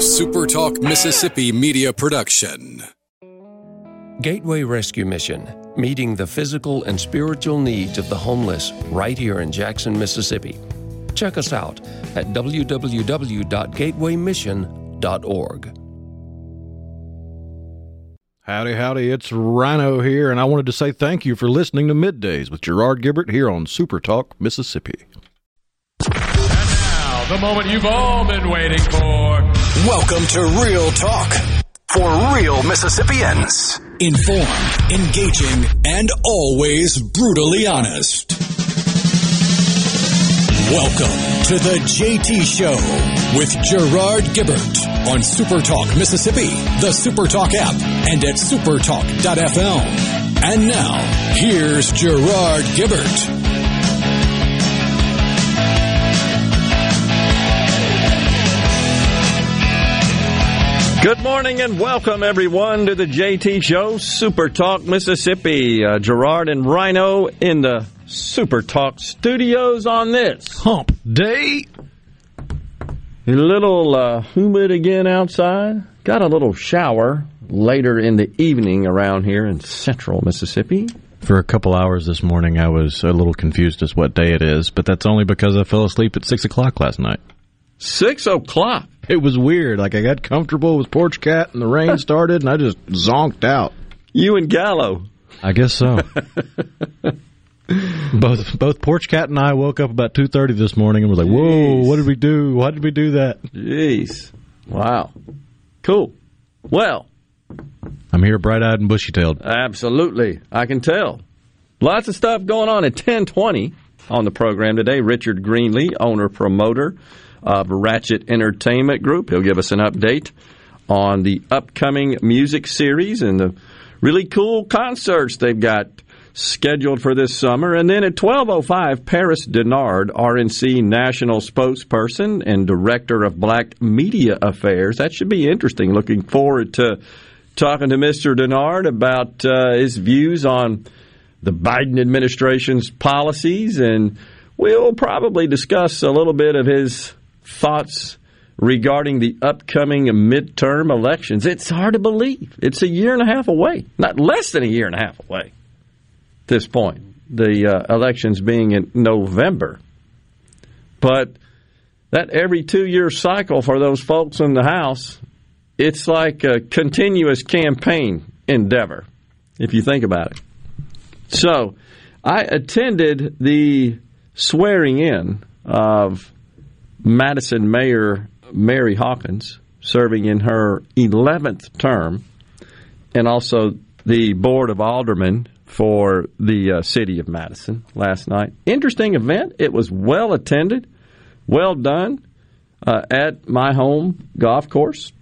SuperTalk Mississippi media production. Gateway Rescue Mission, meeting the physical and spiritual needs of the homeless right here in Jackson, Mississippi. Check us out at www.gatewaymission.org. Howdy, howdy, it's Rhino here, and I wanted to say thank you for listening to Middays with Gerard Gibert here on Super Talk, Mississippi. And now, the moment you've all been waiting for. Welcome to Real Talk for real Mississippians. Informed, engaging, and always brutally honest. Welcome to the JT Show with Gerard Gibert on Supertalk Mississippi, the Supertalk app, and at supertalk.fm. And now, here's Gerard Gibert. Good morning and welcome everyone to the JT Show, Super Talk Mississippi. Uh, Gerard and Rhino in the Super Talk studios on this Hump Day. A little uh, humid again outside. Got a little shower later in the evening around here in central Mississippi. For a couple hours this morning, I was a little confused as what day it is, but that's only because I fell asleep at 6 o'clock last night. Six o'clock. It was weird. Like, I got comfortable with Porch Cat, and the rain started, and I just zonked out. You and Gallo. I guess so. both both Porch Cat and I woke up about 2.30 this morning and was like, whoa, Jeez. what did we do? Why did we do that? Jeez. Wow. Cool. Well, I'm here bright-eyed and bushy-tailed. Absolutely. I can tell. Lots of stuff going on at 1020 on the program today. Richard Greenlee, owner promoter of Wratchet Entertainment Group. He'll give us an update on the upcoming music series and the really cool concerts they've got scheduled for this summer. And then at 1205, Paris Dennard, RNC national spokesperson and director of Black Media Affairs. That should be interesting. Looking forward to talking to Mr. Dennard about uh, his views on the Biden administration's policies, and we'll probably discuss a little bit of his thoughts regarding the upcoming midterm elections. It's hard to believe. It's a year and a half away, not less than a year and a half away at this point. The uh, elections being in November. But that every two year cycle for those folks in the House, it's like a continuous campaign endeavor, if you think about it. So, I attended the swearing in of Madison Mayor Mary Hawkins, serving in her 11th term, and also the Board of Aldermen for the uh, city of Madison last night. Interesting event. It was well attended, well done uh, at my home golf course,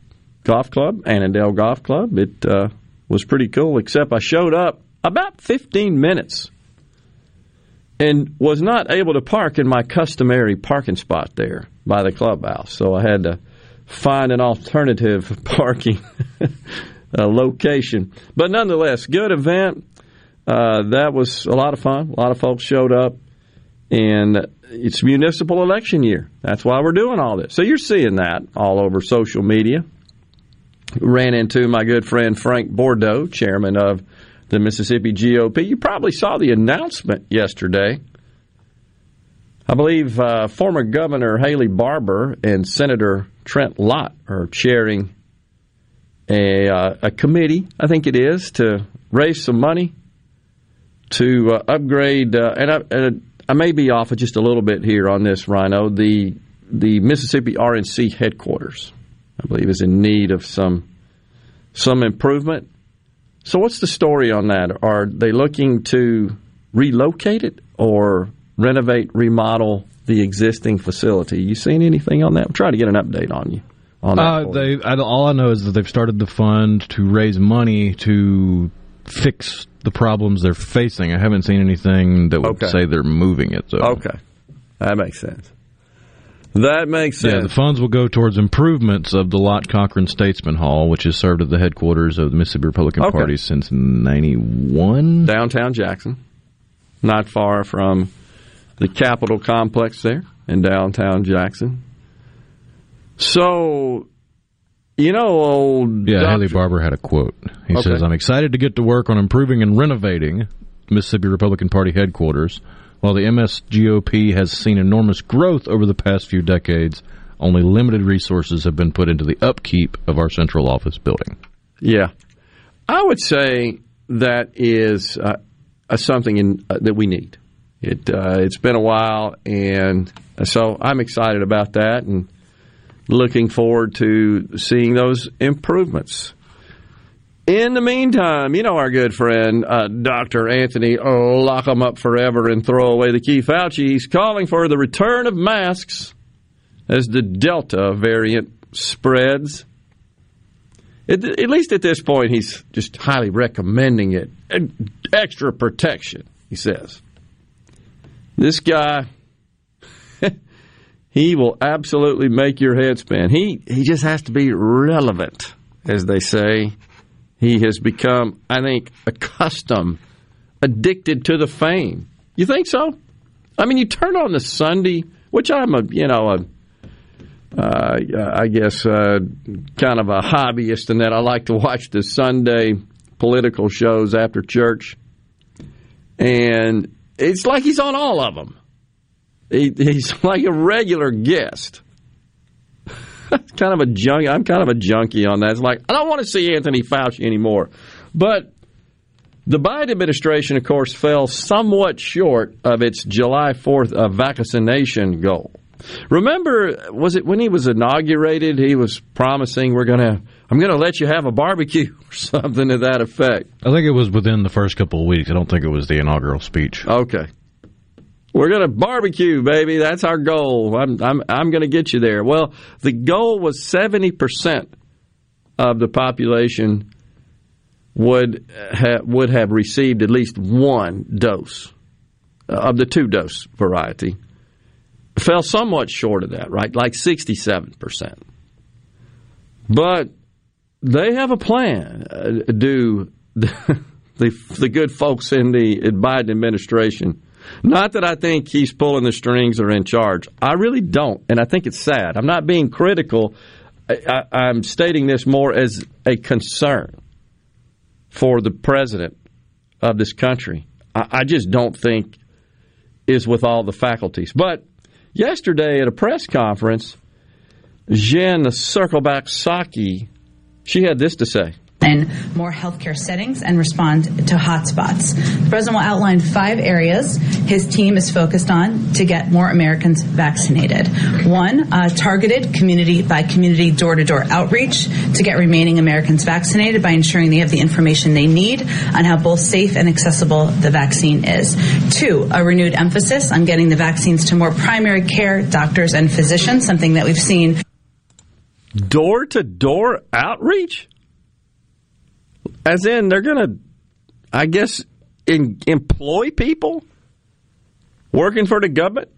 golf club, Annandale Golf Club. It uh, was pretty cool, except I showed up about 15 minutes and was not able to park in my customary parking spot there by the clubhouse. So I had to find an alternative parking uh, location. But nonetheless, good event. Uh, that was a lot of fun. A lot of folks showed up, and it's municipal election year. That's why we're doing all this. So you're seeing that all over social media. Ran into my good friend Frank Bordeaux, chairman of the Mississippi GOP. You probably saw the announcement yesterday. I believe uh, former Governor Haley Barbour and Senator Trent Lott are chairing a, uh, a committee, I think it is, to raise some money to uh, upgrade. Uh, and, I, and I may be off just a little bit here on this, Rhino. The the Mississippi RNC headquarters, I believe, is in need of some some improvement. So, what's the story on that? Are they looking to relocate it or renovate, remodel the existing facility? You seen anything on that? I'm trying to get an update on you. On that Uh, they. I, all I know is that they've started the fund to raise money to fix the problems they're facing. I haven't seen anything that would Okay. say they're moving it. So. okay, that makes sense. That makes sense. Yeah, the funds will go towards improvements of the Lott Cochran Statesman Hall, which has served as the headquarters of the Mississippi Republican Okay. Party since '91. downtown Jackson, not far from the Capitol complex there in downtown Jackson. So you know, old Yeah, Dr. Haley Barbour had a quote. He Okay. says, I'm excited to get to work on improving and renovating Mississippi Republican Party headquarters. While the MSGOP has seen enormous growth over the past few decades, only limited resources have been put into the upkeep of our central office building. Yeah, I would say that is uh, uh, something in, uh, that we need. It uh, it's been a while, and so I'm excited about that, and looking forward to seeing those improvements. In the meantime, you know our good friend uh, Dr. Anthony, oh, lock him up forever and throw away the key Fauci. He's calling for the return of masks as the Delta variant spreads. At, at least at this point, he's just highly recommending it. And extra protection, he says. This guy, he will absolutely make your head spin. He he just has to be relevant, as they say. He has become, I think, accustomed, addicted to the fame. You think so? I mean, you turn on the Sunday, which I'm a, you know, a uh, I guess, uh, kind of a hobbyist in that I like to watch the Sunday political shows after church. And it's like he's on all of them. He, he's like a regular guest. kind of a junkie. I'm kind of a junkie on that. It's like, I don't want to see Anthony Fauci anymore. But the Biden administration, of course, fell somewhat short of its July 4th uh, vaccination goal. Remember, was it when he was inaugurated? He was promising we're gonna, I'm gonna let you have a barbecue or something to that effect. I think it was within the first couple of weeks. I don't think it was the inaugural speech. Okay, we're gonna barbecue, baby. That's our goal. I'm, I'm, I'm gonna get you there. Well, the goal was 70 percent of the population would ha- would have received at least one dose uh, of the two dose variety fell somewhat short of that, right? Like 67%. But they have a plan. Uh, do the, the, the good folks in the Biden administration. Not that I think he's pulling the strings or in charge. I really don't. And I think it's sad. I'm not being critical. I, I'm stating this more as a concern for the president of this country. I, I just don't think is with all the faculties. But yesterday at a press conference, Jen the Circleback Psaki, she had this to say. In more healthcare settings and respond to hotspots. The president will outline five areas his team is focused on to get more Americans vaccinated. One, uh, targeted community by community door to door outreach to get remaining Americans vaccinated by ensuring they have the information they need on how both safe and accessible the vaccine is. Two, a renewed emphasis on getting the vaccines to more primary care doctors and physicians, something that we've seen Door to door outreach? As in, they're going to, I guess, in, employ people working for the government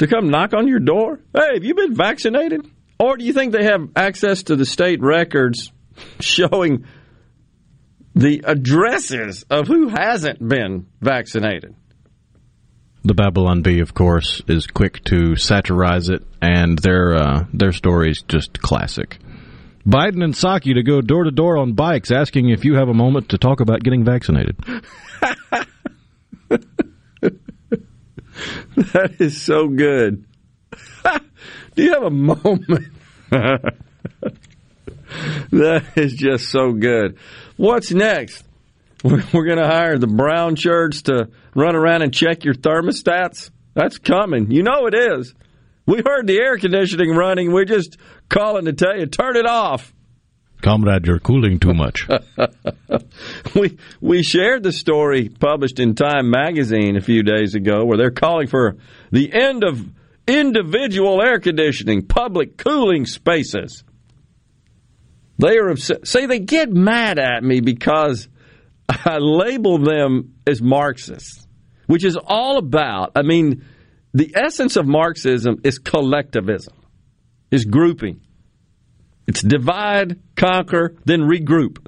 to come knock on your door? Hey, have you been vaccinated? Or do you think they have access to the state records showing the addresses of who hasn't been vaccinated? The Babylon Bee, of course, is quick to satirize it, and their uh, their story's just classic. Biden and Psaki to go door to door on bikes, asking if you have a moment to talk about getting vaccinated. That is so good. Do you have a moment? that is just so good. What's next? We're, going to hire the brown shirts to run around and check your thermostats. That's coming. You know it is. We heard the air conditioning running. We're just calling to tell you, turn it off. Comrade, you're cooling too much. we we shared the story published in Time magazine a few days ago where they're calling for the end of individual air conditioning, public cooling spaces. They are upset. Say they get mad at me because I label them as Marxists, which is all about, I mean, the essence of Marxism is collectivism, is grouping. It's divide, conquer, then regroup.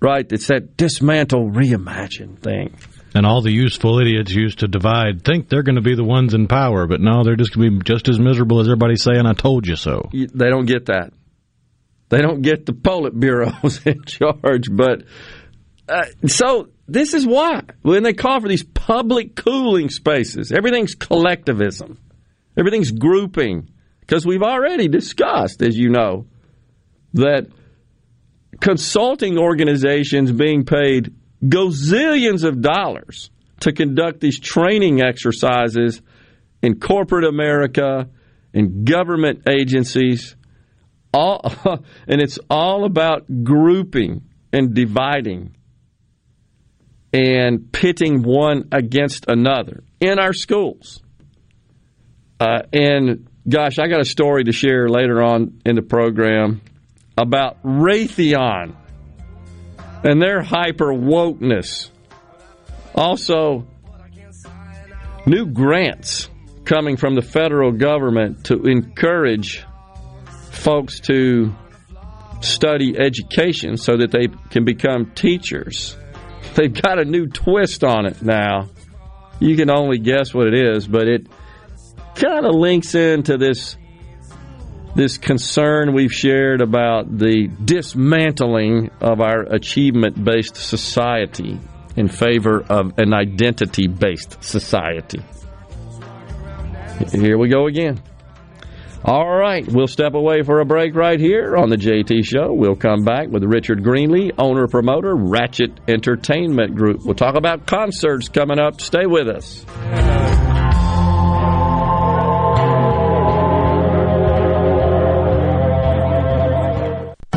Right? It's that dismantle, reimagine thing. and all the useful idiots used to divide think they're going to be the ones in power, but no, they're just going to be just as miserable as everybody's saying, I told you so. They don't get that. They don't get the Politburos in charge. But uh, so this is why when they call for these public cooling spaces, everything's collectivism, everything's grouping, because we've already discussed, as you know, that consulting organizations being paid gazillions of dollars to conduct these training exercises in corporate America, in government agencies, all, and it's all about grouping and dividing and pitting one against another in our schools. Uh, and gosh, I got a story to share later on in the program about Raytheon and their hyper wokeness. Also, new grants coming from the federal government to encourage folks to study education so that they can become teachers. They've got a new twist on it now. You can only guess what it is, but it kind of links into this this concern we've shared about the dismantling of our achievement based society in favor of an identity based society. Here we go again. All right, we'll step away for a break right here on the JT Show. We'll come back with Richard Greenlee, owner promoter, Wratchet Entertainment Group. We'll talk about concerts coming up. Stay with us.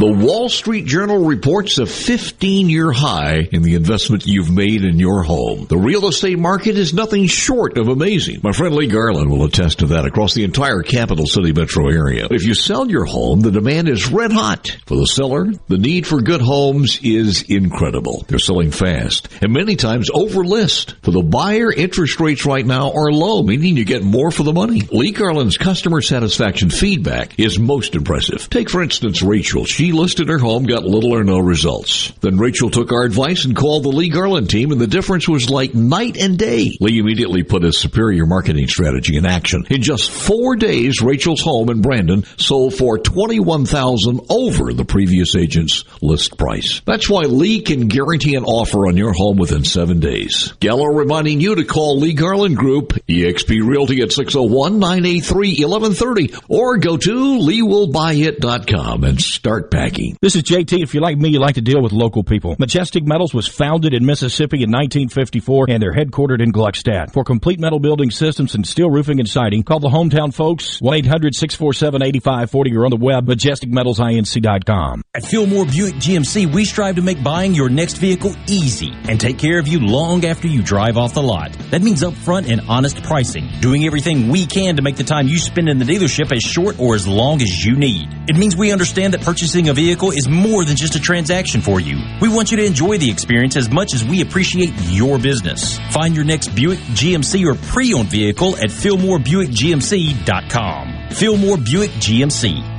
The Wall Street Journal reports a 15 year high in the investment you've made in your home. The real estate market is nothing short of amazing. My friend Lee Garland will attest to that across the entire capital city metro area. If you sell your home, the demand is red hot. For the seller, the need for good homes is incredible. They're selling fast and many times over list. For the buyer, interest rates right now are low, meaning you get more for the money. Lee Garland's customer satisfaction feedback is most impressive. Take for instance Rachel. She listed her home, got little or no results. Then Rachel took our advice and called the Lee Garland team, and the difference was like night and day. Lee immediately put his superior marketing strategy in action. In just four days, Rachel's home in Brandon sold for twenty-one thousand over the previous agent's list price. That's why Lee can guarantee an offer on your home within seven days. Gallo reminding you to call Lee Garland Group, eXp Realty at 601-983-1130, or go to leewillbuyit.com and start packing. This is JT. If you're like me, you like to deal with local people. Majestic Metals was founded in Mississippi in 1954 and they're headquartered in Gluckstadt. For complete metal building systems and steel roofing and siding, call the hometown folks 1-800-647-8540 or on the web majesticmetalsinc.com. At Fillmore Buick GMC, we strive to make buying your next vehicle easy and take care of you long after you drive off the lot. That means upfront and honest pricing, doing everything we can to make the time you spend in the dealership as short or as long as you need. It means we understand that purchasing a vehicle is more than just a transaction for you. We want you to enjoy the experience as much as we appreciate your business. Find your next Buick, GMC, or pre-owned vehicle at FillmoreBuickGMC.com. Fillmore Buick GMC.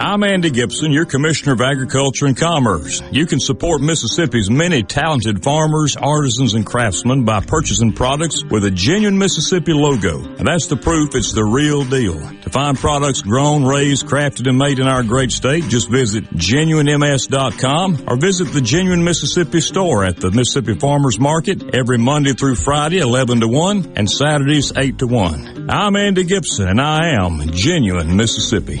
I'm Andy Gibson, your Commissioner of Agriculture and Commerce. You can support Mississippi's many talented farmers, artisans, and craftsmen by purchasing products with a genuine Mississippi logo. And that's the proof it's the real deal. To find products grown, raised, crafted, and made in our great state, just visit genuinems.com or visit the Genuine Mississippi store at the Mississippi Farmers Market every Monday through Friday, 11 to 1, and Saturdays, 8 to 1. I'm Andy Gibson, and I am Genuine Mississippi.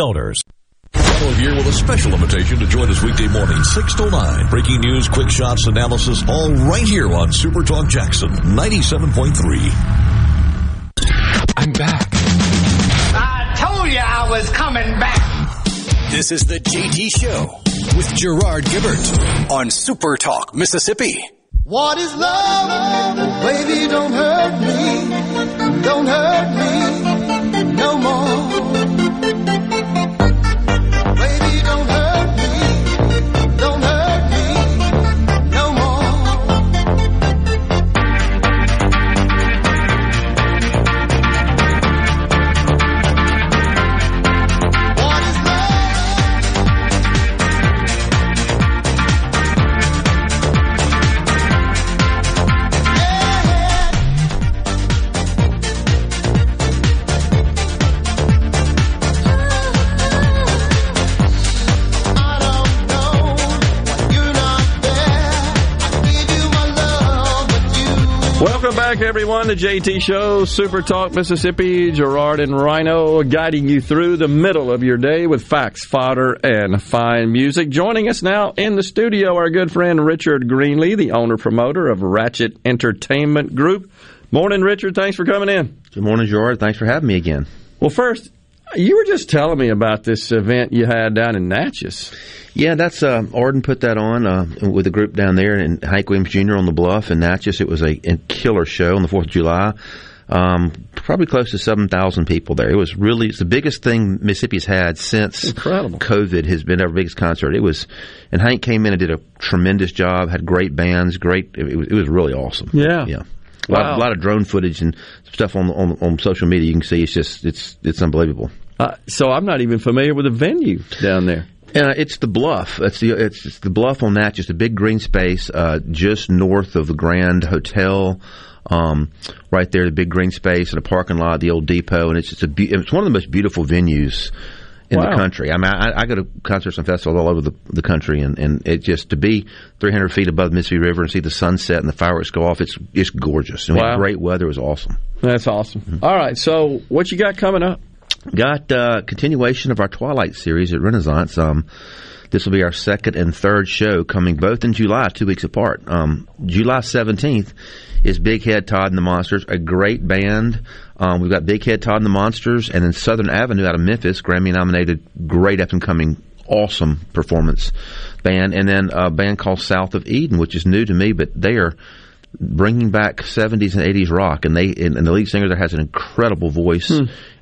Here with a special invitation to join us weekday morning, 6 to 9. Breaking news, quick shots, analysis, all right here on Super Talk Jackson 97.3. I'm back. I told you I was coming back. This is the JT Show with Gerard Gibert on Super Talk, Mississippi. What is love? Baby, don't hurt me. Don't hurt me Welcome back, everyone, to JT Show, Super Talk Mississippi. Gerard and Rhino guiding you through the middle of your day with facts, fodder, and fine music. Joining us now in the studio, our good friend Richard Greenlee, the owner promoter of Wratchet Entertainment Group. Morning, Richard. Thanks for coming in. Good morning, Gerard. Thanks for having me again. Well, first, you were just telling me about this event you had down in Natchez. Yeah, that's uh, Arden put that on uh, with a group down there, and Hank Williams Jr. on the bluff in Natchez. It was a, a killer show on the Fourth of July. Um, probably close to seven thousand people there. It was really it's the biggest thing Mississippi's had since Incredible. COVID has been our biggest concert. It was, and Hank came in and did a tremendous job. Had great bands, great. It was, it was really awesome. Yeah. yeah. A lot, Wow. a lot of drone footage and stuff on, on on social media. You can see it's just it's it's unbelievable. Uh, so I'm not even familiar with the venue down there. Uh, it's the bluff. It's the it's, it's the bluff on that. Just a big green space, uh, just north of the Grand Hotel. Um, right there, the big green space and a parking lot, the old depot, and it's it's a be- it's one of the most beautiful venues in Wow. the country. I mean, I, I go to concerts and festivals all over the, the country, and, and it just to be 300 feet above the Mississippi River and see the sunset and the fireworks go off, it's it's gorgeous. And Wow. great weather. It was awesome. That's awesome. All right, so what you got coming up? Got uh, continuation of our Twilight series at Renaissance. Um, this will be our second and third show coming both in July, two weeks apart. Um, July 17th is Big Head Todd and the Monsters, a great band. Um, we've got Big Head Todd and the Monsters, and then Southern Avenue out of Memphis, Grammy nominated, great up and coming, awesome performance band. And then a band called South of Eden, which is new to me, but they are bringing back 70s and 80s rock, and they and, the lead singer there has an incredible voice.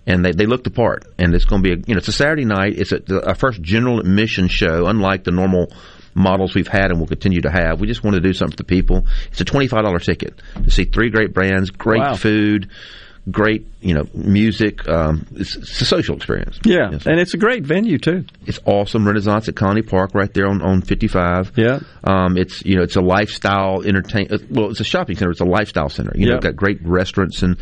And they, they look the part, and it's going to be a you know it's a Saturday night. It's a, our first general admission show, unlike the normal models we've had and will continue to have. We just want to do something for the people. It's a twenty five dollar ticket to see three great brands, great Wow. food, great you know music. Um, it's, it's a social experience. Yeah, and it's a great venue too. It's awesome. Renaissance at Colony Park, right there on, on 55. Yeah. Um, it's you know it's a lifestyle entertain. uh, Well, it's a shopping center. It's a lifestyle center. You know, Yeah. it's got great restaurants and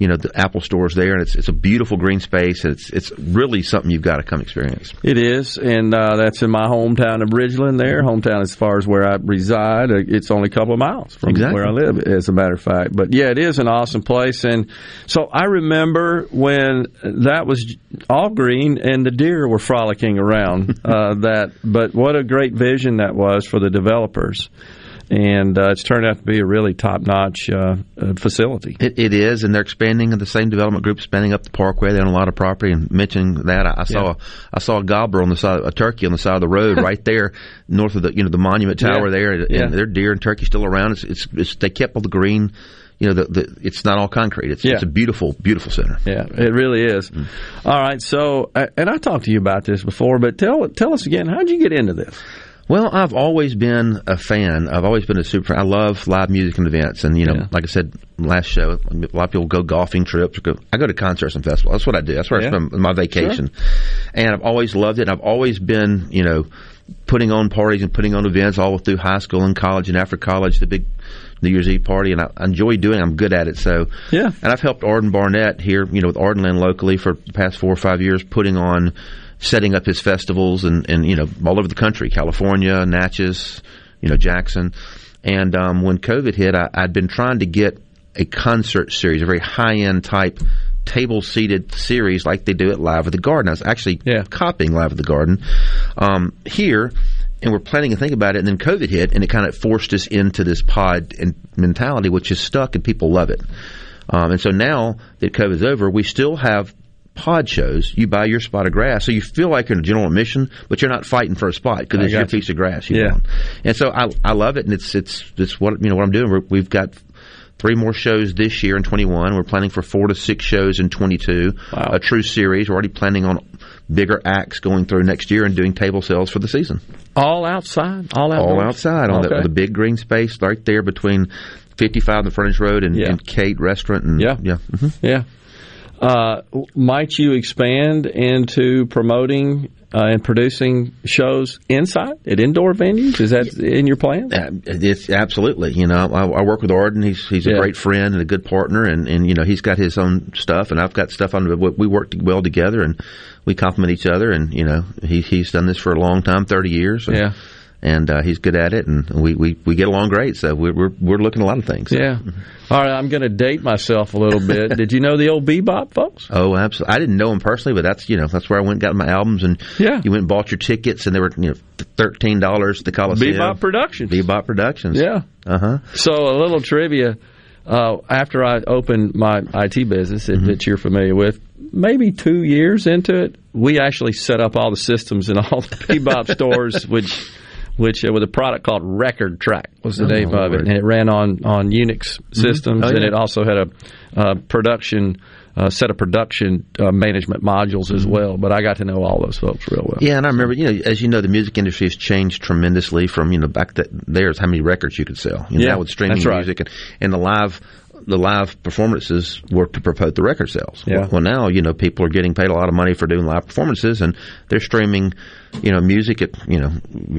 you know the Apple stores there, and it's it's a beautiful green space. And it's it's really something you've got to come experience. It is, and uh, that's in my hometown of Ridgeland. There, hometown as far as where I reside, uh, it's only a couple of miles from Exactly. where I live, as a matter of fact. But yeah, it is an awesome place, and so I remember when that was all green and the deer were frolicking around uh, that. But what a great vision that was for the developers, and uh, it's turned out to be a really top-notch uh, uh, facility. It, it is, and they're expanding. The same development group expanding up the parkway. They own a lot of property. And mentioning that, I, I saw Yeah. I saw a gobbler on the side, a turkey on the side of the road, right there, north of the you know the monument tower Yeah. there. And Yeah. there are deer and turkey still around. It's, it's, it's they kept all the green. You know, the, the it's not all concrete. It's, Yeah. it's a beautiful, beautiful center. Yeah, it really is. All right, so and I talked to you about this before, but tell tell us again, how did you get into this? Well, I've always been a fan. I've always been a super fan. I love live music and events. And, you know, Yeah. like I said last show, a lot of people go golfing trips. Go, I go to concerts and festivals. That's what I do. That's where Yeah. I spend my vacation. And I've always loved it. And I've always been, you know, putting on parties and putting on events all through high school and college and after college, the big New Year's Eve party. And I, I enjoy doing it. I'm good at it. So, Yeah. and I've helped Arden Barnett here, you know, with Ardenland locally for the past four or five years, putting on, setting up his festivals and, and you know, all over the country, California, Natchez, you know, Jackson. And um, when COVID hit, I, I'd been trying to get a concert series, a very high end type table seated series like they do at Live at the Garden. I was actually copying Live at the Garden um, here. And we're planning to think about it, and then COVID hit, and it kind of forced us into this pod and mentality, which is stuck, and people love it. Um, and so now that COVID's over, we still have pod shows, you buy your spot of grass, so you feel like you're in a general admission, but you're not fighting for a spot because it's your you. piece of grass. You Yeah. want. and so I I love it, and it's it's it's what you know what I'm doing. We're, we've got three more shows this year in 21. We're planning for four to six shows in 22. A true series. We're already planning on bigger acts going through next year and doing table sales for the season. All outside, all outdoors? All outside on Okay. the, the big green space right there between 55 the frontage road and, Yeah. and Kate Restaurant. And, Yeah. yeah. mhm. Yeah. Uh, might you expand into promoting uh, and producing shows inside at indoor venues? Is that in your plans? Uh, It's absolutely. You know, I, I work with Arden. He's he's a Yeah. great friend and a good partner, and, and you know he's got his own stuff, and I've got stuff on. We we work well together, and we complement each other. And you know, he he's done this for a long time, thirty years. And, Yeah. And uh, he's good at it, and we, we, we get along great. So we're we're, we're looking at a lot of things. Yeah. All right, I'm going to date myself a little bit. Did you know the old bebop folks? Oh, absolutely. I didn't know him personally, but that's you know that's where I went and got my albums, and Yeah. you went and bought your tickets, and they were you know thirteen dollars the Coliseum. Bebop Productions. Bebop Productions. Yeah. Uh huh. So a little trivia. Uh, after I opened my IT business that, that you're familiar with, maybe two years into it, we actually set up all the systems in all the Bebop stores, which which uh, with a product called Record Track was the Oh, name of it, and it ran on on Unix systems, Oh, and it also had a uh, production. Uh, set of production uh, management modules as well, but I got to know all those folks real well. Yeah, and I remember, you know, as you know, the music industry has changed tremendously from, you know, back th- there's how many records you could sell. You know, Yeah, now with streaming right. music and, and the live the live performances were to promote the record sales. Yeah. Well, now, you know, people are getting paid a lot of money for doing live performances and they're streaming, you know, music at, you know,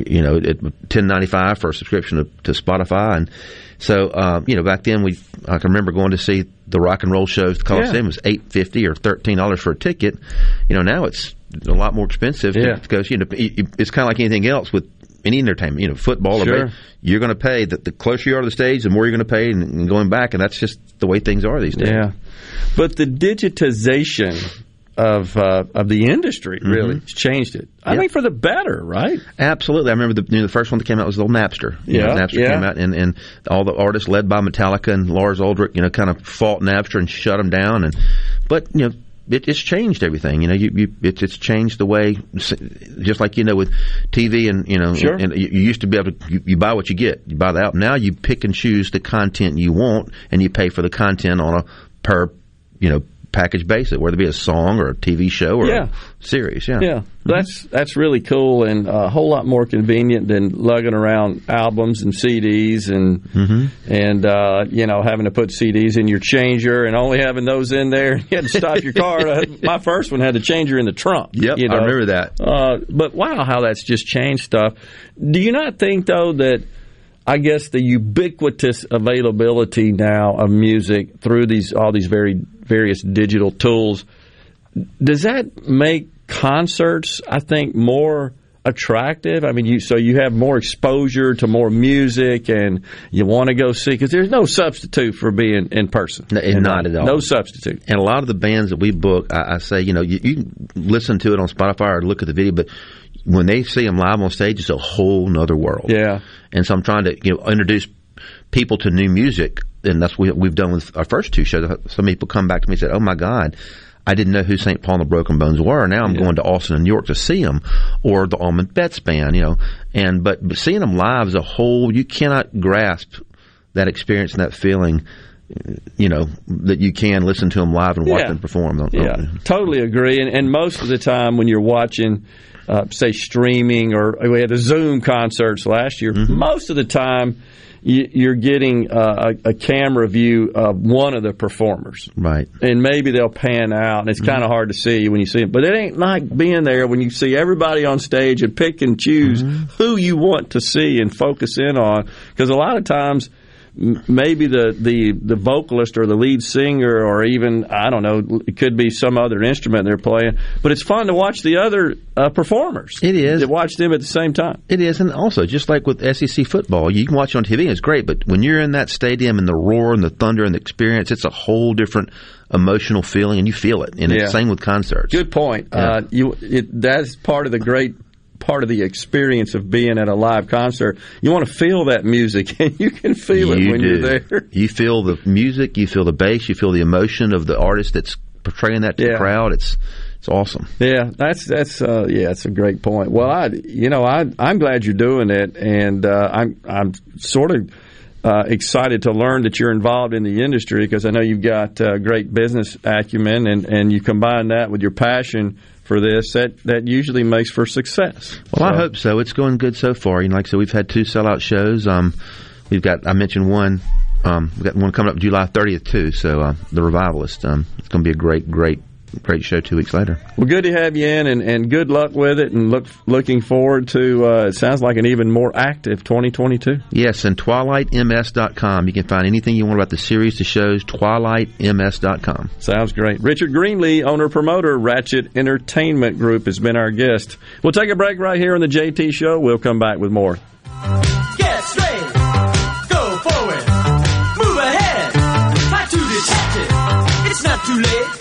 you know, at 10.95 for a subscription to, to Spotify and so, um, you know, back then we, I can remember going to see the rock and roll shows. The Coliseum Yeah. was eight fifty or thirteen dollars for a ticket. You know, now it's a lot more expensive Yeah. because you know it- it- it's kind of like anything else with any entertainment. You know, football. or Sure. ba- you're going to pay. The, the closer you are to the stage, the more you're going to pay, and, and going back, and that's just the way things are these days. Yeah, but the digitization of uh, of the industry really has changed it. I Mm-hmm. Yeah. think for the better, right? Absolutely. I remember the, you know, the first one that came out was the old Napster. You know, Yeah, Napster yeah. came out, and, and all the artists led by Metallica and Lars Ulrich, you know, kind of fought Napster and shut them down. And but you know. It, it's changed everything, you know. You, you it's, it's changed the way, just like you know with TV and you know, Sure. and you, you used to be able to you, you buy what you get, you buy the album. Now you pick and choose the content you want, and you pay for the content on a per you know package basis, whether it be a song or a TV show or Yeah. a series. Yeah, Yeah, that's that's really cool and a whole lot more convenient than lugging around albums and CDs and Mm-hmm. and uh, you know having to put CDs in your changer and only having those in there. You had to stop your car. My first one had a changer in the trunk. Yep, you I remember that. Uh, but wow, how that's just changed stuff. Do you not think though that? I guess the ubiquitous availability now of music through these all these very various digital tools. Does that make concerts I think more attractive? I mean you so you have more exposure to more music and you want to go see because there's no substitute for being in person. No, You uh, not at all. no substitute. And a lot of the bands that we book, I, I say, you know, you, you listen to it on Spotify or look at the video, but when they see them live on stage, it's a whole nother world. Yeah. And so I'm trying to, you know, introduce people to new music, and that's what we've done with our first two shows. Some people come back to me and said, "Oh my God." I didn't know who St. Paul and the Broken Bones were. Now I'm going to Austin and New York to see them, or the Allman Betts band, you know. And but, but seeing them live as a whole, you cannot grasp that experience and that feeling, you know, that you can listen to them live and watch Yeah. them perform. Don't- Yeah, don't- totally agree. And, and most of the time, when you're watching, uh, say, streaming or we had the Zoom concerts last year, Mm-hmm. most of the time you, you're getting uh, a, a camera view of one of the performers. Right. And maybe they'll pan out, and it's kind of hard to see when you see it. But it ain't like being there when you see everybody on stage and pick and choose who you want to see and focus in on. Because a lot of times, maybe the, the, the vocalist or the lead singer, or even, I don't know, it could be some other instrument they're playing. But it's fun to watch the other uh, performers. It is. To watch them at the same time. It is, and also just like with SEC football, you can watch it on TV, it's great. But when you're in that stadium and the roar and the thunder and the experience, it's a whole different emotional feeling, and you feel it. And Yeah. it's the same with concerts. Good point. Uh, you it, that's part of the great part of the experience of being at a live concert. You want to feel that music, and you can feel it You when do. you're there. You feel the music, you feel the bass, you feel the emotion of the artist that's portraying that to the crowd. It's it's awesome. Yeah, that's that's uh, yeah, that's a great point. Well, I you know I I'm glad you're doing it, and uh, I'm I'm sort of uh, excited to learn that you're involved in the industry because I know you've got uh, great business acumen, and and you combine that with your passion for this, that that usually makes for success. Well, I hope so. It's going good so far. You know, like I said, we've had two sellout shows. Um, we've got I mentioned one. Um, we've got one coming up July 30th too. So uh, the revivalist. Um, it's going to be a great, great great show two weeks later. Well, good to have you in, and, and good luck with it, and look looking forward to. Uh, it sounds like an even more active 2022. Yes, and twilightms.com. You can find anything you want about the series, the shows. Twilightms.com. Sounds great. Richard Greenlee, owner promoter, Wratchet Entertainment Group, has been our guest. We'll take a break right here on the JT Show. We'll come back with more. Get straight. Go forward. Move ahead. Try to detect. It's not too late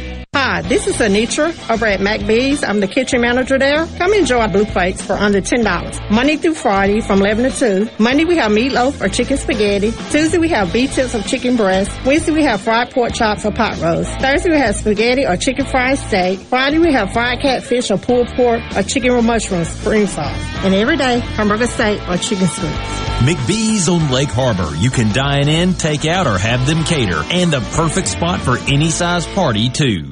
Hi, this is Anitra over at McBee's. I'm the kitchen manager there. Come enjoy blue plates for under $10. Monday through Friday from 11 to 2. Monday we have meatloaf or chicken spaghetti. Tuesday we have beef tips or chicken breast. Wednesday we have fried pork chops or pot roast. Thursday we have spaghetti or chicken fried steak. Friday we have fried catfish or pulled pork or chicken with mushrooms, spring sauce. And every day, hamburger steak or chicken strips. McBee's on Lake Harbor. You can dine in, take out, or have them cater. And the perfect spot for any size party, too.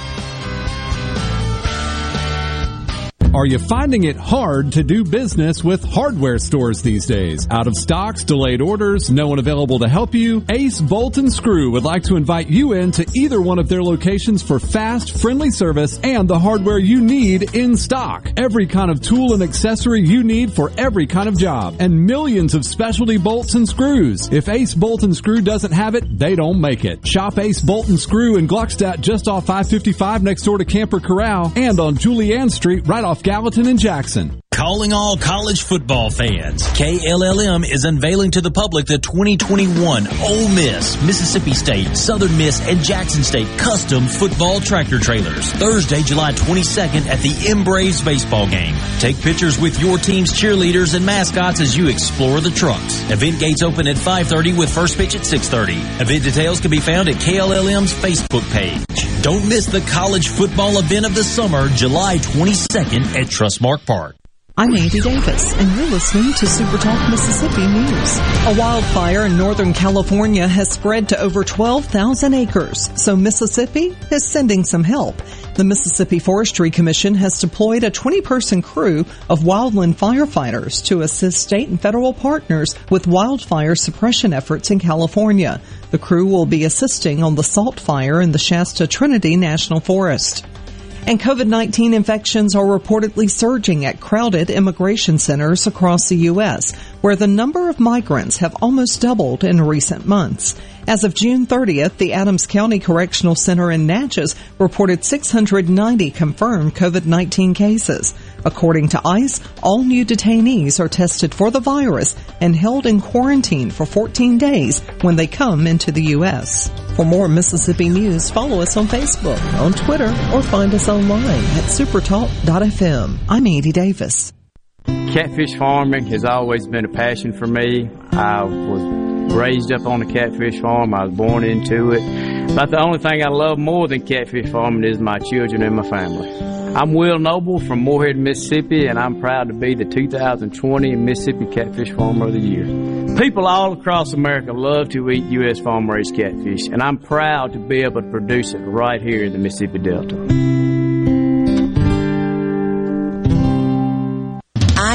Are you finding it hard to do business with hardware stores these days? Out of stocks, delayed orders, no one available to help you? Ace Bolt and Screw would like to invite you in to either one of their locations for fast, friendly service and the hardware you need in stock. Every kind of tool and accessory you need for every kind of job and millions of specialty bolts and screws. If Ace Bolt and Screw doesn't have it, they don't make it. Shop Ace Bolt and Screw in Gluckstadt just off 555 next door to Camper Corral and on Julianne Street right off Gallatin and Jackson. Calling all college football fans. KLLM is unveiling to the public the 2021 Ole Miss, Mississippi State, Southern Miss, and Jackson State custom football tractor trailers. Thursday, July 22nd at the M-Braves baseball game. Take pictures with your team's cheerleaders and mascots as you explore the trucks. Event gates open at 5.30 with first pitch at 6.30. Event details can be found at KLLM's Facebook page. Don't miss the college football event of the summer, July 22nd at Trustmark Park. I'm Andy Davis, and you're listening to Super Talk Mississippi News. A wildfire in Northern California has spread to over 12,000 acres, so Mississippi is sending some help. The Mississippi Forestry Commission has deployed a 20-person crew of wildland firefighters to assist state and federal partners with wildfire suppression efforts in California. The crew will be assisting on the Salt Fire in the Shasta Trinity National Forest. And COVID-19 infections are reportedly surging at crowded immigration centers across the U.S., where the number of migrants have almost doubled in recent months. As of June 30th, the Adams County Correctional Center in Natchez reported 690 confirmed COVID-19 cases. According to ICE, all new detainees are tested for the virus and held in quarantine for 14 days when they come into the U.S. For more Mississippi news, follow us on Facebook, on Twitter, or find us online at supertalk.fm. I'm Andy Davis. Catfish farming has always been a passion for me. I was raised up on a catfish farm. I was born into it. But the only thing I love more than catfish farming is my children and my family. I'm Will Noble from Moorhead, Mississippi, and I'm proud to be the 2020 Mississippi Catfish Farmer of the Year. People all across America love to eat U.S. farm raised catfish, and I'm proud to be able to produce it right here in the Mississippi Delta.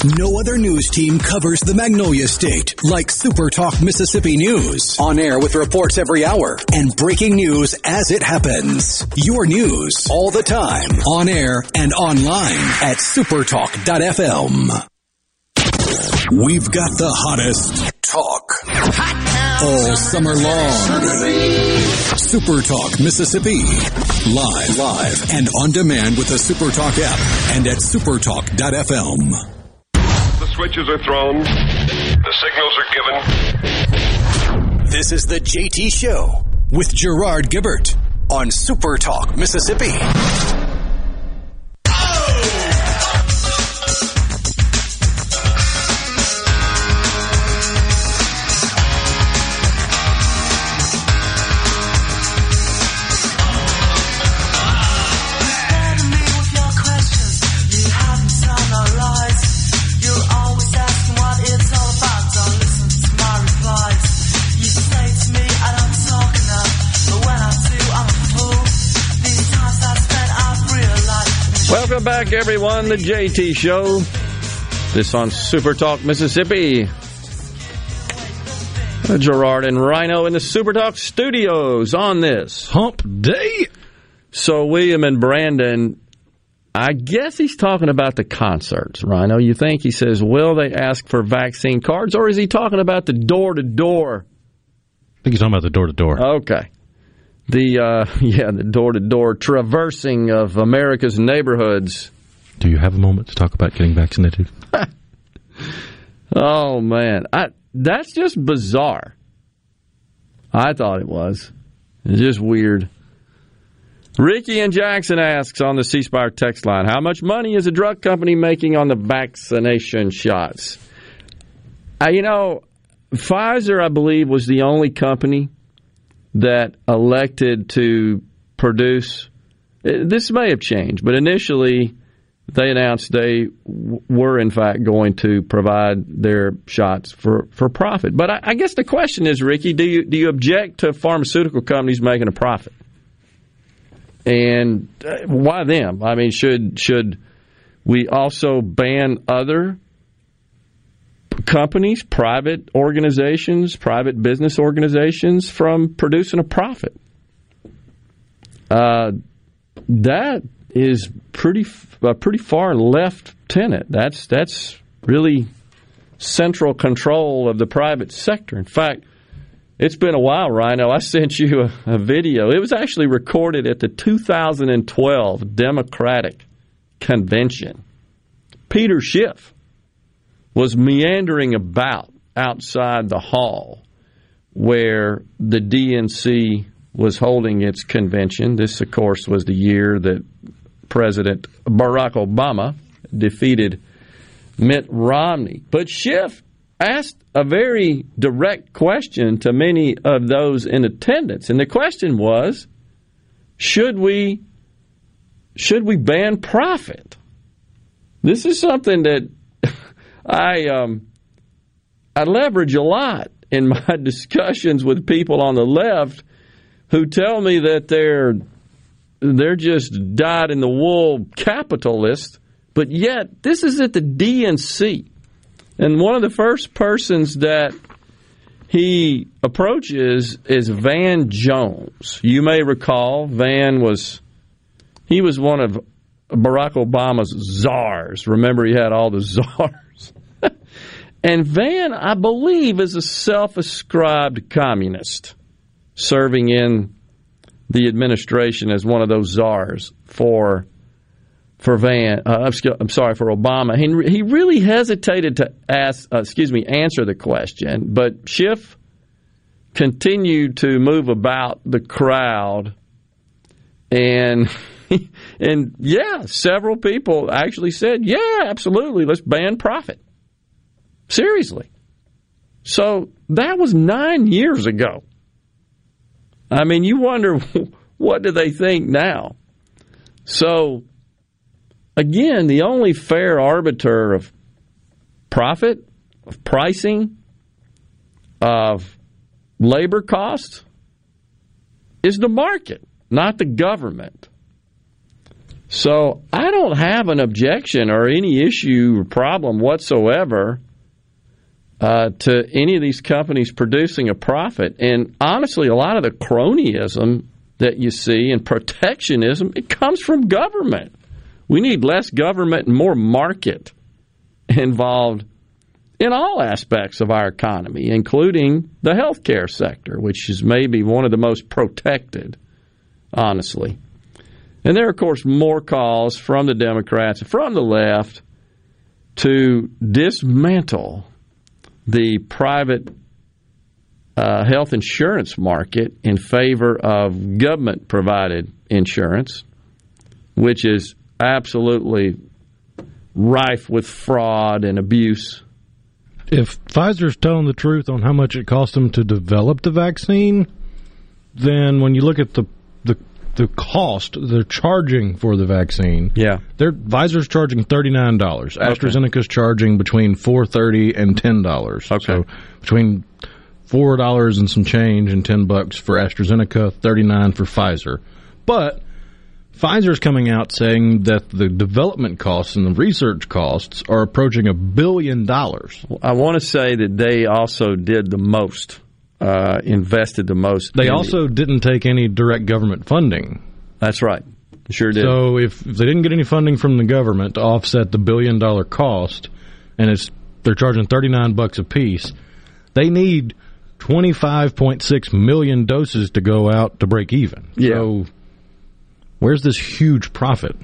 No other news team covers the Magnolia State like Super Talk Mississippi News. On air with reports every hour and breaking news as it happens. Your news all the time. On air and online at supertalk.fm. We've got the hottest talk all summer long. Super Talk Mississippi. Live, live, and on demand with the Super Talk app and at supertalk.fm. Switches are thrown. The signals are given. This is the JT Show with Gerard Gibert on Super Talk Mississippi. Welcome back, everyone. The JT Show. This on Super Talk Mississippi. Gerard and Rhino in the Super Talk studios on this hump day. So, William and Brandon, I guess he's talking about the concerts, Rhino. You think he says, will they ask for vaccine cards, or is he talking about the door to door? I think he's talking about the door to door. Okay. The uh, yeah, the door to door traversing of America's neighborhoods. Do you have a moment to talk about getting vaccinated? oh man, I, that's just bizarre. I thought it was. It's just weird. Ricky and Jackson asks on the C Spire text line, how much money is a drug company making on the vaccination shots? Uh, you know, Pfizer, I believe, was the only company that elected to produce. This may have changed, but initially they announced they were in fact going to provide their shots for, for profit. But I, I guess the question is, Ricky, do you do you object to pharmaceutical companies making a profit? And uh, why them? I mean, should should we also ban other companies, private organizations, private business organizations from producing a profit. Uh, that is pretty a pretty far left tenet. That's that's really central control of the private sector. In fact, it's been a while, Rhino. I sent you a, a video. It was actually recorded at the 2012 Democratic Convention. Peter Schiff was meandering about outside the hall where the DNC was holding its convention. This, of course, was the year that President Barack Obama defeated Mitt Romney. But Schiff asked a very direct question to many of those in attendance, and the question was, should we should we ban profit? This is something that I um, I leverage a lot in my discussions with people on the left who tell me that they're they're just dyed in the wool capitalists, but yet this is at the DNC. And one of the first persons that he approaches is Van Jones. You may recall Van was he was one of Barack Obama's czars. Remember, he had all the czars. and Van, I believe, is a self-ascribed communist, serving in the administration as one of those czars for for Van. Uh, I'm sorry for Obama. He he really hesitated to ask, uh, excuse me, answer the question, but Schiff continued to move about the crowd, and and yeah, several people actually said, yeah, absolutely, let's ban profit. Seriously. So that was nine years ago. I mean, you wonder what do they think now? So again, the only fair arbiter of profit, of pricing, of labor costs is the market, not the government. So I don't have an objection or any issue or problem whatsoever uh, to any of these companies producing a profit. And honestly, a lot of the cronyism that you see and protectionism, it comes from government. We need less government and more market involved in all aspects of our economy, including the healthcare sector, which is maybe one of the most protected, honestly. And there are, of course, more calls from the Democrats from the left to dismantle the private uh, health insurance market in favor of government provided insurance, which is absolutely rife with fraud and abuse. If Pfizer's telling the truth on how much it cost them to develop the vaccine, then when you look at the the cost they're charging for the vaccine, yeah, they're Pfizer's charging thirty nine dollars. AstraZeneca's charging between four thirty and ten dollars. Okay, so between four dollars and some change and ten bucks for AstraZeneca, thirty nine for Pfizer. But Pfizer's coming out saying that the development costs and the research costs are approaching a billion dollars. I want to say that they also did the most, uh, invested the most. They also didn't take any direct government funding. That's right. Sure did. So if, if they didn't get any funding from the government to offset the billion dollar cost, and it's they're charging thirty nine bucks a piece, they need twenty five point six million doses to go out to break even. Yeah. So where's this huge profit?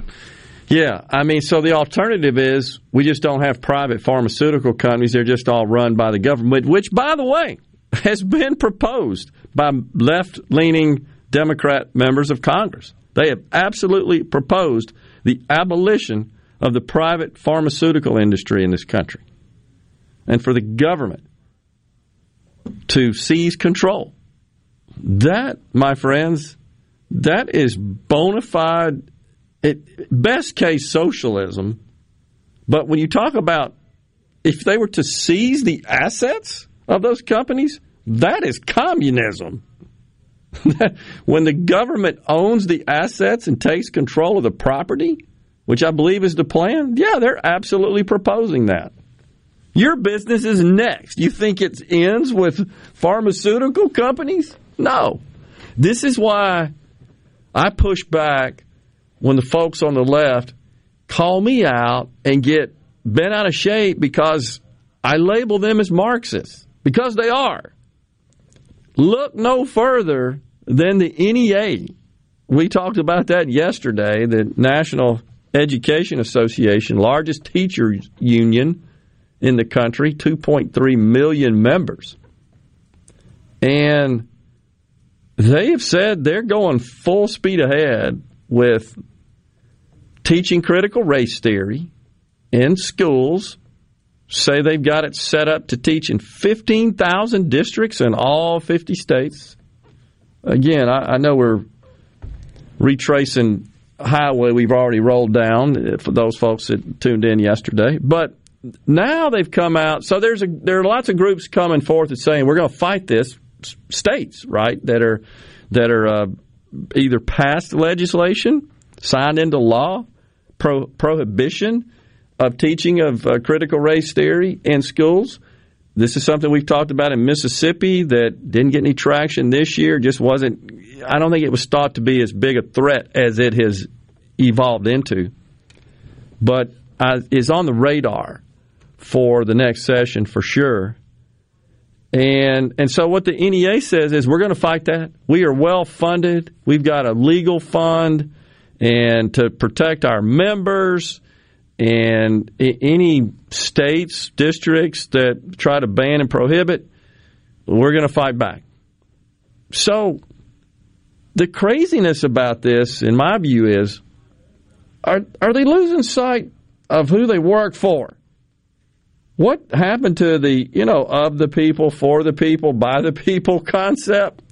Yeah, I mean, so the alternative is we just don't have private pharmaceutical companies. They're just all run by the government, which, by the way, has been proposed by left leaning Democrat members of Congress. They have absolutely proposed the abolition of the private pharmaceutical industry in this country and for the government to seize control. That, my friends, that is bona fide, it, best case socialism. But when you talk about if they were to seize the assets of those companies, that is communism. when the government owns the assets and takes control of the property, which I believe is the plan, yeah, they're absolutely proposing that. Your business is next. You think it ends with pharmaceutical companies? No. This is why I push back when the folks on the left call me out and get bent out of shape because I label them as Marxists, because they are. Look no further than the NEA. We talked about that yesterday, the National Education Association, largest teachers union in the country, 2.3 million members. And they have said they're going full speed ahead with teaching critical race theory in schools. Say they've got it set up to teach in 15,000 districts in all 50 states. Again, I, I know we're retracing highway we've already rolled down for those folks that tuned in yesterday, but now they've come out. So there's a there are lots of groups coming forth and saying we're going to fight this. States, right, that are that are uh, either passed legislation, signed into law, pro- prohibition of teaching of uh, critical race theory in schools. This is something we've talked about in Mississippi that didn't get any traction this year. Just wasn't. I don't think it was thought to be as big a threat as it has evolved into, but uh, is on the radar for the next session for sure. And and so what the NEA says is we're going to fight that. We are well funded. We've got a legal fund and to protect our members and any states, districts that try to ban and prohibit, we're going to fight back. So the craziness about this in my view is are are they losing sight of who they work for? What happened to the, you know, of the people, for the people, by the people concept?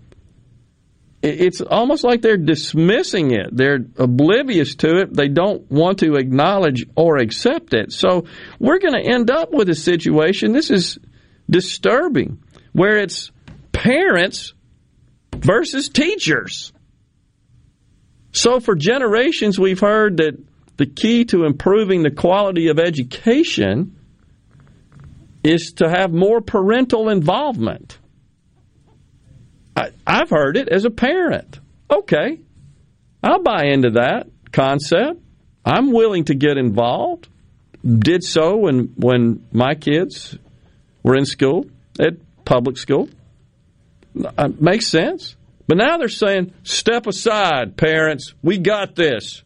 It's almost like they're dismissing it. They're oblivious to it. They don't want to acknowledge or accept it. So we're going to end up with a situation, this is disturbing, where it's parents versus teachers. So for generations, we've heard that the key to improving the quality of education is to have more parental involvement. I, I've heard it as a parent. Okay, I'll buy into that concept. I'm willing to get involved. Did so when when my kids were in school at public school. Uh, makes sense. But now they're saying, step aside, parents. We got this.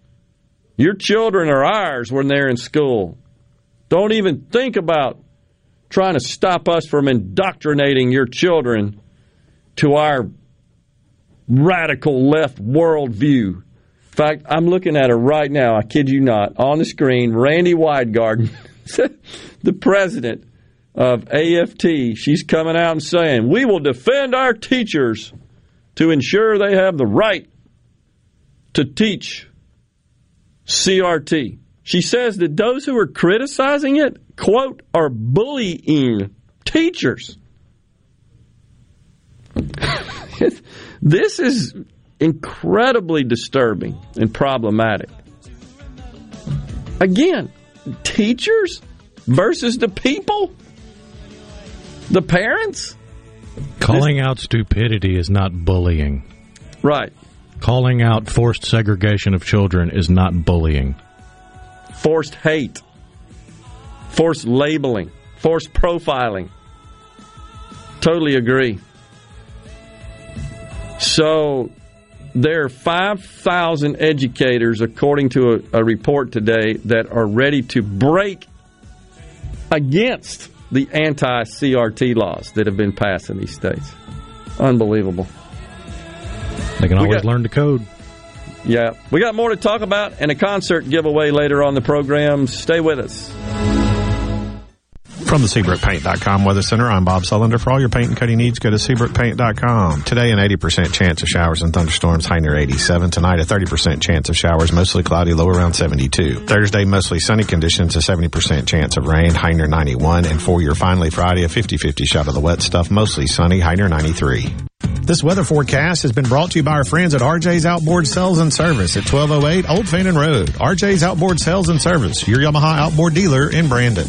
Your children are ours when they're in school. Don't even think about trying to stop us from indoctrinating your children to our radical left worldview. In fact, I'm looking at her right now, I kid you not, on the screen, Randi Weingarten, the president of AFT. She's coming out and saying, We will defend our teachers to ensure they have the right to teach CRT. She says that those who are criticizing it, quote, are bullying teachers. this is incredibly disturbing and problematic. Again, teachers versus the people? The parents? Calling out stupidity is not bullying. Right. Calling out forced segregation of children is not bullying. Forced hate, forced labeling, forced profiling. Totally agree. So there are 5,000 educators, according to a, a, report today, that are ready to break against the anti CRT laws that have been passed in these states. Unbelievable. They can always got- learn to code. Yeah. We got more to talk about and a concert giveaway later on the program. Stay with us. From the SeabrookPaint.com Weather Center, I'm Bob Sullender. For all your paint and coating needs, go to SeabrookPaint.com. Today, an 80% chance of showers and thunderstorms, high near 87. Tonight, a 30% chance of showers, mostly cloudy, low around 72. Thursday, mostly sunny conditions, a 70% chance of rain, high near 91. And for your finally Friday, a 50-50 shot of the wet stuff, mostly sunny, high near 93. This weather forecast has been brought to you by our friends at RJ's Outboard Sales and Service at 1208 Old Fannin Road. RJ's Outboard Sales and Service, your Yamaha outboard dealer in Brandon.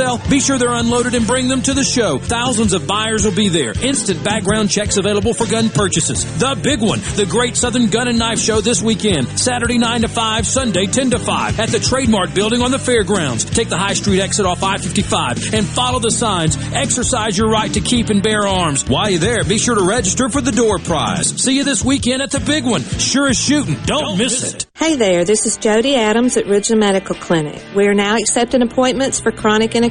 Sell? Be sure they're unloaded and bring them to the show. Thousands of buyers will be there. Instant background checks available for gun purchases. The big one, the Great Southern Gun and Knife Show this weekend. Saturday 9 to 5, Sunday 10 to 5 at the Trademark Building on the Fairgrounds. Take the High Street exit off I-55 and follow the signs. Exercise your right to keep and bear arms. While you're there, be sure to register for the door prize. See you this weekend at the big one. Sure as shooting. Don't, miss it. Hey there, this is Jody Adams at Ridgeland Medical Clinic. We are now accepting appointments for chronic and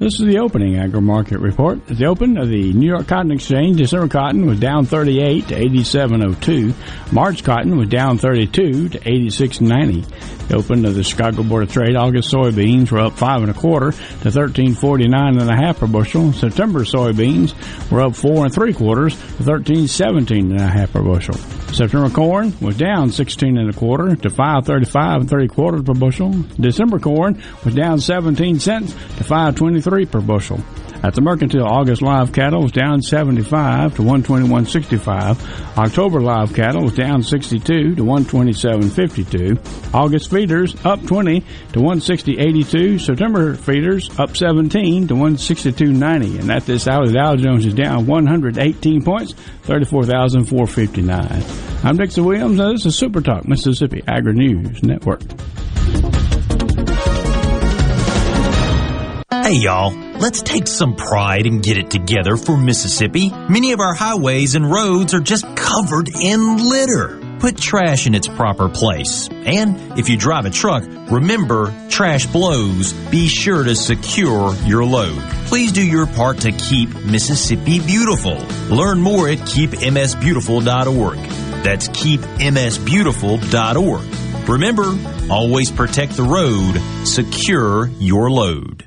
This is the opening agri market report. At the open of the New York Cotton Exchange, December cotton was down 38 to 87.02. March cotton was down 32 to 86.90. The open of the Chicago Board of Trade, August soybeans were up five and a quarter to 13.49 and a half per bushel. September soybeans were up four and three quarters to 13.17 and a half per bushel. September corn was down 16 and a quarter to 5.35 and three quarters per bushel. December corn was down 17 cents to 5.23 per bushel. At the mercantile, August live cattle was down 75 to 121.65. October live cattle was down 62 to 127.52. August feeders up 20 to 160.82. September feeders up 17 to 162.90. And at this hour, the Dow Jones is down 118 points, 34,459. I'm Dixon Williams, and this is Super Talk Mississippi Agri News Network. Hey y'all, let's take some pride and get it together for Mississippi. Many of our highways and roads are just covered in litter. Put trash in its proper place. And if you drive a truck, remember trash blows. Be sure to secure your load. Please do your part to keep Mississippi beautiful. Learn more at keepmsbeautiful.org. That's keepmsbeautiful.org. Remember, always protect the road, secure your load.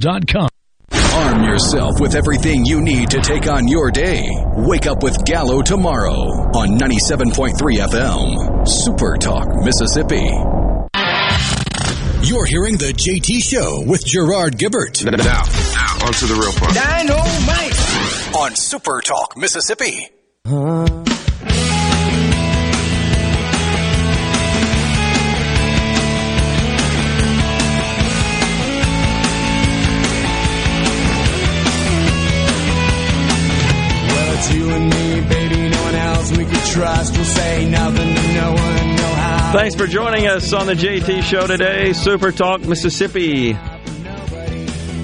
bugfreegrains.com. Arm yourself with everything you need to take on your day. Wake up with Gallo tomorrow on 97.3 FM. Super Talk, Mississippi. You're hearing the JT Show with Gerard Gibert. Now, now, on to the real part. Dynamite! On Super Talk, Mississippi. Well, trust. We'll say nothing to no one, how. Thanks for joining us on the JT Show today, Super Talk Mississippi.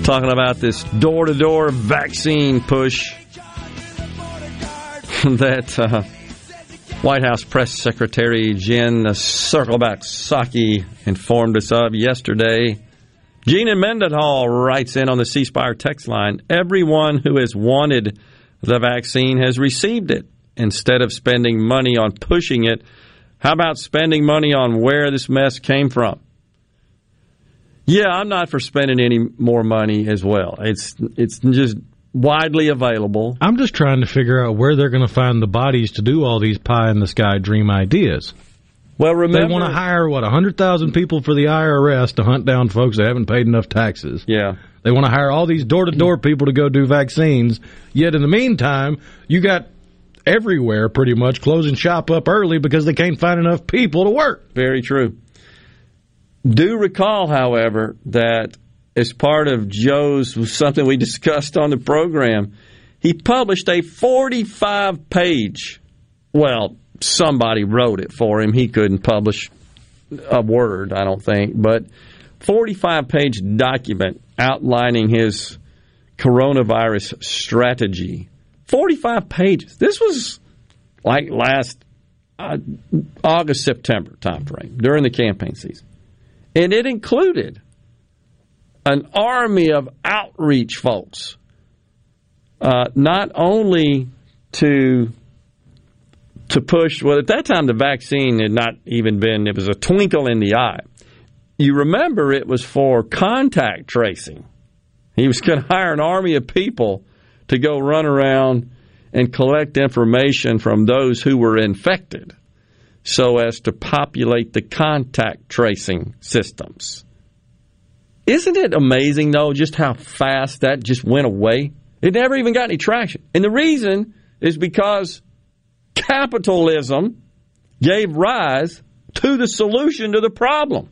Talking about this door to door vaccine push that uh, White House Press Secretary Jen Circleback Psaki informed us of yesterday. Gina Mendenhall writes in on the C Spire text line Everyone who has wanted the vaccine has received it. Instead of spending money on pushing it, how about spending money on where this mess came from? Yeah, I'm not for spending any more money as well. It's it's just widely available. I'm just trying to figure out where they're going to find the bodies to do all these pie in the sky dream ideas. Well, remember they want to hire what hundred thousand people for the IRS to hunt down folks that haven't paid enough taxes. Yeah, they want to hire all these door to door people to go do vaccines. Yet in the meantime, you got everywhere pretty much closing shop up early because they can't find enough people to work. Very true. Do recall, however, that as part of Joe's something we discussed on the program, he published a 45 page, well, somebody wrote it for him. He couldn't publish a word, I don't think, but 45 page document outlining his coronavirus strategy 45 pages. This was like last uh, August, September timeframe during the campaign season. And it included an army of outreach folks, uh, not only to to push. Well, at that time, the vaccine had not even been. It was a twinkle in the eye. You remember, it was for contact tracing. He was going to hire an army of people to go run around and collect information from those who were infected so as to populate the contact tracing systems. Isn't it amazing, though, just how fast that just went away? It never even got any traction. And the reason is because capitalism gave rise to the solution to the problem.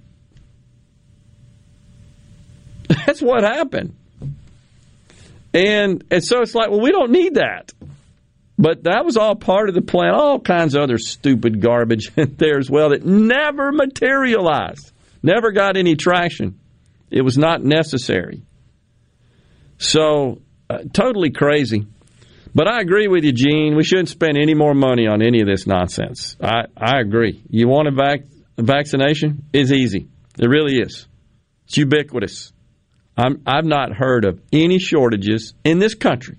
That's what happened. And, and so it's like, well, we don't need that. But that was all part of the plan. All kinds of other stupid garbage in there as well that never materialized, never got any traction. It was not necessary. So, uh, totally crazy. But I agree with you, Gene. We shouldn't spend any more money on any of this nonsense. I, I agree. You want a, vac- a vaccination? It's easy. It really is. It's ubiquitous. I'm, I've not heard of any shortages in this country,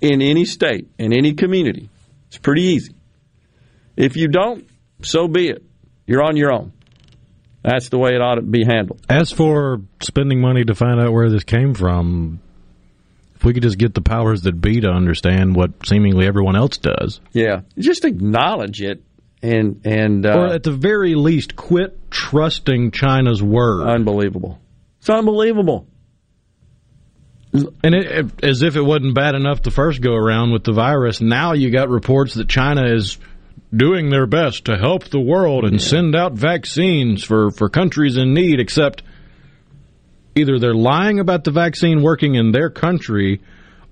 in any state, in any community. It's pretty easy. If you don't, so be it. You're on your own. That's the way it ought to be handled. As for spending money to find out where this came from, if we could just get the powers that be to understand what seemingly everyone else does. Yeah, just acknowledge it and and uh, or at the very least quit trusting China's word. Unbelievable. It's unbelievable. And it, it, as if it wasn't bad enough the first go around with the virus, now you got reports that China is doing their best to help the world and yeah. send out vaccines for, for countries in need, except either they're lying about the vaccine working in their country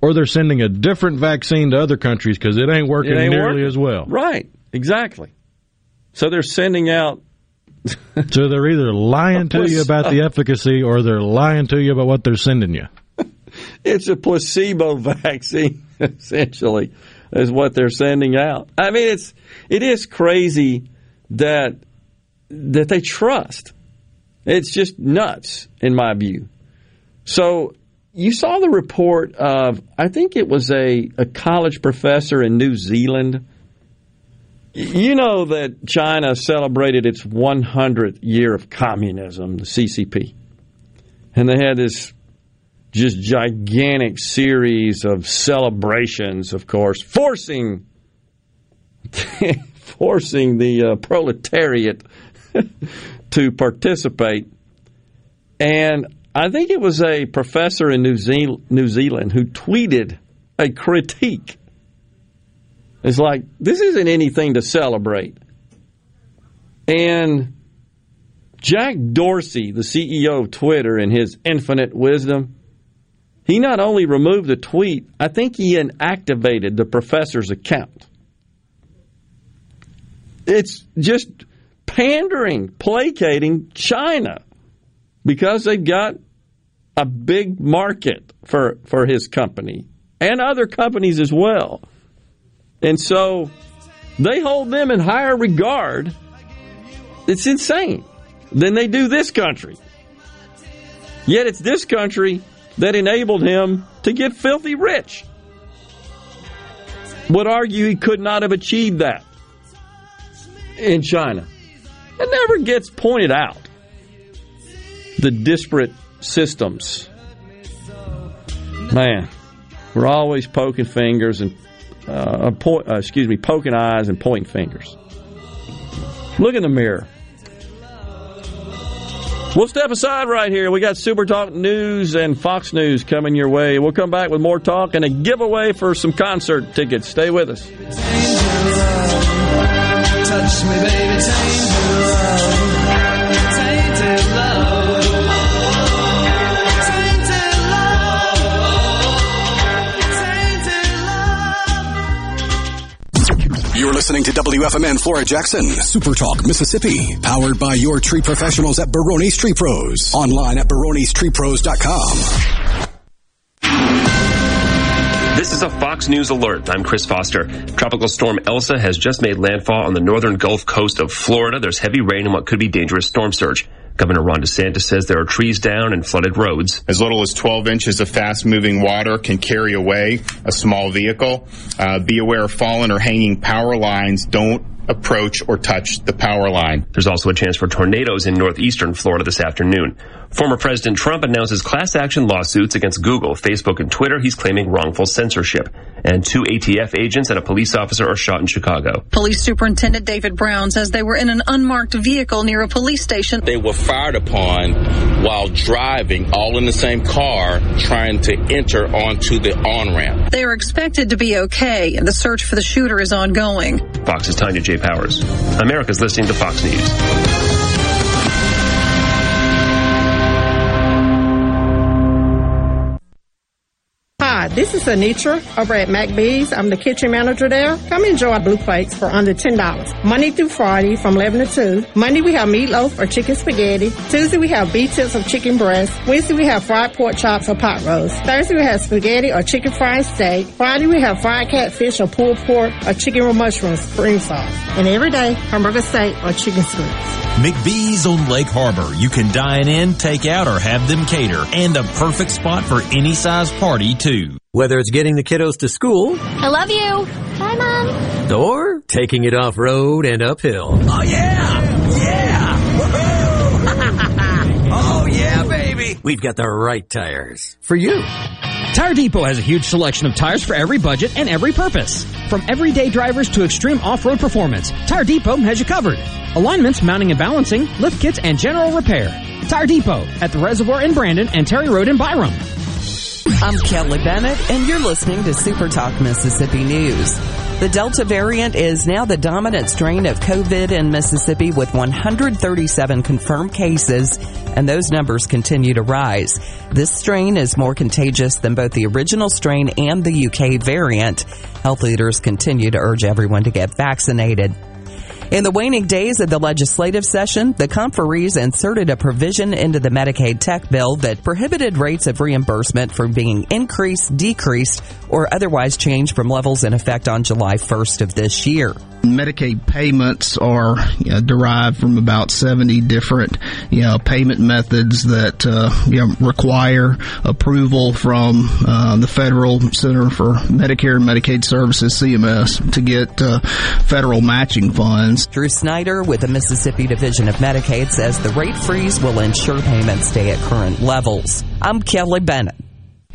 or they're sending a different vaccine to other countries because it ain't working it ain't nearly working. as well. Right, exactly. So they're sending out. so they're either lying to you about the efficacy or they're lying to you about what they're sending you. it's a placebo vaccine, essentially, is what they're sending out. I mean, it's it is crazy that that they trust it's just nuts, in my view. So you saw the report of, I think it was a, a college professor in New Zealand. You know that China celebrated its 100th year of communism, the CCP. And they had this just gigantic series of celebrations, of course, forcing forcing the uh, proletariat to participate. And I think it was a professor in New, New Zealand who tweeted a critique. It's like, this isn't anything to celebrate. And Jack Dorsey, the CEO of Twitter, in his infinite wisdom, he not only removed the tweet, I think he inactivated the professor's account. It's just pandering, placating China because they've got a big market for for his company and other companies as well. And so they hold them in higher regard. It's insane than they do this country. Yet it's this country that enabled him to get filthy rich. Would argue he could not have achieved that in China. It never gets pointed out. The disparate systems. Man, we're always poking fingers and uh, uh, excuse me, poking eyes and pointing fingers. Look in the mirror. We'll step aside right here. We got Super Talk News and Fox News coming your way. We'll come back with more talk and a giveaway for some concert tickets. Stay with us. Listening to WFMN Flora Jackson, Super Talk, Mississippi, powered by your tree professionals at Barone's Tree Pros. Online at baronestreepros.com. This is a Fox News alert. I'm Chris Foster. Tropical storm Elsa has just made landfall on the northern Gulf Coast of Florida. There's heavy rain and what could be dangerous storm surge. Governor Ron DeSantis says there are trees down and flooded roads. As little as 12 inches of fast moving water can carry away a small vehicle. Uh, be aware of fallen or hanging power lines. Don't approach or touch the power line. There's also a chance for tornadoes in northeastern Florida this afternoon. Former President Trump announces class action lawsuits against Google, Facebook, and Twitter. He's claiming wrongful censorship. And two ATF agents and a police officer are shot in Chicago. Police Superintendent David Brown says they were in an unmarked vehicle near a police station. They were fired upon while driving, all in the same car, trying to enter onto the on ramp. They are expected to be okay, and the search for the shooter is ongoing. Fox's Tanya J. Powers. America's listening to Fox News. Hi, this is Anitra over at McBee's. I'm the kitchen manager there. Come enjoy blue plates for under $10. Monday through Friday from 11 to 2. Monday we have meatloaf or chicken spaghetti. Tuesday we have beef tips or chicken breast. Wednesday we have fried pork chops or pot roast. Thursday we have spaghetti or chicken fried steak. Friday we have fried catfish or pulled pork or chicken with mushrooms, cream sauce. And every day, hamburger steak or chicken strips. McBee's on Lake Harbor. You can dine in, take out, or have them cater. And a perfect spot for any size party, too. Whether it's getting the kiddos to school I love you. Bye, Mom. or taking it off road and uphill. Oh yeah! Yeah! oh yeah, baby! We've got the right tires for you. Tire Depot has a huge selection of tires for every budget and every purpose. From everyday drivers to extreme off-road performance, Tire Depot has you covered. Alignments, mounting and balancing, lift kits, and general repair. Tire Depot at the Reservoir in Brandon and Terry Road in Byram. I'm Kelly Bennett, and you're listening to Super Talk Mississippi News. The Delta variant is now the dominant strain of COVID in Mississippi with 137 confirmed cases, and those numbers continue to rise. This strain is more contagious than both the original strain and the UK variant. Health leaders continue to urge everyone to get vaccinated. In the waning days of the legislative session, the conferees inserted a provision into the Medicaid tech bill that prohibited rates of reimbursement from being increased, decreased, or otherwise changed from levels in effect on July 1st of this year. Medicaid payments are you know, derived from about 70 different you know, payment methods that uh, you know, require approval from uh, the Federal Center for Medicare and Medicaid Services, CMS, to get uh, federal matching funds. Drew Snyder with the Mississippi Division of Medicaid says the rate freeze will ensure payments stay at current levels. I'm Kelly Bennett.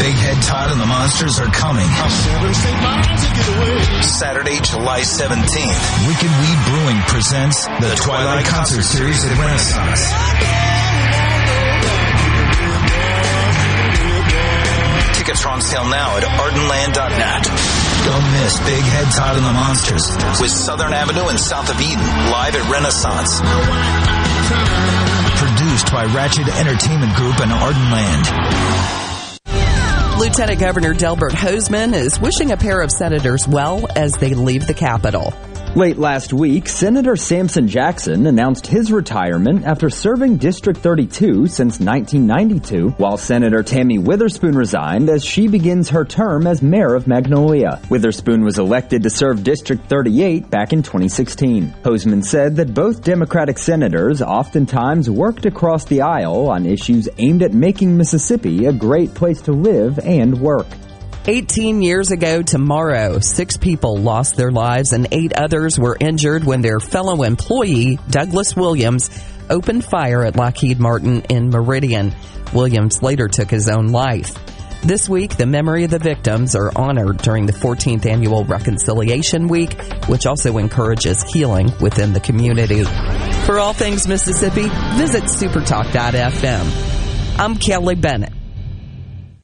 Big Head Todd and the Monsters are coming. Saturday, July 17th. Wicked Weed Brewing presents the Twilight Concert Series at Renaissance. Tickets are on sale now at ardenland.net. Don't miss Big Head Todd and the Monsters with Southern Avenue and South of Eden live at Renaissance. Produced by Wratchet Entertainment Group and Ardenland. Lieutenant Governor Delbert Hosemann is wishing a pair of senators well as they leave the Capitol. Late last week, Senator Sampson Jackson announced his retirement after serving District 32 since 1992, while Senator Tammy Witherspoon resigned as she begins her term as mayor of Magnolia. Witherspoon was elected to serve District 38 back in 2016. Hosemann said that both Democratic senators oftentimes worked across the aisle on issues aimed at making Mississippi a great place to live and work. 18 years ago tomorrow, six people lost their lives and eight others were injured when their fellow employee, Douglas Williams, opened fire at Lockheed Martin in Meridian. Williams later took his own life. This week, the memory of the victims are honored during the 14th annual Reconciliation Week, which also encourages healing within the community. For all things Mississippi, visit supertalk.fm. I'm Kelly Bennett.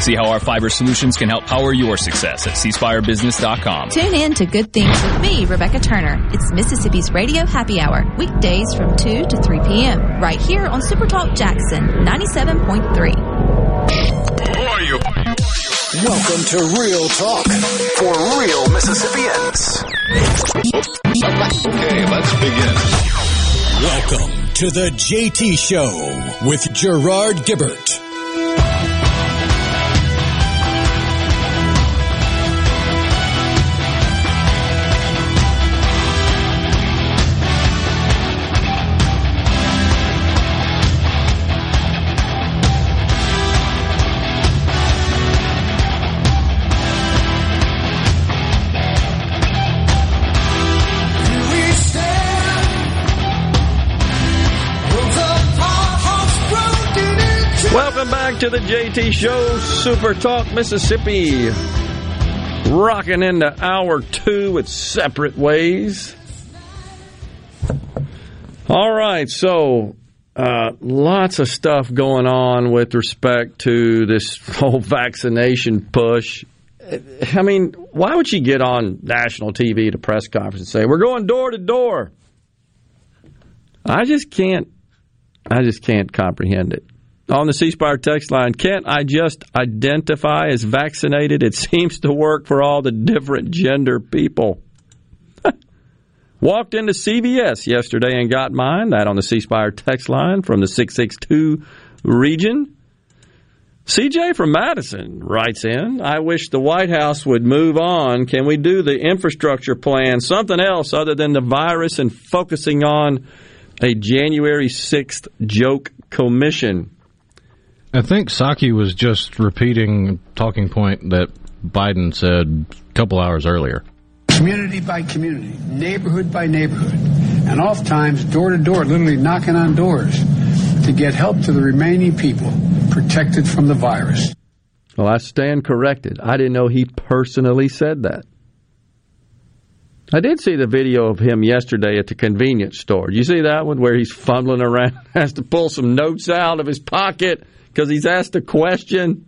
See how our fiber solutions can help power your success at cspirebusiness.com. Tune in to Good Things with me, Rebecca Turner. It's Mississippi's Radio Happy Hour, weekdays from 2 to 3 p.m. right here on Supertalk Jackson 97.3. Who are you? Welcome to Real Talk for real Mississippians. Okay, let's begin. Welcome to the JT Show with Gerard Gibert. To the JT Show, Super Talk Mississippi. Rocking into hour two with separate ways. All right, so uh, lots of stuff going on with respect to this whole vaccination push. I mean, why would she get on national TV a press conference and say, We're going door to door? I just can't I just can't comprehend it on the C Spire text line. Can't I just identify as vaccinated? It seems to work for all the different gender people. Walked into CVS yesterday and got mine. That on the C Spire text line from the 662 region. CJ from Madison writes in I wish the White House would move on. Can we do the infrastructure plan, something else other than the virus, and focusing on a January 6th joke commission? I think Psaki was just repeating a talking point that Biden said a couple hours earlier. Community by community, neighborhood by neighborhood, and oftentimes door to door, literally knocking on doors to get help to the remaining people protected from the virus. Well, I stand corrected. I didn't know he personally said that. I did see the video of him yesterday at the convenience store. Did you see that one where he's fumbling around, has to pull some notes out of his pocket? Because he's asked a question.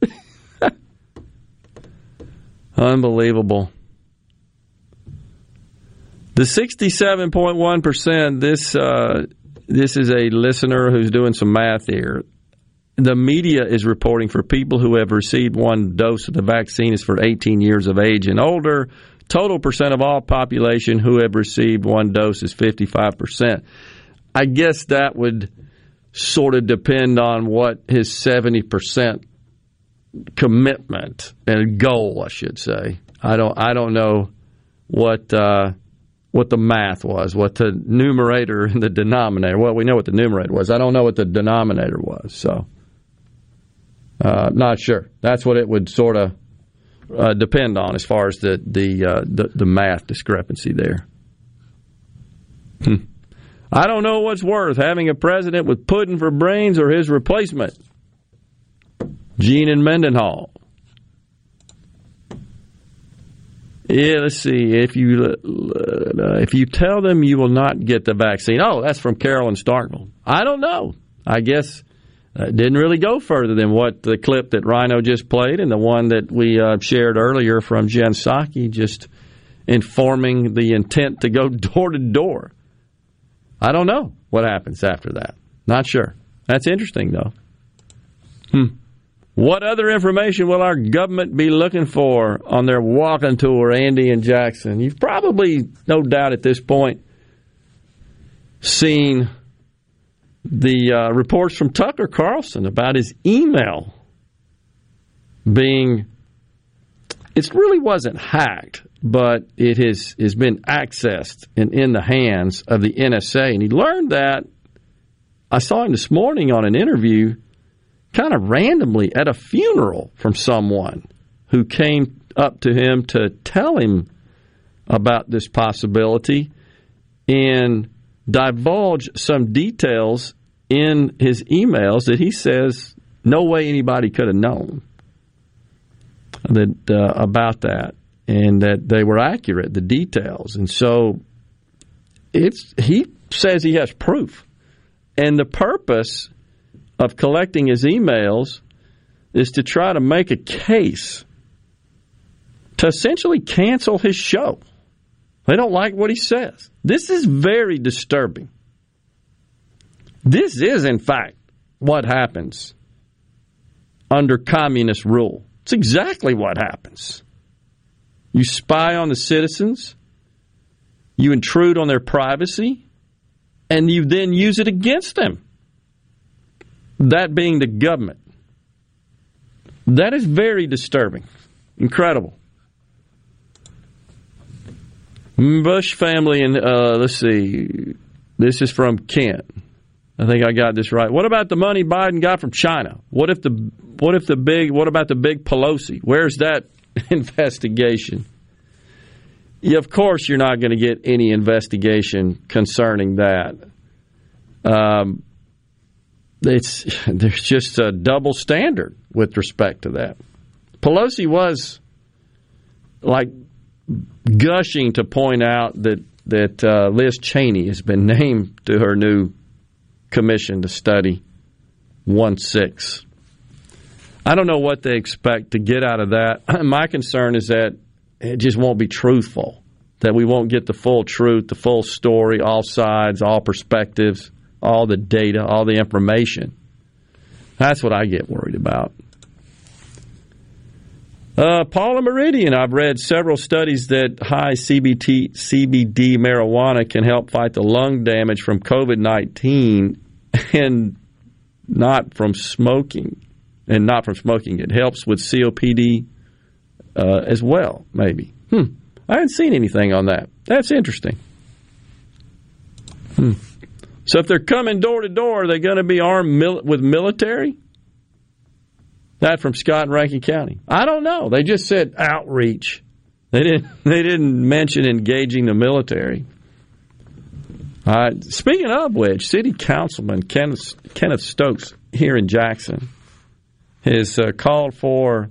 Unbelievable. The 67.1%, this, uh, this is a listener who's doing some math here. The media is reporting for people who have received one dose of the vaccine is for 18 years of age and older. Total percent of all population who have received one dose is 55%. I guess that would sort of depend on what his 70% commitment and goal, I should say. I don't I don't know what uh, what the math was, what the numerator and the denominator. Well, we know what the numerator was. I don't know what the denominator was. So, uh, not sure. That's what it would sort of uh, depend on as far as the the uh, the, the, math discrepancy there. I don't know what's worse, having a president with pudding for brains or his replacement, Gene and Mendenhall. Yeah, let's see. If you uh, if you tell them you will not get the vaccine, oh, that's from Carolyn Starkville. I don't know. I guess it didn't really go further than what the clip that Rhino just played and the one that we uh, shared earlier from Jen Psaki, just informing the intent to go door to door. I don't know what happens after that. Not sure. That's interesting, though. Hmm. What other information will our government be looking for on their walking tour, Andy and Jackson? You've probably, no doubt at this point, seen the uh, reports from Tucker Carlson about his email being it really wasn't hacked, but it has, has been accessed and in the hands of the NSA. And he learned that. I saw him this morning on an interview, kind of randomly at a funeral from someone who came up to him to tell him about this possibility and divulge some details in his emails that he says no way anybody could have known that uh, about that, and that they were accurate, the details, and so it's he says he has proof, and the purpose of collecting his emails is to try to make a case to essentially cancel his show. They don't like what he says. This is very disturbing. This is, in fact, what happens under communist rule. It's exactly what happens. You spy on the citizens, you intrude on their privacy, and you then use it against them. That being the government. That is very disturbing. Incredible. Bush family, and uh, let's see, this is from Kent. I think I got this right. What about the money Biden got from China? What if the what if the big what about the big Pelosi? Where's that investigation? Yeah, of course you're not going to get any investigation concerning that. Um, it's there's just a double standard with respect to that. Pelosi was like gushing to point out that that uh, Liz Cheney has been named to her new commission to study 1 6. I don't know what they expect to get out of that. My concern is that it just won't be truthful, that we won't get the full truth, the full story, all sides, all perspectives, all the data, all the information. That's what I get worried about. Uh, Paula Meridian, I've read several studies that high CBT, CBD marijuana can help fight the lung damage from COVID 19 and not from smoking, and not from smoking. It helps with COPD uh, as well, maybe. Hmm. I haven't seen anything on that. That's interesting. Hmm. So if they're coming door to door, are they going to be armed mil- with military? That from Scott and Rankin County. I don't know. They just said outreach. They didn't. They didn't mention engaging the military. Uh, speaking of which, City Councilman Kenneth, Kenneth Stokes here in Jackson has uh, called for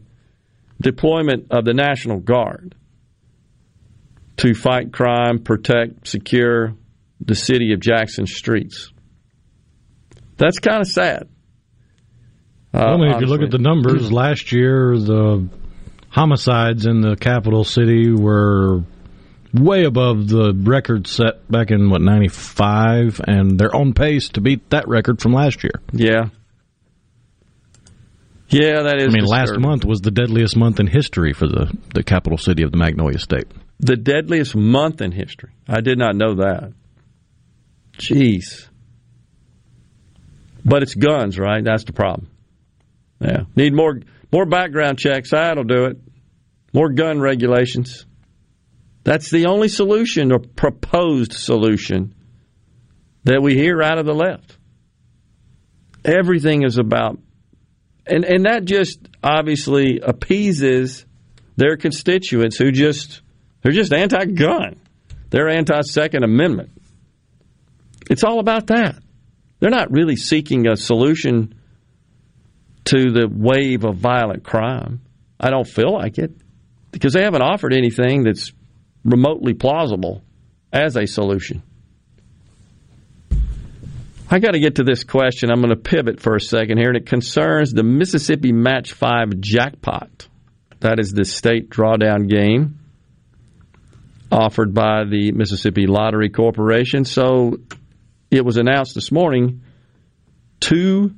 deployment of the National Guard to fight crime, protect, secure the city of Jackson streets. That's kind of sad. Uh, I mean, if you look at the numbers, last year the homicides in the capital city were way above the record set back in what '95, and they're on pace to beat that record from last year. Yeah, yeah, that is. I mean, disturbing. last month was the deadliest month in history for the the capital city of the Magnolia State. The deadliest month in history. I did not know that. Jeez. But it's guns, right? That's the problem. Yeah. Need more more background checks. That'll do it. More gun regulations. That's the only solution or proposed solution that we hear out of the left. Everything is about and and that just obviously appeases their constituents who just they're just anti-gun. They're anti-second amendment. It's all about that. They're not really seeking a solution to the wave of violent crime. I don't feel like it because they haven't offered anything that's remotely plausible as a solution. I got to get to this question. I'm going to pivot for a second here, and it concerns the Mississippi Match 5 jackpot. That is the state drawdown game offered by the Mississippi Lottery Corporation. So it was announced this morning two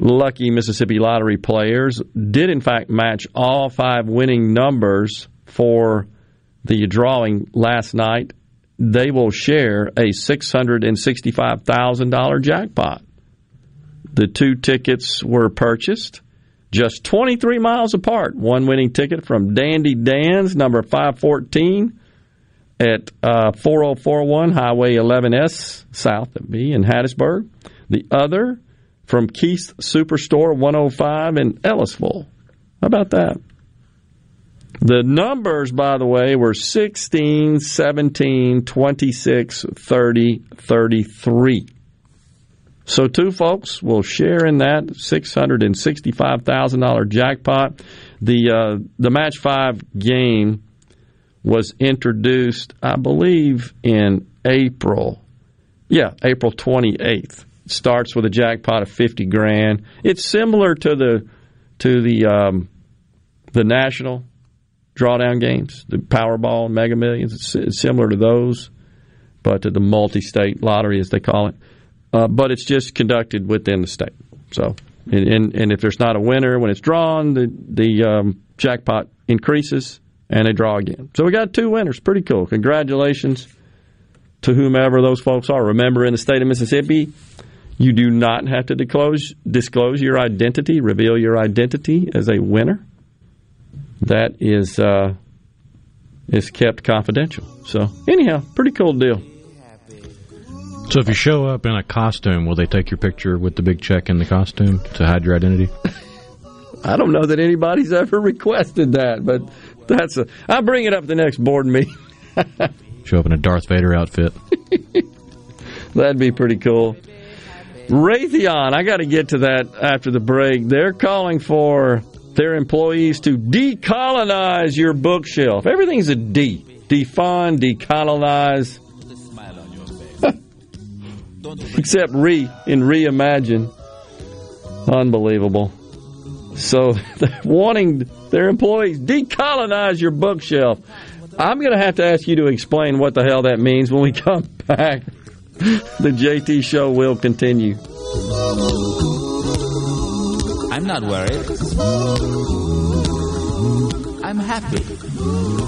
lucky Mississippi Lottery players did, in fact, match all five winning numbers for the drawing last night. They will share a $665,000 jackpot. The two tickets were purchased just 23 miles apart. One winning ticket from Dandy Dan's, number 514 at uh, 4041 Highway 11S, south of me in Hattiesburg. The other from Keith's Superstore 105 in Ellisville. How about that? The numbers, by the way, were 16, 17, 26, 30, 33. So two folks will share in that $665,000 jackpot. The uh, the match five game was introduced, I believe, in April. Yeah, April 28th. It starts with a jackpot of 50 grand. It's similar to the to the um, the national drawdown games, the Powerball and Mega Millions. It's, similar to those, but to the multi-state lottery, as they call it uh, but it's just conducted within the state. So, and, and, and, if there's not a winner when it's drawn, the the um, jackpot increases and they draw again. So we got two winners. Pretty cool. Congratulations to whomever those folks are. Remember, in the state of Mississippi, you do not have to disclose disclose your identity, reveal your identity as a winner. That is uh, is kept confidential. So anyhow, pretty cool deal. So if you show up in a costume, will they take your picture with the big check in the costume to hide your identity? I don't know that anybody's ever requested that, but that's a. I'll bring it up the next board meeting. show up in a Darth Vader outfit. That'd be pretty cool. Raytheon, I got to get to that after the break. They're calling for their employees to decolonize your bookshelf. Everything's a D. Defund, decolonize except re in reimagine. Unbelievable. So wanting their employees decolonize your bookshelf. I'm going to have to ask you to explain what the hell that means when we come back. The JT show will continue. Not worried. I'm happy.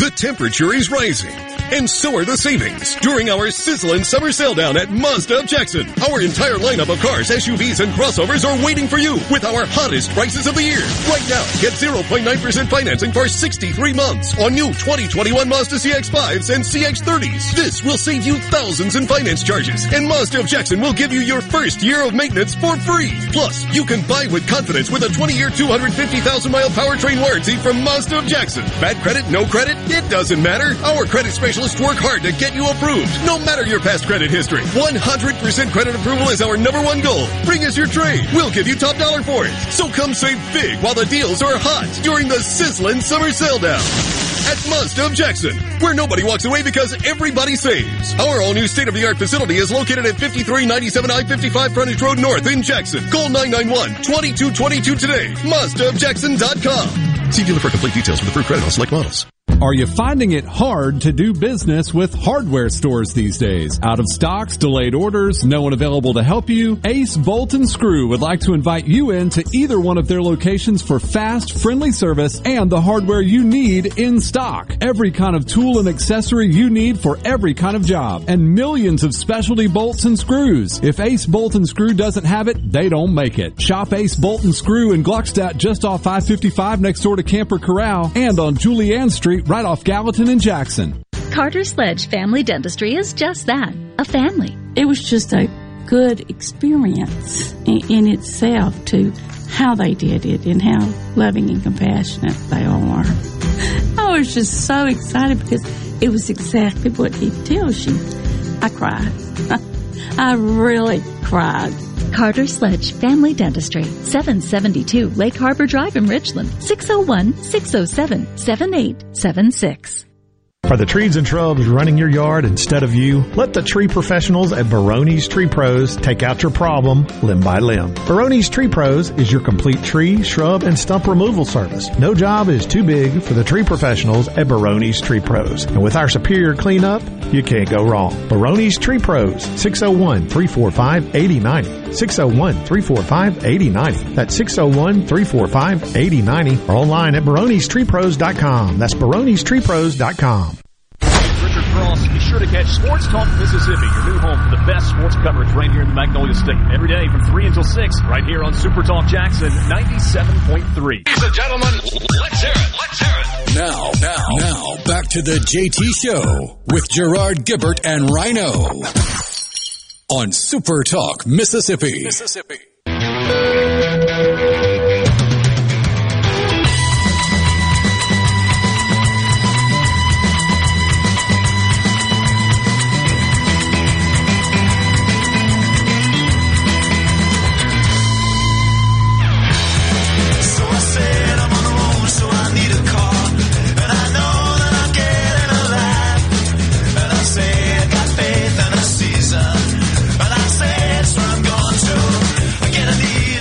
The temperature is rising and so are the savings during our sizzling summer sale down at Mazda of Jackson. Our entire lineup of cars, SUVs, and crossovers are waiting for you with our hottest prices of the year. Right now, get 0.9% financing for 63 months on new 2021 Mazda CX-5s and CX-30s. This will save you thousands in finance charges, and Mazda of Jackson will give you your first year of maintenance for free. Plus, you can buy with confidence with a 20-year, 250,000-mile powertrain warranty from Mazda of Jackson. Bad credit, no credit, it doesn't matter. Our credit specialists work hard to get you approved, no matter your past credit history. 100% credit approval is our number one goal. Bring us your trade. We'll give you top dollar for it. So come save big while the deals are hot during the sizzling summer sale down at Mazda of Jackson, where nobody walks away because everybody saves. Our all new state of the art facility is located at 5397 I 55 Frontage Road North in Jackson. Call 991 2222 today. MazdaofJackson.com. See dealer for complete details with approved credit on select models. Are you finding it hard to do business with hardware stores these days? Out of stocks, delayed orders, no one available to help you? Ace Bolt and Screw would like to invite you in to either one of their locations for fast, friendly service and the hardware you need in stock. Every kind of tool and accessory you need for every kind of job and millions of specialty bolts and screws. If Ace Bolt and Screw doesn't have it, they don't make it. Shop Ace Bolt and Screw in Gluckstadt just off 555 next door to Camper Corral and on Julianne Street right off Gallatin and Jackson. Carter Sledge Family Dentistry is just that a family. It was just a good experience in, in itself to how they did it and how loving and compassionate they all are. I was just so excited because it was exactly what he tells you. I cried. I really cried Carter Sledge Family Dentistry, 772 Lake Harbor Drive in Richland, 601 607 7876. Are the trees and shrubs running your yard instead of you? Let the tree professionals at Barone's Tree Pros take out your problem limb by limb. Barone's Tree Pros is your complete tree, shrub, and stump removal service. No job is too big for the tree professionals at Barone's Tree Pros. And with our superior cleanup, you can't go wrong. Barone's Tree Pros, oh 601-345-8090. 601-345-8090. That's 601-345-8090 or online at baronestreepros.com. That's baronestreepros.com. Richard Cross. Be sure to catch Sports Talk Mississippi, your new home for the best sports coverage right here in the Magnolia State. Every day from 3 until 6, right here on Super Talk Jackson 97.3. Ladies and gentlemen, let's hear it. Let's hear it. Now, now, now, back to the JT Show with Gerard Gibert and Rhino on Super Talk, Mississippi. Mississippi.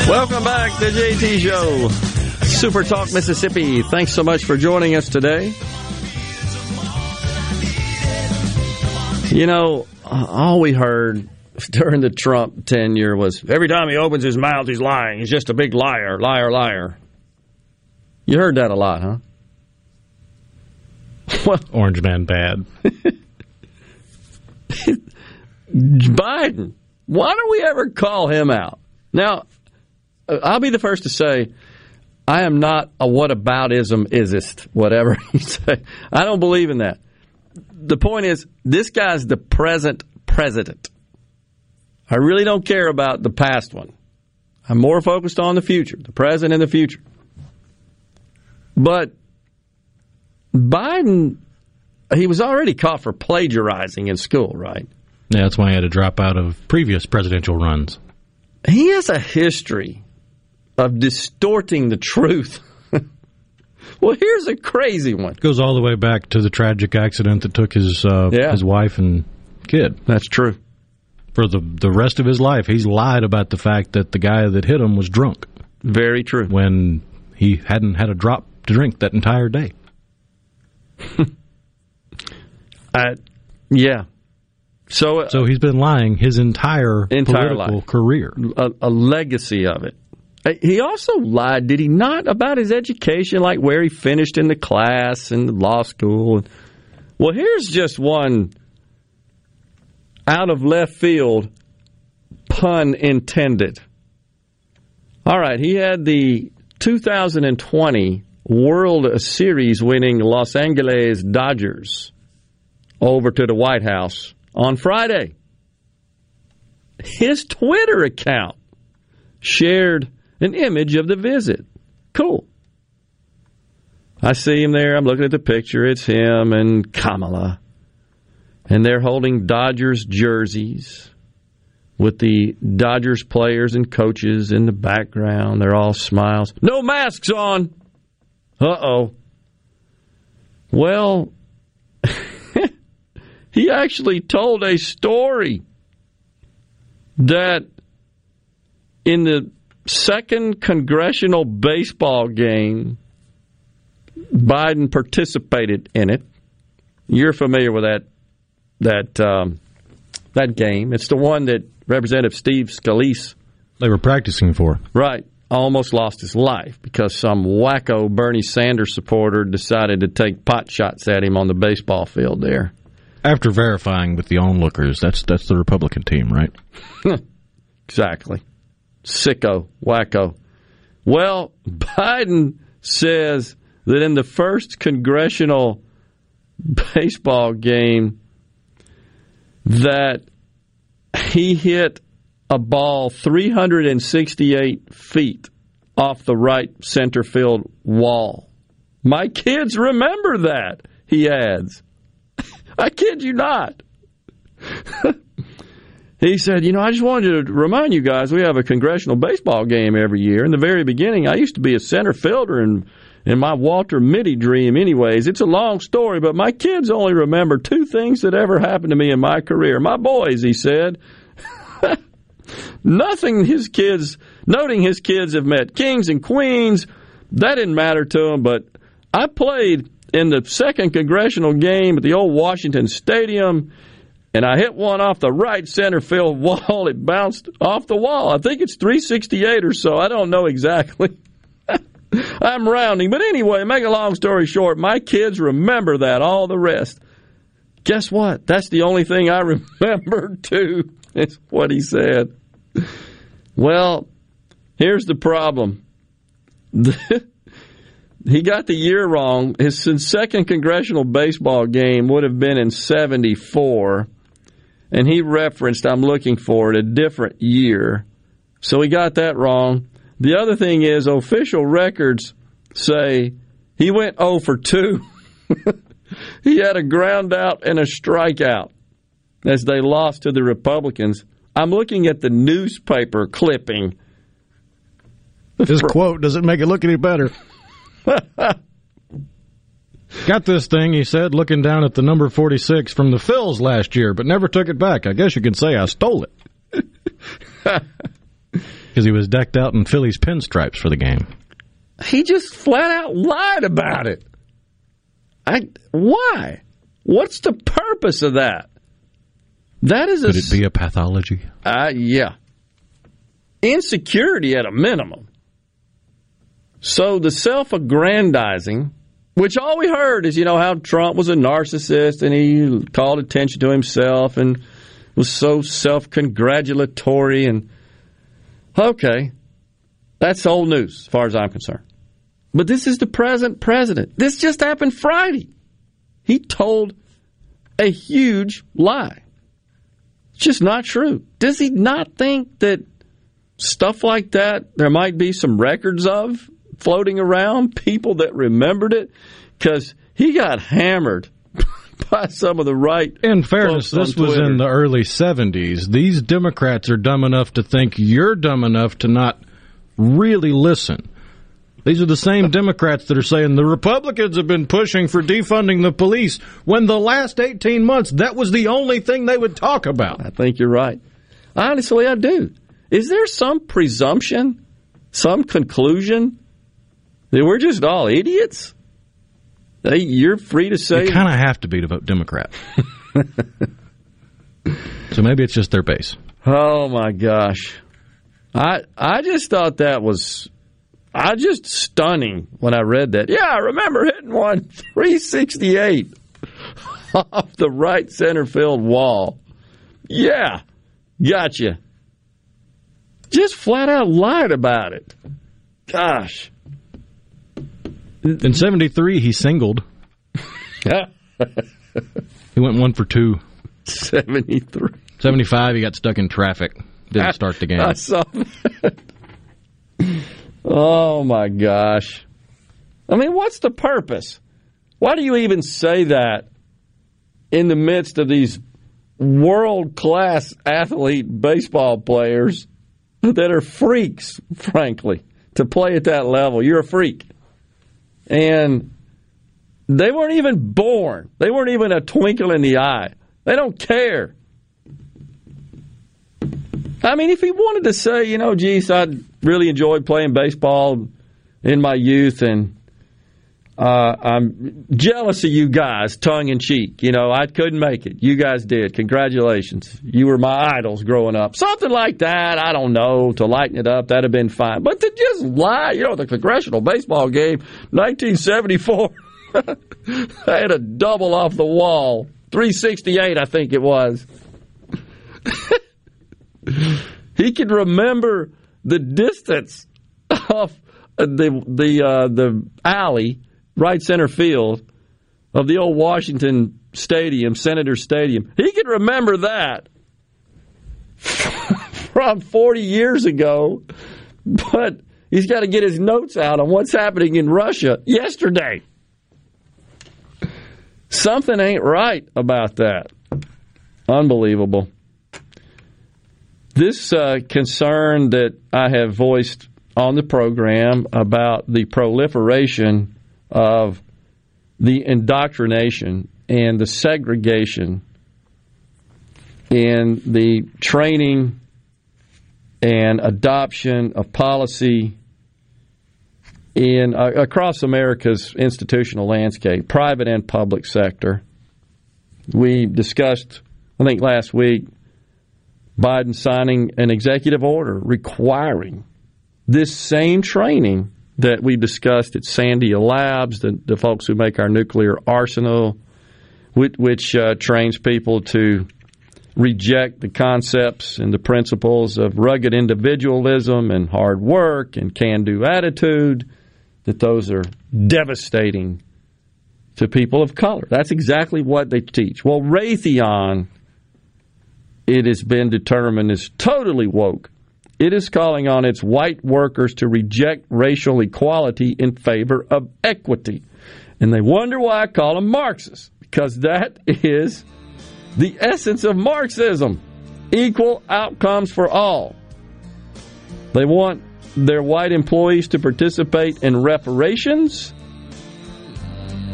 Welcome back to JT Show, Super Talk Mississippi. Thanks so much for joining us today. You know, all we heard during the Trump tenure was every time he opens his mouth, he's lying. He's just a big liar, liar, liar. You heard that a lot, huh? Well, Orange Man bad. Biden. Why don't we ever call him out? Now, I'll be the first to say I am not a whataboutism isist, whatever you say. I don't believe in that. The point is, this guy's the present president. I really don't care about the past one. I'm more focused on the future, the present and the future. But Biden, he was already caught for plagiarizing in school, right? Yeah, that's why he had to drop out of previous presidential runs. He has a history of distorting the truth. well, here's a crazy one. It Goes all the way back to the tragic accident that took his uh, Yeah. his wife and kid. That's true. For the the rest of his life, he's lied about the fact that the guy that hit him was drunk. Very true. When he hadn't had a drop to drink that entire day. Uh, yeah. So, uh, So he's been lying his entire, Entire political life. career. a, a legacy of it. He also lied, did he not, about his education, like where he finished in the class and the law school? Well, here's just one out of left field, pun intended. All right, he had the 2020 World Series winning Los Angeles Dodgers over to the White House on Friday. His Twitter account shared an image of the visit. Cool. I see him there. I'm looking at the picture. It's him and Kamala. And they're holding Dodgers jerseys with the Dodgers players and coaches in the background. They're all smiles. No masks on. Uh oh. Well, he actually told a story that in the second congressional baseball game, Biden participated in it. You're familiar with that that um, that game. It's the one that Representative Steve Scalise They were practicing for. Right. Almost lost his life because some wacko Bernie Sanders supporter decided to take pot shots at him on the baseball field there. After verifying with the onlookers, that's that's the Republican team, right? exactly. Sicko, wacko. Well, Biden says that in the first congressional baseball game that he hit a ball 368 feet off the right center field wall. My kids remember that, he adds. I kid you not. he said, You know, I just wanted to remind you guys we have a congressional baseball game every year. In the very beginning, I used to be a center fielder in, in my Walter Mitty dream, anyways. It's a long story, but my kids only remember two things that ever happened to me in my career. My boys, he said. Nothing his kids, noting his kids have met kings and queens, that didn't matter to him, but I played in the second congressional game at the old Washington Stadium and I hit one off the right center field wall. It bounced off the wall. I think it's 368 or so. I don't know exactly. I'm rounding. But anyway, make a long story short, my kids remember that, all the rest. Guess what? That's the only thing I remember, too, is what he said. Well, here's the problem. he got the year wrong. His second congressional baseball game would have been in 74 and he referenced, I'm looking for it, a different year. So he got that wrong. The other thing is, official records say he went 0 for 2. he had a ground out and a strikeout as they lost to the Republicans. I'm looking at the newspaper clipping. This quote doesn't make it look any better. Got this thing, he said, looking down at the number 46 from the Phils last year, but never took it back. I guess you could say I stole it. Because he was decked out in Phillies pinstripes for the game. He just flat out lied about it. I why? What's the purpose of that? That is a Could it be a pathology? Uh, yeah. Insecurity at a minimum. So the self-aggrandizing which all we heard is, you know, how Trump was a narcissist and he called attention to himself and was so self congratulatory. And okay, that's old news as far as I'm concerned. But this is the present president. This just happened Friday. He told a huge lie. It's just not true. Does he not think that stuff like that there might be some records of floating around, people that remembered it, because he got hammered by some of the right. In fairness, this was in the early 70s. These Democrats are dumb enough to think you're dumb enough to not really listen. These are the same Democrats that are saying the Republicans have been pushing for defunding the police when the last 18 months that was the only thing they would talk about. I think you're right. Honestly, I do. Is there some presumption, some conclusion that we're just all idiots? Hey, you're free to say. You kind of have to be to vote Democrat. so maybe it's just their base. Oh my gosh, I I just thought that was, I just stunning when I read that. Yeah, I remember hitting one 368 off the right center field wall. Yeah, gotcha. Just flat out lied about it. Gosh. In 73, he singled. he went one for two. 73. 75, he got stuck in traffic. Didn't start the game. I saw that. Oh, my gosh. I mean, what's the purpose? Why do you even say that in the midst of these world class athlete baseball players that are freaks, frankly, to play at that level? You're a freak and they weren't even born. They weren't even a twinkle in the eye. They don't care. I mean, if he wanted to say, you know, geez, I really enjoyed playing baseball in my youth and uh, I'm jealous of you guys, tongue in cheek. You know, I couldn't make it. You guys did. Congratulations. You were my idols growing up. Something like that. I don't know. To lighten it up, that'd have been fine. But to just lie, you know, the congressional baseball game, 1974, I had a double off the wall. 368, I think it was. he could remember the distance of the the uh, the alley right center field of the old Washington Stadium, Senator Stadium. He can remember that from 40 years ago, but he's got to get his notes out on what's happening in Russia yesterday. Something ain't right about that. Unbelievable. this uh, concern that I have voiced on the program about the proliferation of the indoctrination and the segregation in the training and adoption of policy in uh, across America's institutional landscape, private and public sector. We discussed, I think last week, Biden signing an executive order requiring this same training that we discussed at Sandia Labs, the, the folks who make our nuclear arsenal, which, which uh, trains people to reject the concepts and the principles of rugged individualism and hard work and can do attitude, that those are devastating to people of color. That's exactly what they teach. Well, Raytheon, it has been determined, is totally woke. It is calling on its white workers to reject racial equality in favor of equity. And they wonder why I call them Marxists, because that is the essence of Marxism equal outcomes for all. They want their white employees to participate in reparations.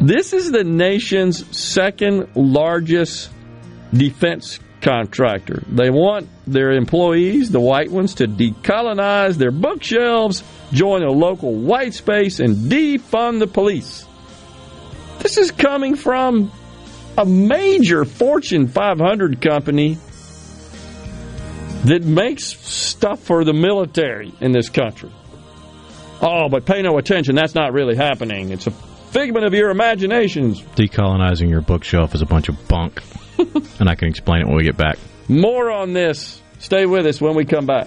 This is the nation's second largest defense contractor. They want their employees, the white ones, to decolonize their bookshelves, join a local white space, and defund the police. This is coming from a major Fortune 500 company that makes stuff for the military in this country. Oh, but pay no attention. That's not really happening. It's a figment of your imaginations. Decolonizing your bookshelf is a bunch of bunk. And I can explain it when we get back. More on this. Stay with us when we come back.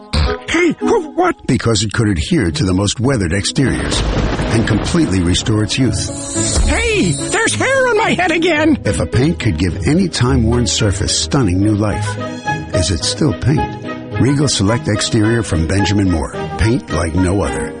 Hey, who, what? Because it could adhere to the most weathered exteriors and completely restore its youth. Hey, there's hair on my head again! If a paint could give any time-worn surface stunning new life, is it still paint? Regal Select Exterior from Benjamin Moore. Paint like no other.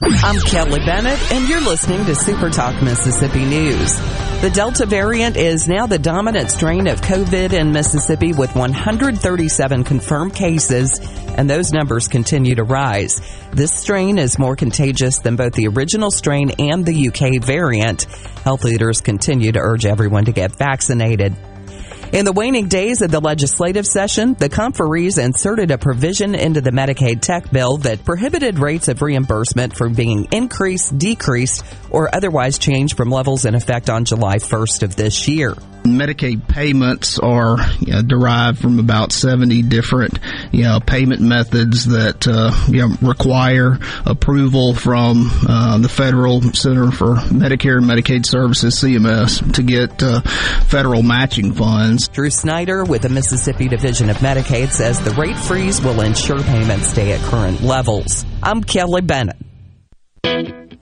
I'm Kelly Bennett, and you're listening to Super Talk Mississippi News. The Delta variant is now the dominant strain of COVID in Mississippi with 137 confirmed cases, and those numbers continue to rise. This strain is more contagious than both the original strain and the UK variant. Health leaders continue to urge everyone to get vaccinated. In the waning days of the legislative session, the conferees inserted a provision into the Medicaid tech bill that prohibited rates of reimbursement from being increased, decreased, or otherwise changed from levels in effect on July 1st of this year. Medicaid payments are you know, derived from about 70 different you know, payment methods that uh, you know, require approval from uh, the Federal Center for Medicare and Medicaid Services, CMS, to get uh, federal matching funds. Drew Snyder with the Mississippi Division of Medicaid says the rate freeze will ensure payments stay at current levels. I'm Kelly Bennett.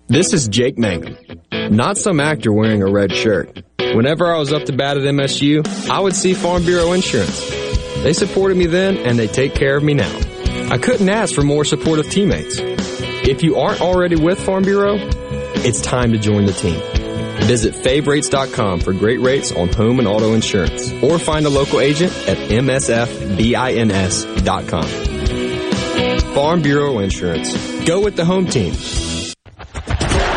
This is Jake Mangum, not some actor wearing a red shirt. Whenever I was up to bat at MSU, I would see Farm Bureau Insurance. They supported me then, and they take care of me now. I couldn't ask for more supportive teammates. If you aren't already with Farm Bureau, it's time to join the team. Visit favrates.com for great rates on home and auto insurance, or find a local agent at msfbins.com. Farm Bureau Insurance. Go with the home team.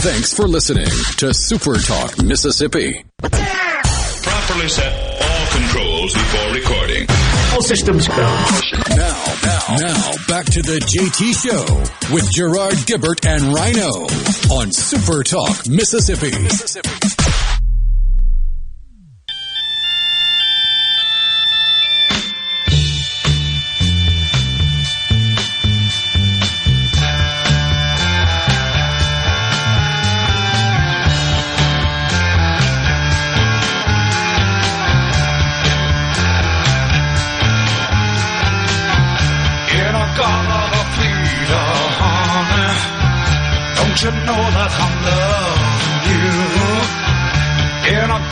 Thanks for listening to Super Talk Mississippi. Properly set all controls before recording. All systems go. Now, now, now, back to the JT Show with Gerard Gibert and Rhino on Super Talk Mississippi. In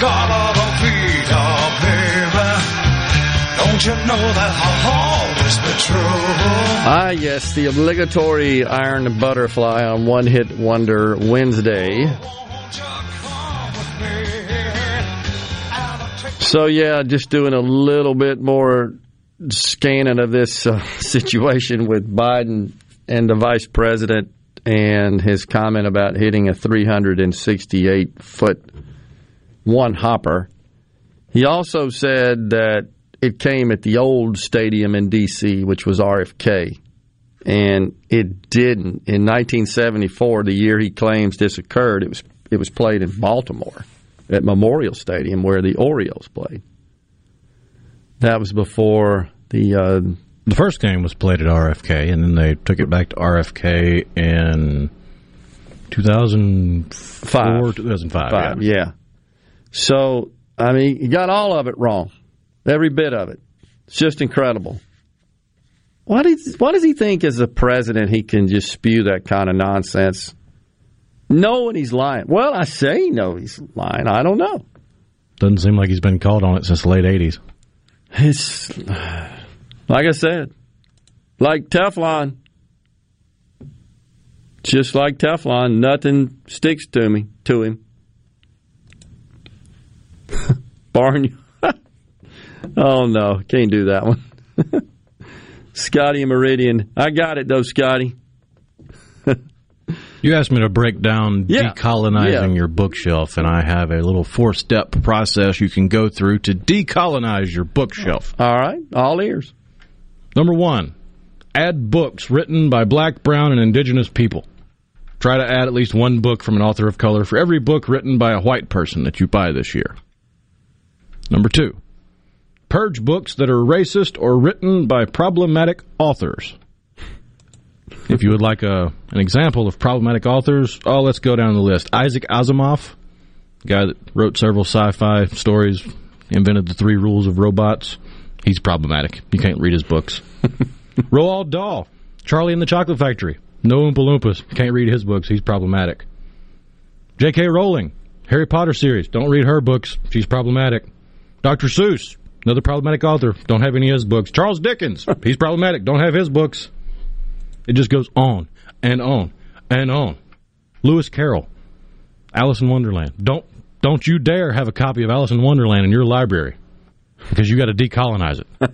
you? In a garden of Peter, baby, don't you know that I'll always be true? Ah, yes, the obligatory Iron Butterfly on One Hit Wonder Wednesday. So, yeah, just doing a little bit more scanning of this uh, situation with Biden and the vice president and his comment about hitting a 368 foot one hopper. He also said that it came at the old stadium in D.C., which was RFK, and it didn't. In 1974, the year he claims this occurred, it was it was played in Baltimore at Memorial Stadium where the Orioles played. That was before the uh, The first game was played at RFK, and then they took it back to RFK in 2004, 2005. Five, yeah. yeah. So, I mean, he got all of it wrong. Every bit of it. It's just incredible. Why does, why does he think, as a president, he can just spew that kind of nonsense? Knowing he's lying. Well, I say he knows he's lying. I don't know. Doesn't seem like he's been called on it since the late 80s. It's, like I said, like Teflon. Just like Teflon, nothing sticks to me, to him. Barn. oh no, can't do that one. Scotty and Meridian. I got it though, Scotty. You asked me to break down Yeah. decolonizing Yeah. your bookshelf, and I have a little four step process you can go through to decolonize your bookshelf. All right, all ears. Number one, add books written by black, brown, and indigenous people. Try to add at least one book from an author of color for every book written by a white person that you buy this year. Number two, purge books that are racist or written by problematic authors. If you would like a an example of problematic authors, oh, let's go down the list. Isaac Asimov, guy that wrote several sci-fi stories, invented the three rules of robots. He's problematic. You can't read his books. Roald Dahl, Charlie and the Chocolate Factory. No Oompa Loompas. Can't read his books. He's problematic. J.K. Rowling, Harry Potter series. Don't read her books. She's problematic. Dr. Seuss, another problematic author. Don't have any of his books. Charles Dickens, he's problematic. Don't have his books. It just goes on and on and on. Lewis Carroll, Alice in Wonderland. Don't don't you dare have a copy of Alice in Wonderland in your library because you got to decolonize it.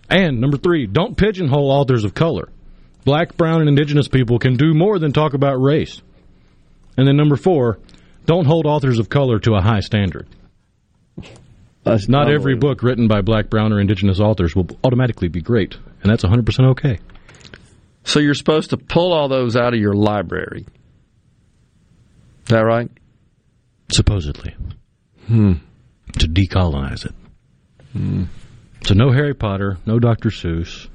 and number three, don't pigeonhole authors of color. Black, brown, and indigenous people can do more than talk about race. And then number four, don't hold authors of color to a high standard. Not every book written by black, brown, or indigenous authors will automatically be great, and that's 100% okay. So you're supposed to pull all those out of your library. Is that right? Supposedly. Hmm. To decolonize it. So no Harry Potter, no Dr. Seuss,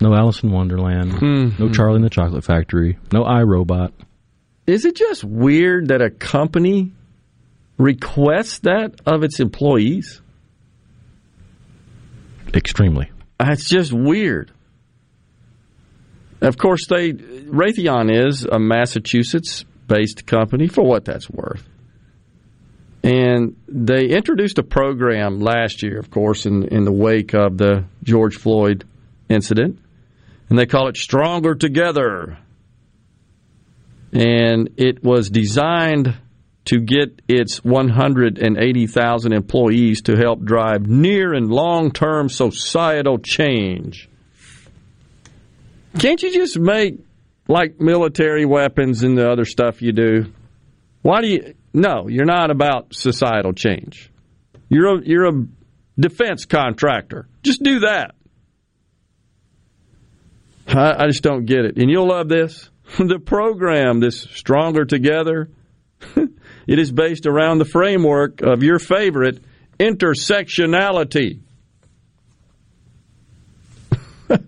no Alice in Wonderland, Hmm. no Charlie and the Chocolate Factory, no iRobot. Is it just weird that a company requests that of its employees? Extremely. It's just weird. Of course, they Raytheon is a Massachusetts-based company for what that's worth, and they introduced a program last year, of course, in in the wake of the George Floyd incident, and they call it Stronger Together, and it was designed to get its 180,000 employees to help drive near and long-term societal change. Can't you just make like military weapons and the other stuff you do? Why do you? No, you're not about societal change. You're a, you're a defense contractor. Just do that. I, I just don't get it. And you'll love this. the program, this Stronger Together, it is based around the framework of your favorite intersectionality.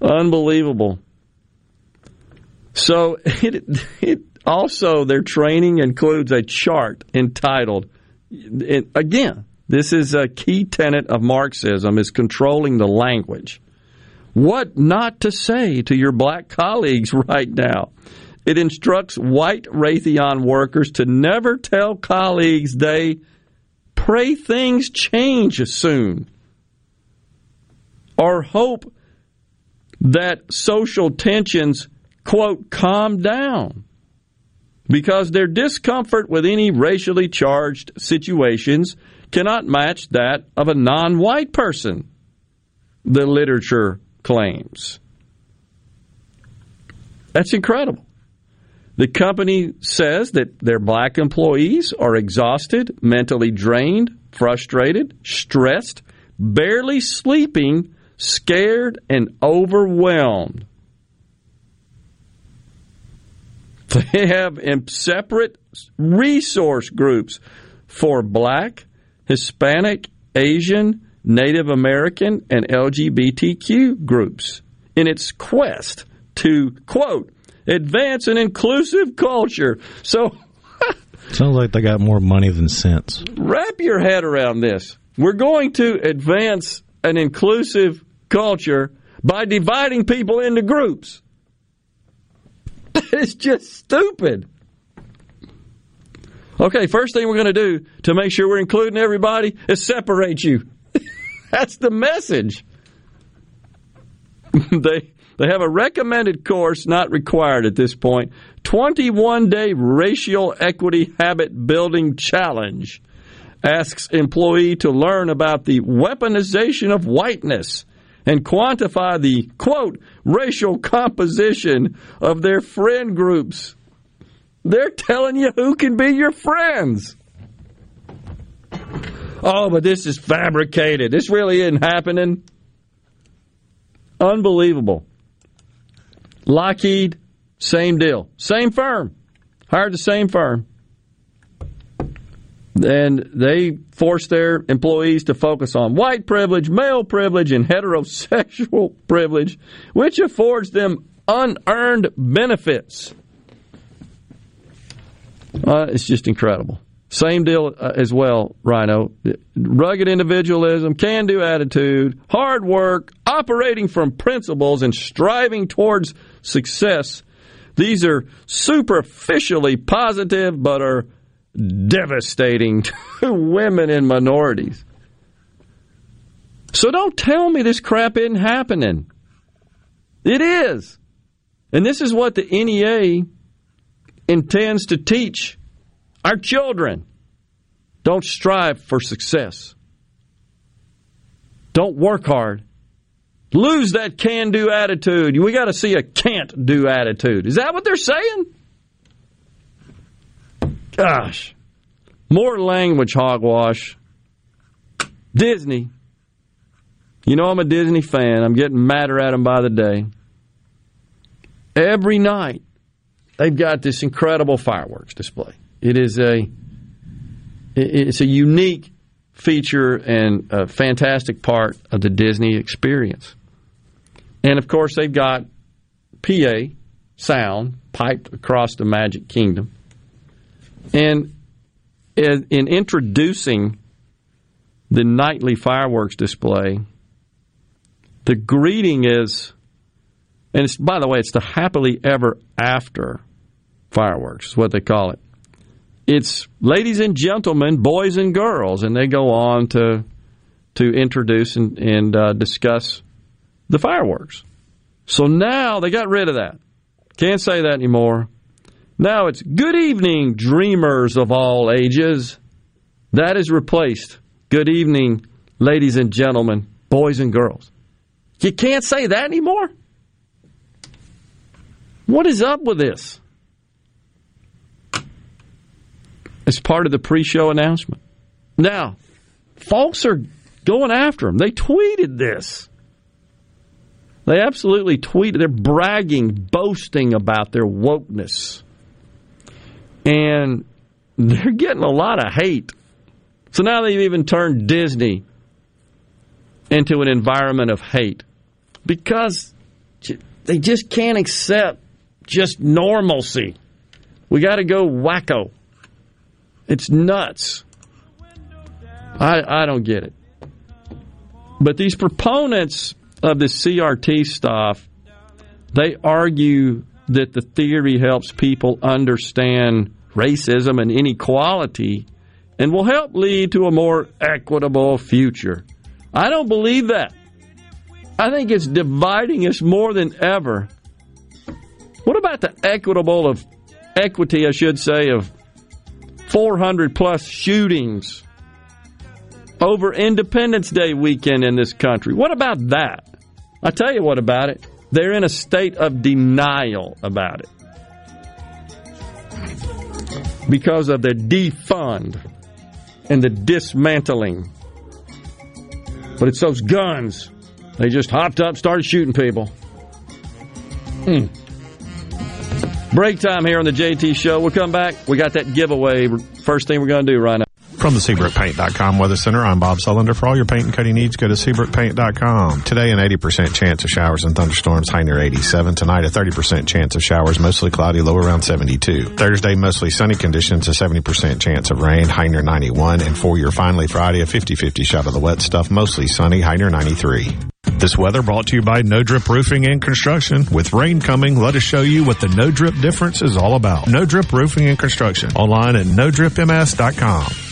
Unbelievable. So it, it also their training includes a chart entitled it, again this is a key tenet of Marxism is controlling the language. What not to say to your black colleagues right now. It instructs white Raytheon workers to never tell colleagues they pray things change soon or hope that social tensions, quote, calm down because their discomfort with any racially charged situations cannot match that of a non white person, the literature claims. That's incredible. The company says that their black employees are exhausted, mentally drained, frustrated, stressed, barely sleeping, scared, and overwhelmed. They have separate resource groups for black, Hispanic, Asian, Native American, and LGBTQ groups in its quest to, quote, advance an inclusive culture. So Sounds like they got more money than sense. wrap your head around this. We're going to advance an inclusive culture by dividing people into groups. It's just stupid. Okay, first thing we're going to do to make sure we're including everybody is separate you. That's the message. they they have a recommended course, not required at this point. 21 day racial equity habit building challenge. asks employee to learn about the weaponization of whiteness and quantify the quote racial composition of their friend groups. They're telling you who can be your friends. Oh, but this is fabricated. This really isn't happening. Unbelievable. Lockheed, same deal. Same firm. Hired the same firm. And they force their employees to focus on white privilege, male privilege, and heterosexual privilege, which affords them unearned benefits. Uh, it's just incredible. Same deal uh, as well, Rhino. Rugged individualism, can do attitude, hard work, operating from principles, and striving towards success. These are superficially positive, but are devastating to women and minorities. So don't tell me this crap isn't happening. It is. And this is what the NEA intends to teach our children. Don't strive for success. Don't work hard. Lose that can do attitude. We got to see a can't do attitude. Is that what they're saying? Gosh. More language hogwash. Disney. You know I'm a Disney fan. I'm getting madder at them by the day. Every night, they've got this incredible fireworks display. It is a it's a unique feature and a fantastic part of the Disney experience. And of course, they've got PA sound piped across the Magic Kingdom. And in, in introducing the nightly fireworks display, the greeting is, and it's, by the way, it's the happily ever after fireworks, is what they call it it's ladies and gentlemen, boys and girls, and they go on to to introduce and, and uh, discuss the fireworks. So now they got rid of that. Can't say that anymore. Now it's good evening, dreamers of all ages. That is replaced. Good evening, ladies and gentlemen, boys and girls. You can't say that anymore? What is up with this? as part of the pre show announcement. Now, folks are going after him. They tweeted this. They absolutely tweet. They're bragging, boasting about their wokeness. And they're getting a lot of hate. So now they've even turned Disney into an environment of hate because they just can't accept just normalcy. We got to go wacko. It's nuts. I, I don't get it. But these proponents of the CRT stuff, they argue that the theory helps people understand racism and inequality and will help lead to a more equitable future. I don't believe that. I think it's dividing us more than ever. What about the equitable of equity, I should say, of 400 plus shootings over Independence Day weekend in this country. What about that? I tell you what about it. They're in a state of denial about it because of the defund and the dismantling. But it's those guns. They just hopped up, started shooting people. Hmm. Break time here on the JT Show. We'll come back. We got that giveaway. First thing we're going to do right now. From the SeabrookPaint.com Weather Center, I'm Bob Sullender. For all your paint and coating needs, go to SeabrookPaint.com. Today, an 80% chance of showers and thunderstorms, high near 87. Tonight, a 30% chance of showers, mostly cloudy, low around 72. Thursday, mostly sunny conditions, a 70% chance of rain, high near 91. And for your finally Friday, a 50-50 shot of the wet stuff, mostly sunny, high near 93. This weather brought to you by No Drip Roofing and Construction. With rain coming, let us show you what the No Drip difference is all about. No Drip Roofing and Construction. Online at NoDripMS.com.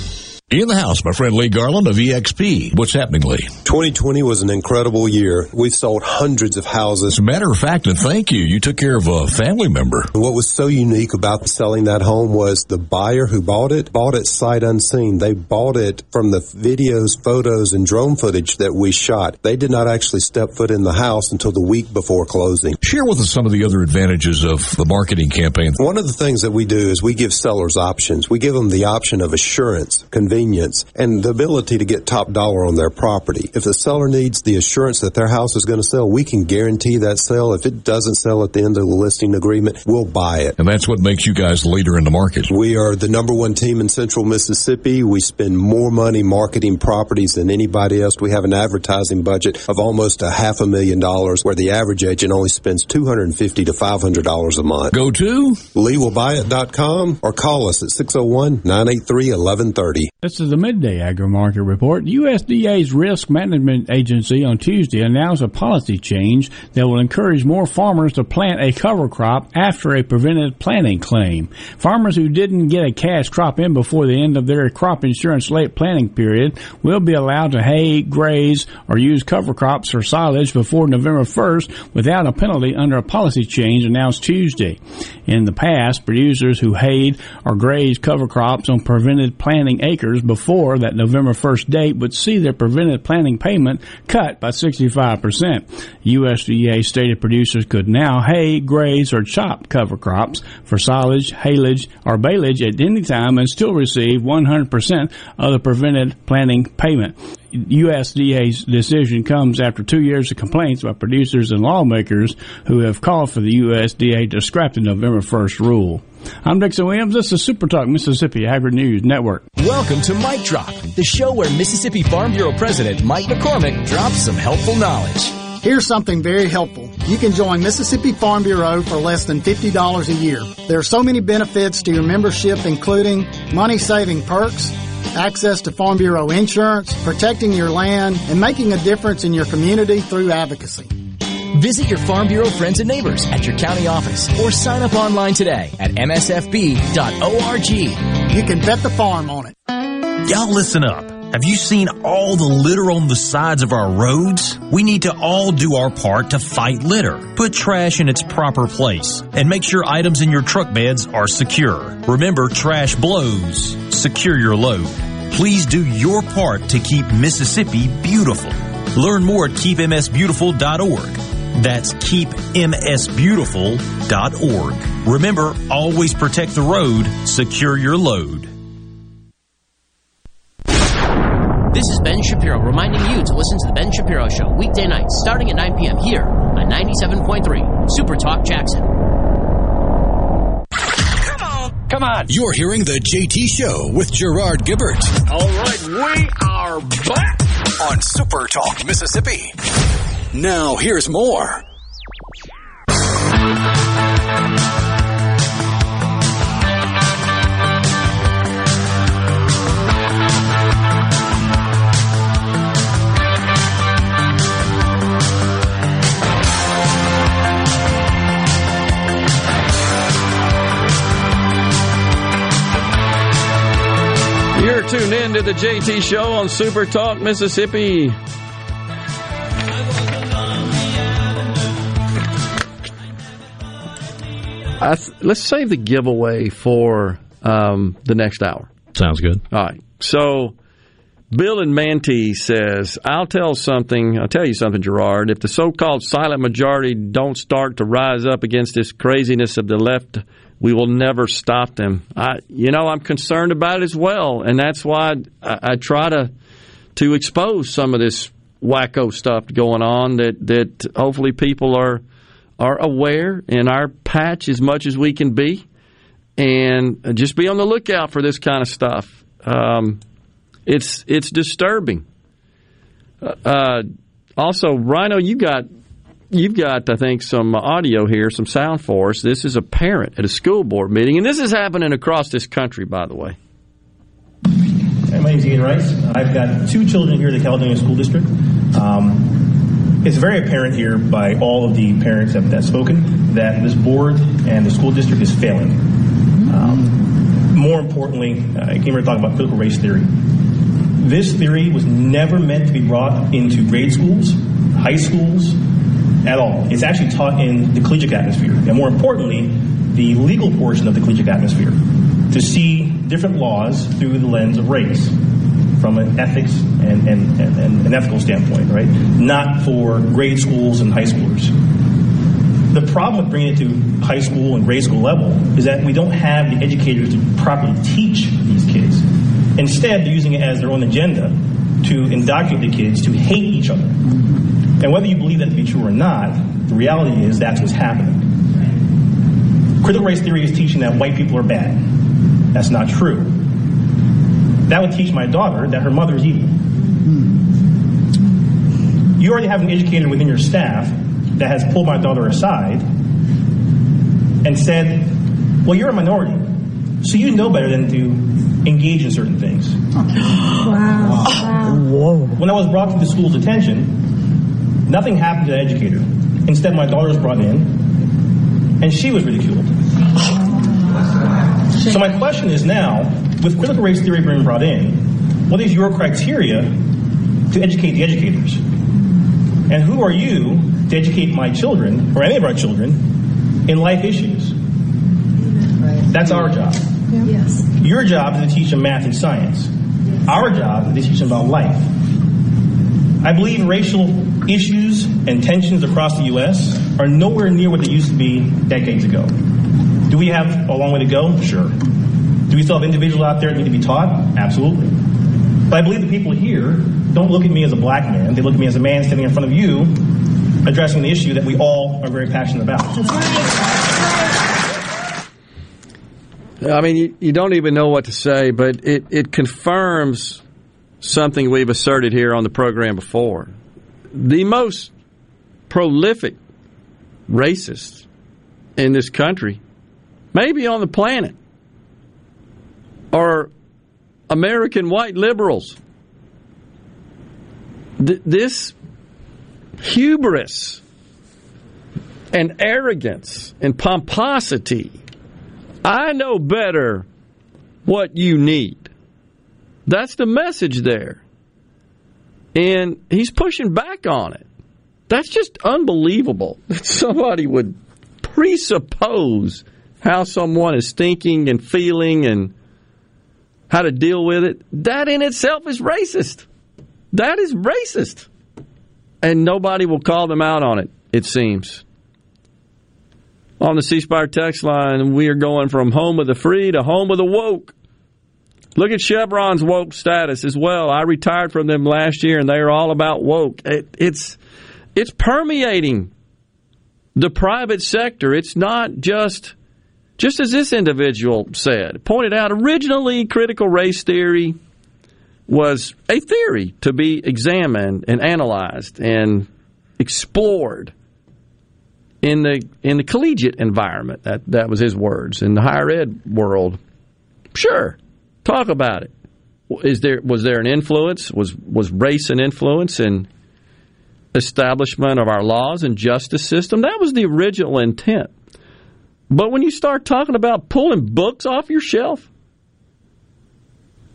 In the house, my friend Lee Garland of EXP. What's happening, Lee? 2020 was an incredible year. We've sold hundreds of houses. As a matter of fact, and thank you, you took care of a family member. What was so unique about selling that home was the buyer who bought it bought it sight unseen. They bought it from the videos, photos, and drone footage that we shot. They did not actually step foot in the house until the week before closing. Share with us some of the other advantages of the marketing campaign. One of the things that we do is we give sellers options. We give them the option of assurance, convenience, and the ability to get top dollar on their property. If the seller needs the assurance that their house is going to sell, we can guarantee that sale. If it doesn't sell at the end of the listing agreement, we'll buy it. And that's what makes you guys leader in the market. We are the number one team in central Mississippi. We spend more money marketing properties than anybody else. We have an advertising budget of almost a half a million dollars where the average agent only spends 250 to $500 a month. Go to LeeWillBuyIt.com or call us at 601-983-1130. This is the Midday Agri Market Report. USDA's Risk Management Agency on Tuesday announced a policy change that will encourage more farmers to plant a cover crop after a preventive planting claim. Farmers who didn't get a cash crop in before the end of their crop insurance late planting period will be allowed to hay, graze, or use cover crops or silage before November 1st without a penalty under a policy change announced Tuesday. In the past, producers who hayed or grazed cover crops on prevented planting acres before that November 1st date would see their prevented planting payment cut by 65%. USDA stated producers could now hay, graze, or chop cover crops for silage, haylage, or baleage at any time and still receive 100% of the prevented planting payment. USDA's decision comes after two years of complaints by producers and lawmakers who have called for the USDA to scrap the November 1st rule. I'm Dixon Williams. This is Super Talk Mississippi Agri News Network. Welcome to Mike Drop, the show where Mississippi Farm Bureau President Mike McCormick drops some helpful knowledge. Here's something very helpful. You can join Mississippi Farm Bureau for less than $50 a year. There are so many benefits to your membership, including money saving perks, access to Farm Bureau insurance, protecting your land, and making a difference in your community through advocacy. Visit your Farm Bureau friends and neighbors at your county office or sign up online today at msfb.org. You can bet the farm on it. Y'all listen up. Have you seen all the litter on the sides of our roads? We need to all do our part to fight litter. Put trash in its proper place and make sure items in your truck beds are secure. Remember, trash blows. Secure your load. Please do your part to keep Mississippi beautiful. Learn more at keepmsbeautiful.org. That's keepmsbeautiful.org. Remember, always protect the road, secure your load. This is Ben Shapiro reminding you to listen to The Ben Shapiro Show weekday nights starting at 9 p.m. here on 97.3 Super Talk Jackson. Come on. You're hearing The JT Show with Gerard Gibert. All right, we are back on Super Talk Mississippi. Now, here's more. Tuned in to the JT Show on Super Talk Mississippi. I th- let's save the giveaway for um, the next hour. Sounds good. All right. So, Bill and Manti says, I'll tell something, I'll tell you something, Gerard. If the so called silent majority don't start to rise up against this craziness of the left, we will never stop them. I, you know, I'm concerned about it as well. And that's why I, I try to, to expose some of this wacko stuff going on that, that hopefully people are are aware in our patch as much as we can be, and just be on the lookout for this kind of stuff. Um, It's it's disturbing. Uh, also, Rhino, you got you've got I think some audio here, some sound for us. This is a parent at a school board meeting, and this is happening across this country, by the way. My name is Ian Rice. I've got two children here at the Caledonia School District. Um, it's very apparent here by all of the parents that have spoken that this board and the school district is failing. Um, more importantly, I came here to talk about critical race theory. This theory was never meant to be brought into grade schools, high schools, at all. It's actually taught in the collegiate atmosphere, and more importantly, the legal portion of the collegiate atmosphere, to see different laws through the lens of race from an ethics and, and, and, and an ethical standpoint, right? Not for grade schools and high schoolers. The problem with bringing it to high school and grade school level is that we don't have the educators to properly teach these kids. Instead, they're using it as their own agenda to indoctrinate the kids to hate each other. And whether you believe that to be true or not, the reality is that's what's happening. Critical race theory is teaching that white people are bad. That's not true. That would teach my daughter that her mother is evil. You already have an educator within your staff that has pulled my daughter aside and said, Well, you're a minority, so you know better than to engage in certain things. Wow. Whoa. When I was brought to the school's attention, nothing happened to the educator. Instead, my daughter was brought in, and she was ridiculed. So my question is now, with critical race theory being brought in, what is your criteria to educate the educators? And who are you to educate my children, or any of our children, in life issues? That's our job. Yes. Your job is to teach them math and science. Our job is to teach them about life. I believe racial issues and tensions across the U.S. are nowhere near what they used to be decades ago. Do we have a long way to go? Sure. Do we still have individuals out there that need to be taught? Absolutely. But I believe the people here don't look at me as a black man. They look at me as a man standing in front of you addressing the issue that we all are very passionate about. I mean, you, you don't even know what to say, but it, it confirms something we've asserted here on the program before. The most prolific racists in this country, maybe on the planet, are American white liberals. Th- this hubris and arrogance and pomposity I know better what you need. That's the message there. And he's pushing back on it. That's just unbelievable that somebody would presuppose how someone is thinking and feeling and how to deal with it. That in itself is racist. That is racist. And nobody will call them out on it, it seems on the C Spire text line, we are going from home of the free to home of the woke. Look at Chevron's woke status as well. I retired from them last year, and they are all about woke. It, it's it's permeating the private sector. It's not just just as this individual said, pointed out. Originally, critical race theory was a theory to be examined and analyzed and explored in the in the collegiate environment. That that was his words. In the higher ed world, sure, talk about it. Is there was there an influence? Was was race an influence in establishment of our laws and justice system? That was the original intent. But when you start talking about pulling books off your shelf,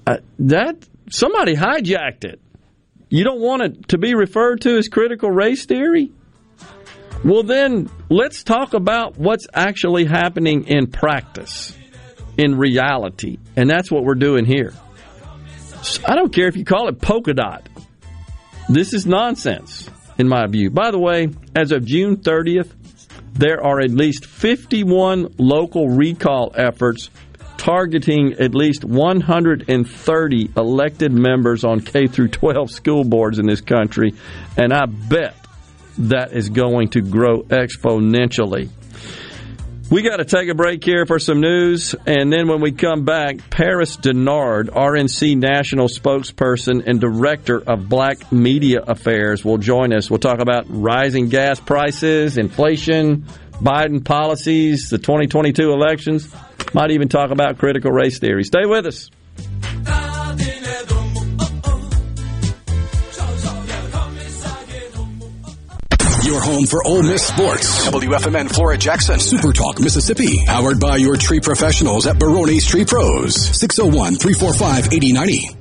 uh, that somebody hijacked it. You don't want it to be referred to as critical race theory? Well, then let's talk about what's actually happening in practice, in reality. And that's what we're doing here. I don't care if you call it polka dot. This is nonsense, in my view. By the way, as of June 30th, there are at least 51 local recall efforts targeting at least 130 elected members on K through 12 school boards in this country, and I bet that is going to grow exponentially. We got to take a break here for some news, and then when we come back, Paris Dennard, RNC national spokesperson and director of Black Media Affairs, will join us. We'll talk about rising gas prices, inflation, Biden policies, the 2022 elections. Might even talk about critical race theory. Stay with us. Your home for Ole Miss sports. WFMN Flora Jackson. Super Talk Mississippi. Powered by your tree professionals at Barone's Tree Pros. 601 345 8090.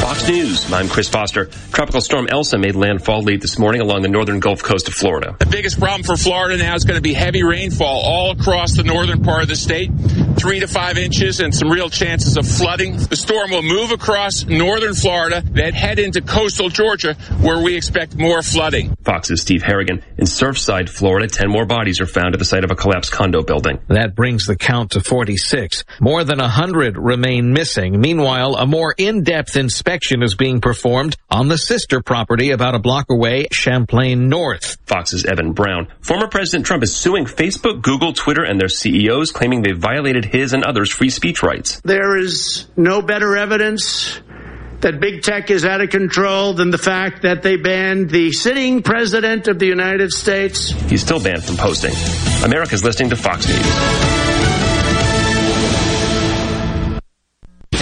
Fox News. I'm Chris Foster. Tropical storm Elsa made landfall late this morning along the northern Gulf Coast of Florida. The biggest problem for Florida now is going to be heavy rainfall all across the northern part of the state. Three to five inches and some real chances of flooding. The storm will move across northern Florida, then head into coastal Georgia, where we expect more flooding. Fox's Steve Harrigan. In Surfside, Florida, 10 more bodies are found at the site of a collapsed condo building. That brings the count to 46. More than 100 remain missing. Meanwhile, a more in-depth inspection is being performed on the sister property about a block away, Champlain North. Fox's Evan Brown. Former President Trump is suing Facebook, Google, Twitter, and their CEOs, claiming they violated his and others' free speech rights. There is no better evidence that big tech is out of control than the fact that they banned the sitting president of the United States. He's still banned from posting. America's listening to Fox News.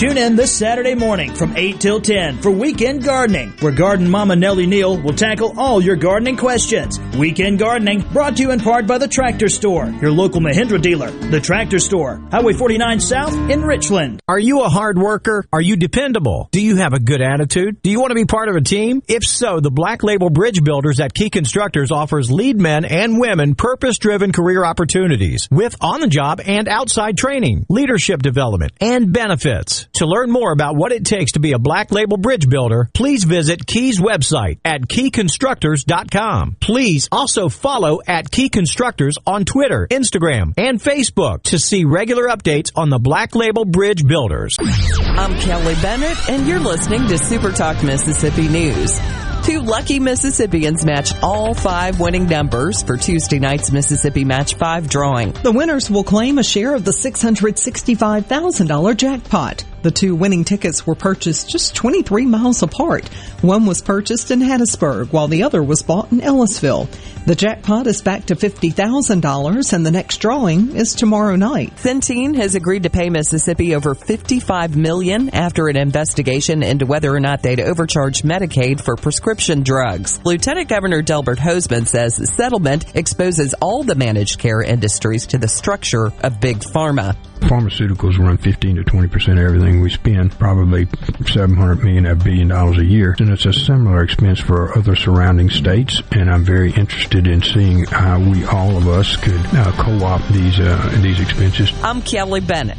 Tune in this Saturday morning from 8 till 10 for Weekend Gardening, where Garden Mama Nellie Neal will tackle all your gardening questions. Weekend Gardening brought to you in part by the Tractor Store, your local Mahindra dealer. The Tractor Store, Highway 49 South in Richland. Are you a hard worker? Are you dependable? Do you have a good attitude? Do you want to be part of a team? If so, the Black Label Bridge Builders at Key Constructors offers lead men and women purpose-driven career opportunities with on-the-job and outside training, leadership development, and benefits. To learn more about what it takes to be a Black Label Bridge Builder, please visit Key's website at keyconstructors.com. Please also follow at Key Constructors on Twitter, Instagram, and Facebook to see regular updates on the Black Label Bridge Builders. I'm Kelly Bennett, and you're listening to Super Talk Mississippi News. Two lucky Mississippians match all five winning numbers for Tuesday night's Mississippi Match 5 drawing. The winners will claim a share of the $665,000 jackpot. The two winning tickets were purchased just 23 miles apart. One was purchased in Hattiesburg while the other was bought in Ellisville. The jackpot is back to $50,000 and the next drawing is tomorrow night. Centene has agreed to pay Mississippi over 55 million after an investigation into whether or not they'd overcharged Medicaid for prescription drugs. Lieutenant Governor Delbert Hosemann says the settlement exposes all the managed care industries to the structure of big pharma. Pharmaceuticals run 15 to 20 percent of everything we spend, probably 700 million, a billion dollars a year. And it's a similar expense for other surrounding states. And I'm very interested in seeing how we, all of us, could uh, co-opt these uh, these expenses. I'm Kelly Bennett.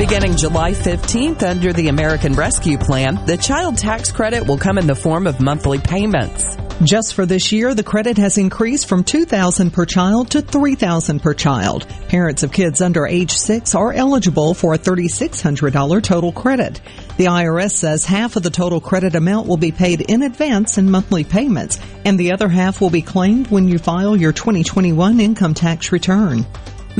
Beginning July 15th under the American Rescue Plan, the child tax credit will come in the form of monthly payments. Just for this year, the credit has increased from 2000 per child to 3000 per child. Parents of kids under age 6 are eligible for a $3600 total credit. The IRS says half of the total credit amount will be paid in advance in monthly payments, and the other half will be claimed when you file your 2021 income tax return.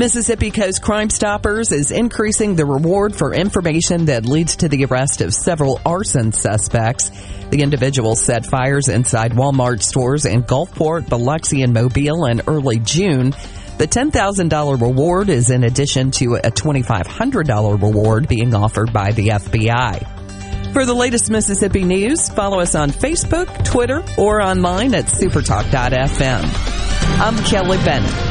Mississippi Coast Crime Stoppers is increasing the reward for information that leads to the arrest of several arson suspects. The individuals set fires inside Walmart stores in Gulfport, Biloxi, and Mobile in early June. The $10,000 reward is in addition to a $2,500 reward being offered by the FBI. For the latest Mississippi news, follow us on Facebook, Twitter, or online at supertalk.fm. I'm Kelly Bennett.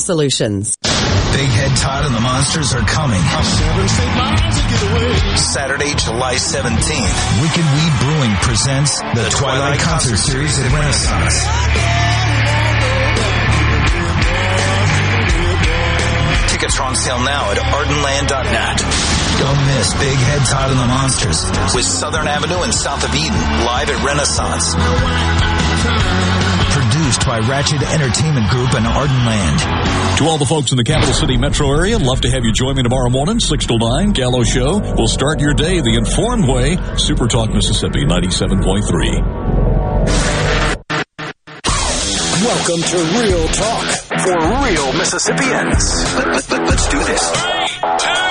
solutions. Big Head Todd and the Monsters are coming. Saturday, July 17th. Wicked Weed Brewing presents the Twilight Concert Series at Renaissance. Tickets are on sale now at ardenland.net. Don't miss Big Head Todd and the Monsters with Southern Avenue and South of Eden live at Renaissance. Produced by Wratchet Entertainment Group and Ardenland. To all the folks in the capital city metro area, love to have you join me tomorrow morning, 6 to 9, Gallo Show. We'll start your day the informed way. Super Talk Mississippi 97.3. Welcome to Real Talk for real Mississippians. Let, let, let, let's do this.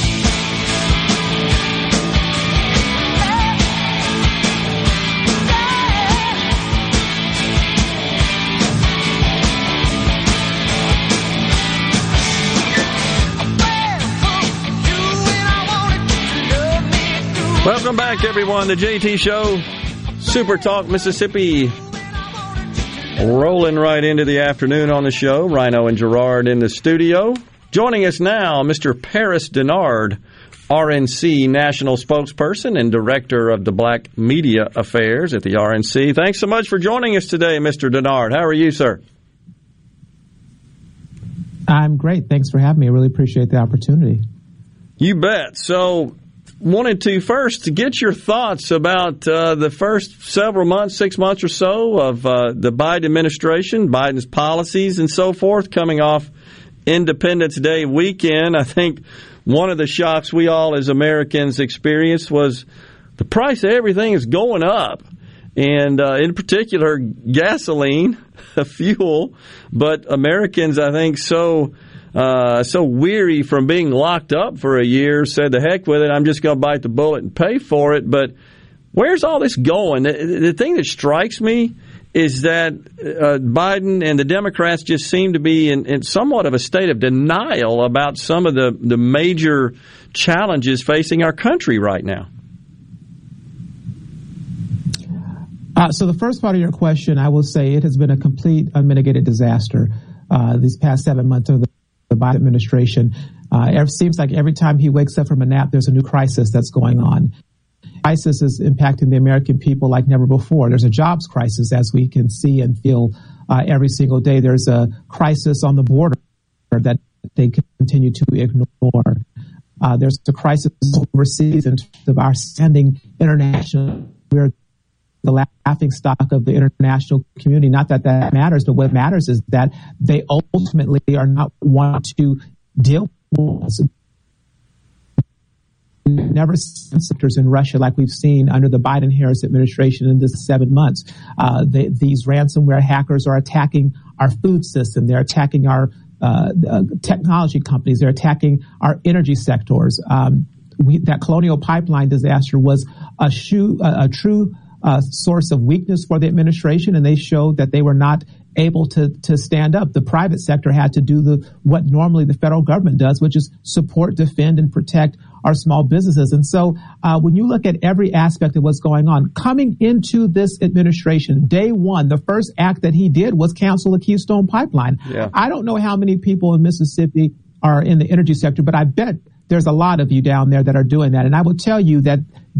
Welcome back, everyone. The JT Show, Super Talk Mississippi, rolling right into the afternoon on the show. Rhino and Gerard in the studio. Joining us now, Mr. Paris Dennard, RNC National Spokesperson and Director of the Black Media Affairs at the RNC. Thanks so much for joining us today, Mr. Dennard. How are you, sir? I'm great. Thanks for having me. I really appreciate the opportunity. You bet. So, wanted to first get your thoughts about uh, the first several months, six months or so of uh, the Biden administration, Biden's policies, and so forth, coming off Independence Day weekend. I think one of the shocks we all as Americans experienced was the price of everything is going up. And uh, in particular, gasoline, fuel. But Americans, I think, so uh, so weary from being locked up for a year, said, the heck with it, I'm just going to bite the bullet and pay for it. But where's all this going? The, the thing that strikes me is that uh, Biden and the Democrats just seem to be in, in, somewhat of a state of denial about some of the, the major challenges facing our country right now. Uh, so, the first part of your question, I will say it has been a complete unmitigated disaster uh, these past seven months of the the Biden administration. Uh, it seems like every time he wakes up from a nap, there's a new crisis that's going on. ISIS is impacting the American people like never before. There's a jobs crisis, as we can see and feel uh, every single day. There's a crisis on the border that they continue to ignore. Uh, there's a crisis overseas in terms of our standing internationally. We're the laughing stock of the international community. Not that that matters, but what matters is that they ultimately are not want to deal with never seen sectors in Russia like we've seen under the Biden Harris administration in this seven months. Uh, they, these ransomware hackers are attacking our food system. They're attacking our uh, uh, technology companies. They're attacking our energy sectors. Um, we, that Colonial Pipeline disaster was a, shoe, a, a true uh, source of weakness for the administration, and they showed that they were not able to to stand up. The private sector had to do the what normally the federal government does, which is support, defend, and protect our small businesses. And so, uh, when you look at every aspect of what's going on, coming into this administration, day one, the first act that he did was cancel the Keystone Pipeline. Yeah. I don't know how many people in Mississippi are in the energy sector, but I bet there's a lot of you down there that are doing that. And I will tell you that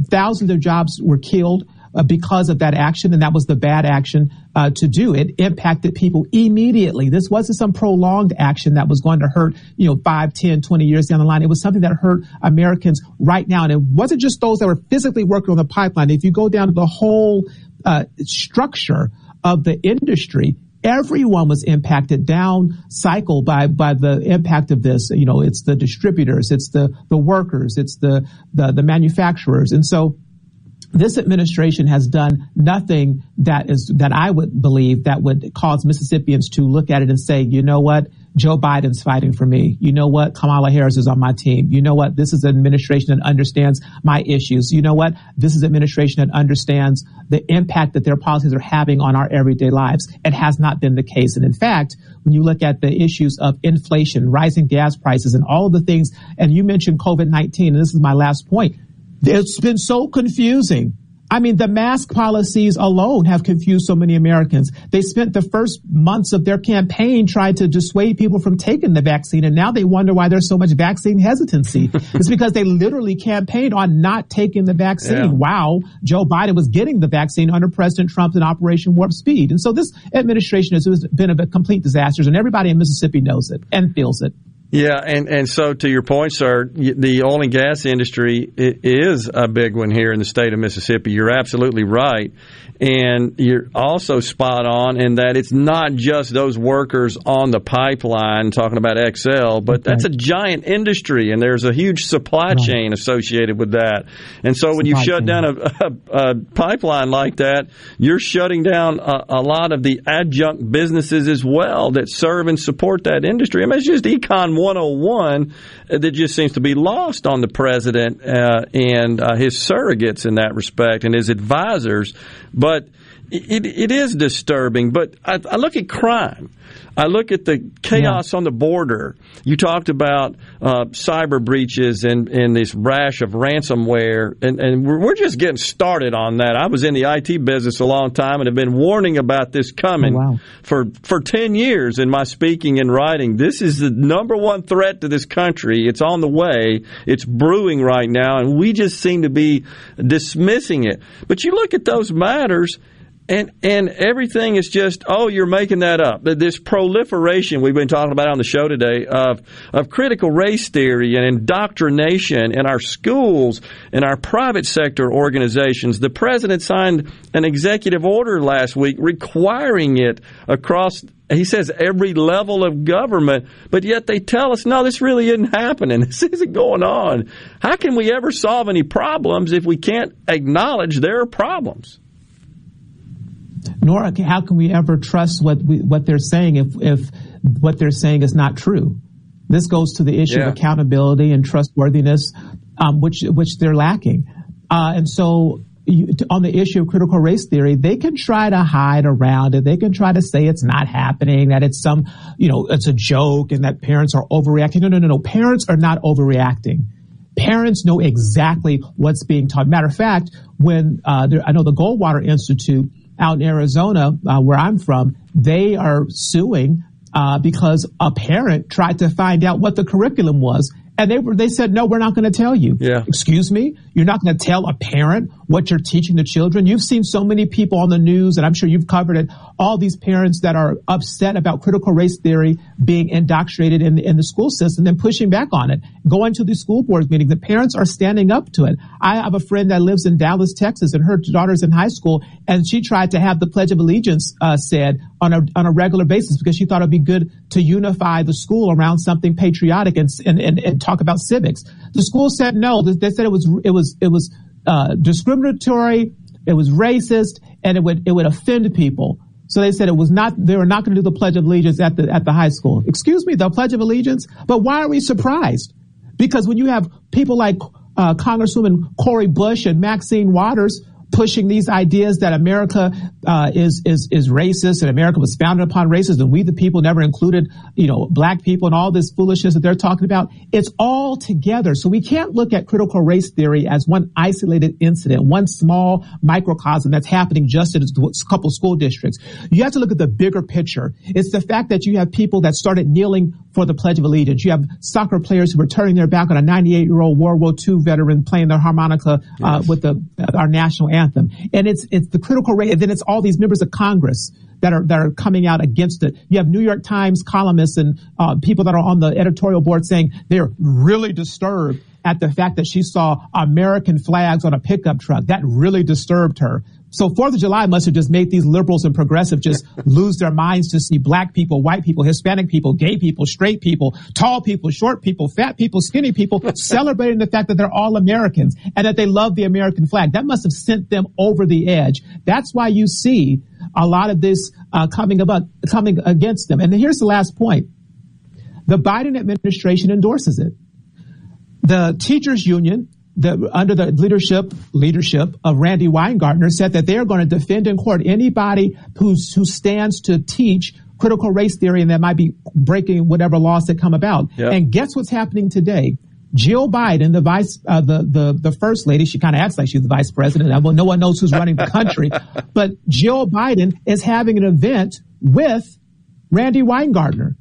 thousands of jobs were killed uh, because of that action, and that was the bad action uh, to do. It impacted people immediately. This wasn't some prolonged action that was going to hurt, you know, 5, 10, 20 years down the line. It was something that hurt Americans right now. And it wasn't just those that were physically working on the pipeline. If you go down to the whole uh, structure of the industry, everyone was impacted down cycle by by the impact of this you know it's the distributors it's the the workers it's the the, the manufacturers and so this administration has done nothing that is that I would believe that would cause Mississippians to look at it and say, you know what, Joe Biden's fighting for me. You know what, Kamala Harris is on my team. You know what, this is an administration that understands my issues. You know what, this is an administration that understands the impact that their policies are having on our everyday lives. It has not been the case, and in fact, when you look at the issues of inflation, rising gas prices, and all of the things, and you mentioned COVID nineteen, and this is my last point it's been so confusing. I mean, the mask policies alone have confused so many Americans. They spent the first months of their campaign trying to dissuade people from taking the vaccine, and now they wonder why there's so much vaccine hesitancy. it's because they literally campaigned on not taking the vaccine. Yeah. Wow, Joe Biden was getting the vaccine under President Trump in Operation Warp Speed. And so this administration has been a complete disaster, and everybody in Mississippi knows it and feels it. Yeah, and, and so to your point, sir, the oil and gas industry is a big one here in the state of Mississippi. You're absolutely right. And you're also spot on in that it's not just those workers on the pipeline talking about XL, but that's a giant industry and there's a huge supply chain associated with that. And so when you shut down a, a, a, pipeline like that, you're shutting down a, a, lot of the adjunct businesses as well that serve and support that industry. I mean, it's just Econ 101 that just seems to be lost on the president uh, and uh, his surrogates in that respect and his advisors. But it, it is disturbing. But I, I look at crime. I look at the chaos yeah. on the border. You talked about uh, cyber breaches and, and this rash of ransomware, and, and we're, we're, just getting started on that. I was in the IT business a long time and have been warning about this coming oh, wow. for, for 10 years in my speaking and writing. This is the number one threat to this country. It's on the way, it's brewing right now, and we just seem to be dismissing it. But you look at those matters, and and everything is just oh you're making that up this proliferation we've been talking about on the show today of of critical race theory and indoctrination in our schools in our private sector organizations the president signed an executive order last week requiring it across he says every level of government, but yet they tell us, no, this really isn't happening. This isn't going on. How can we ever solve any problems if we can't acknowledge there are problems? Nor how can we ever trust what we, what they're saying if if what they're saying is not true. This goes to the issue yeah. of accountability and trustworthiness, um, which which they're lacking. Uh, and so, you, on the issue of critical race theory, they can try to hide around it. They can try to say it's not happening, that it's some, you know, it's a joke, and that parents are overreacting. No, no, no, no. Parents are not overreacting parents know exactly what's being taught. Matter of fact, when uh, there, I know the Goldwater Institute out in Arizona, uh, where I'm from, they are suing uh, because a parent tried to find out what the curriculum was and they were, they said, no, we're not going to tell you. Yeah. Excuse me? You're not going to tell a parent what you're teaching the children? You've seen so many people on the news, and I'm sure you've covered it, all these parents that are upset about critical race theory being indoctrinated in the, in the school system and then pushing back on it. Going to the school board meetings, the parents are standing up to it. I have a friend that lives in Dallas, Texas, and her daughter's in high school, and she tried to have the Pledge of Allegiance uh, said on a, on a regular basis because she thought it'd be good to unify the school around something patriotic and, and, and, and talk about civics. The school said no. They said it was it was it was uh, discriminatory, it was racist, and it would it would offend people. So they said it was not, they were not going to do the Pledge of Allegiance at the, at the high school. Excuse me, the Pledge of Allegiance? But why are we surprised? Because when you have people like uh, Congresswoman Cori Bush and Maxine Waters pushing these ideas that America uh, is is is racist and America was founded upon racism we the people never included you know black people and all this foolishness that they're talking about. It's all together. So we can't look at critical race theory as one isolated incident, one small microcosm that's happening just in a couple school districts. You have to look at the bigger picture. It's the fact that you have people that started kneeling for the Pledge of Allegiance. You have soccer players who are turning their back on a 98 year old World War II veteran playing their harmonica uh, yes. with the our national anthem. And it's it's the critical rate, and then it's all these members of Congress that are that are coming out against it. You have New York Times columnists and uh, people that are on the editorial board saying they're really disturbed at the fact that she saw American flags on a pickup truck. That really disturbed her. So Fourth of July must have just made these liberals and progressives just lose their minds to see black people, white people, Hispanic people, gay people, straight people, tall people, short people, fat people, skinny people, celebrating the fact that they're all Americans and that they love the American flag. That must have sent them over the edge. That's why you see a lot of this uh, coming about coming against them. And here's the last point: the Biden administration endorses it. The teachers union the, under the leadership leadership of Randi Weingarten said that they are going to defend in court anybody who's, who stands to teach critical race theory and that might be breaking whatever laws that come about. Yep. And guess what's happening today? Jill Biden, the vice, uh, the the the first lady, she kind of acts like she's the vice president. Well, no one knows who's running the country, but Jill Biden is having an event with Randi Weingarten,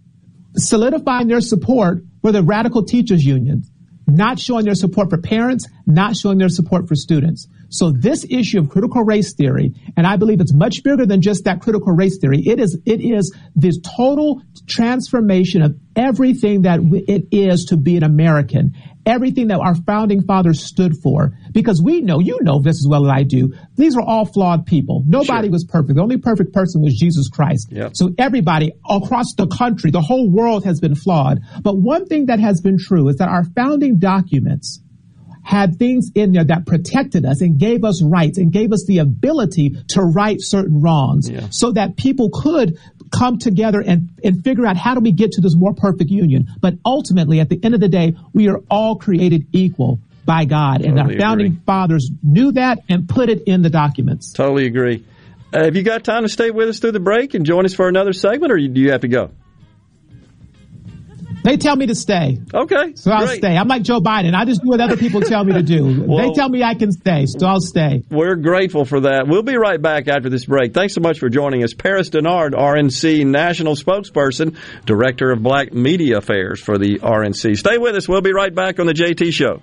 solidifying their support for the radical teachers unions not showing their support for parents, not showing their support for students. So this issue of critical race theory, and I believe it's much bigger than just that critical race theory. It is, it is this total transformation of everything that it is to be an American everything that our founding fathers stood for. Because we know, you know this as well as I do, these were all flawed people. Nobody sure. was perfect. The only perfect person was Jesus Christ. Yep. So everybody across the country, the whole world has been flawed. But one thing that has been true is that our founding documents had things in there that protected us and gave us rights and gave us the ability to right certain wrongs yeah. so that people could come together and, and figure out how do we get to this more perfect union. But ultimately, at the end of the day, we are all created equal by God. Totally and our founding agree. fathers knew that and put it in the documents. Totally agree. Uh, have you got time to stay with us through the break and join us for another segment, or do you have to go? They tell me to stay. Okay. So I'll great. stay. I'm like Joe Biden. I just do what other people tell me to do. well, they tell me I can stay, so I'll stay. We're grateful for that. We'll be right back after this break. Thanks so much for joining us. Paris Dennard, RNC National Spokesperson, Director of Black Media Affairs for the RNC. Stay with us. We'll be right back on the JT Show.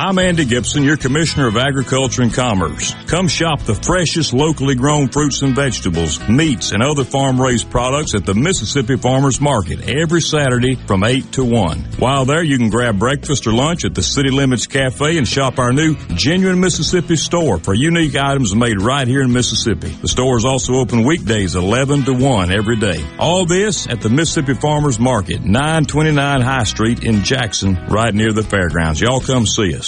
I'm Andy Gibson, your Commissioner of Agriculture and Commerce. Come shop the freshest locally grown fruits and vegetables, meats, and other farm raised products at the Mississippi Farmers Market every Saturday from 8 to 1. While there, you can grab breakfast or lunch at the City Limits Cafe and shop our new Genuine Mississippi store for unique items made right here in Mississippi. The store is also open weekdays 11 to 1 every day. All this at the Mississippi Farmers Market, 929 High Street in Jackson, right near the fairgrounds. Y'all come see us.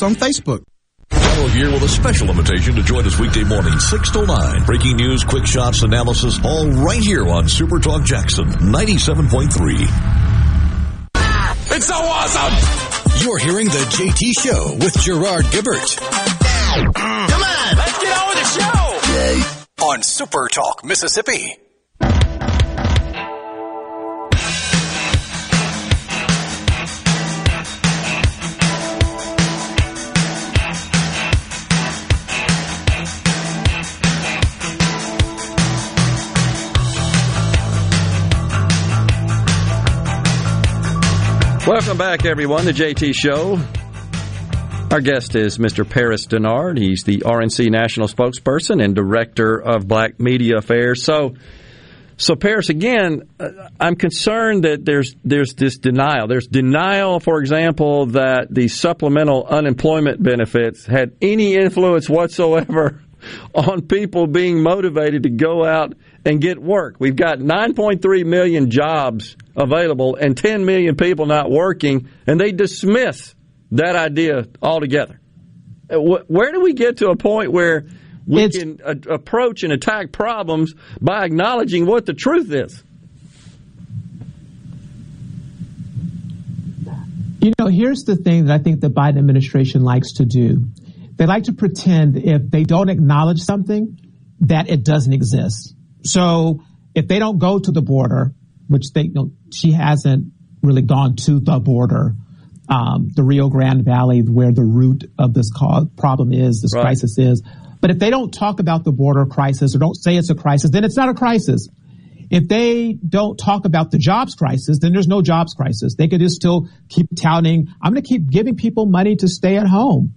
us on Facebook. Follow here with a special invitation to join us weekday morning, 6 to 9. Breaking news, quick shots, analysis, all right here on Super Talk Jackson 97.3. It's so awesome! You're hearing the JT Show with Gerard Gibert. Come on, let's get on with the show! On Super Talk, Mississippi. Welcome back, everyone, to JT Show. Our guest is Mr. Paris Dennard. He's the RNC National Spokesperson and Director of Black Media Affairs. So, so Paris, again, uh, I'm concerned that there's there's this denial. There's denial, for example, that the supplemental unemployment benefits had any influence whatsoever on people being motivated to go out and get work. We've got 9.3 million jobs available and 10 million people not working, and they dismiss that idea altogether. Uh, where do we get to a point where we it's, can a- approach and attack problems by acknowledging what the truth is? You know, here's the thing that I think the Biden administration likes to do. They like to pretend if they don't acknowledge something, that it doesn't exist. So if they don't go to the border, which they you know, she hasn't really gone to the border, um, the Rio Grande Valley, where the root of this cause, problem is, this right. crisis is. But if they don't talk about the border crisis or don't say it's a crisis, then it's not a crisis. If they don't talk about the jobs crisis, then there's no jobs crisis. They could just still keep touting, I'm going to keep giving people money to stay at home.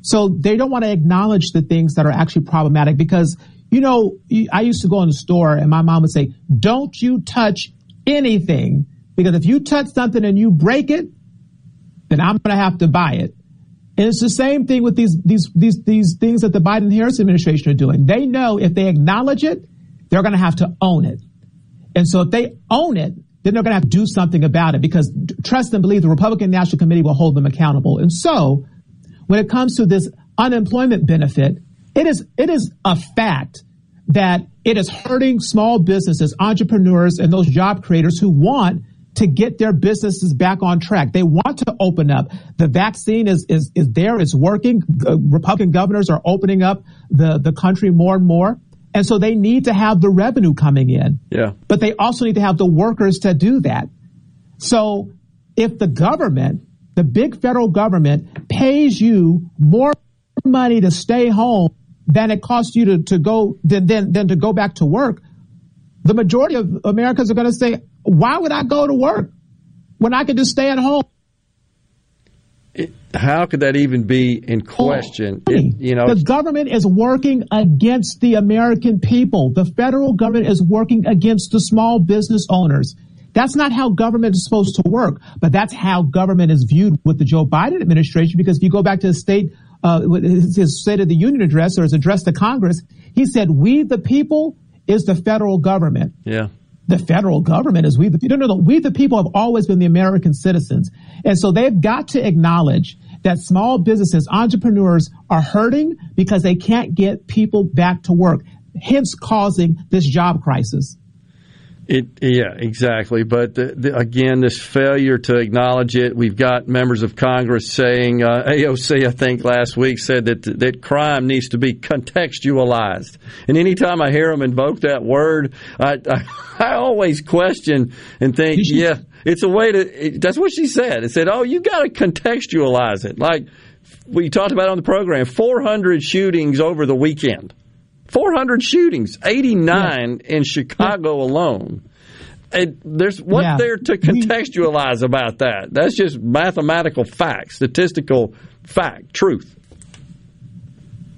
So they don't want to acknowledge the things that are actually problematic because you know, I used to go in the store and my mom would say, don't you touch anything because if you touch something and you break it, then I'm going to have to buy it. And it's the same thing with these, these, these, these things that the Biden Harris administration are doing. They know if they acknowledge it, they're going to have to own it. And so if they own it, then they're going to have to do something about it because trust and believe the Republican National Committee will hold them accountable. And so when it comes to this unemployment benefit, it is, it is a fact that it is hurting small businesses, entrepreneurs, and those job creators who want to get their businesses back on track. They want to open up. The vaccine is, is, is there. It's working. Republican governors are opening up the, the country more and more. And so they need to have the revenue coming in. Yeah. But they also need to have the workers to do that. So if the government, the big federal government pays you more money to stay home than it costs you to, to go than, than, than to go back to work, the majority of Americans are going to say, why would I go to work when I could just stay at home? how could that even be in question? Oh, it, you know, the government is working against the American people. The federal government is working against the small business owners. That's not how government is supposed to work, but that's how government is viewed with the Joe Biden administration. Because if you go back to the state, uh, his State of the Union address or his address to Congress, he said, "We the people is the federal government." Yeah the federal government is we the no, no, no. We the people have always been the American citizens. And so they've got to acknowledge that small businesses, entrepreneurs are hurting because they can't get people back to work, hence causing this job crisis. It, yeah, exactly. But the, the, again, this failure to acknowledge it. We've got members of Congress saying uh, AOC, I think last week said that that crime needs to be contextualized. And anytime I hear them invoke that word, I I, I always question and think, yeah, it's a way to. It, that's what she said. It said, oh, you got to contextualize it. Like we talked about on the program, 400 shootings over the weekend. 400 shootings, 89 yeah. in Chicago alone. And there's what yeah. there to contextualize about that? That's just mathematical fact, statistical fact, truth.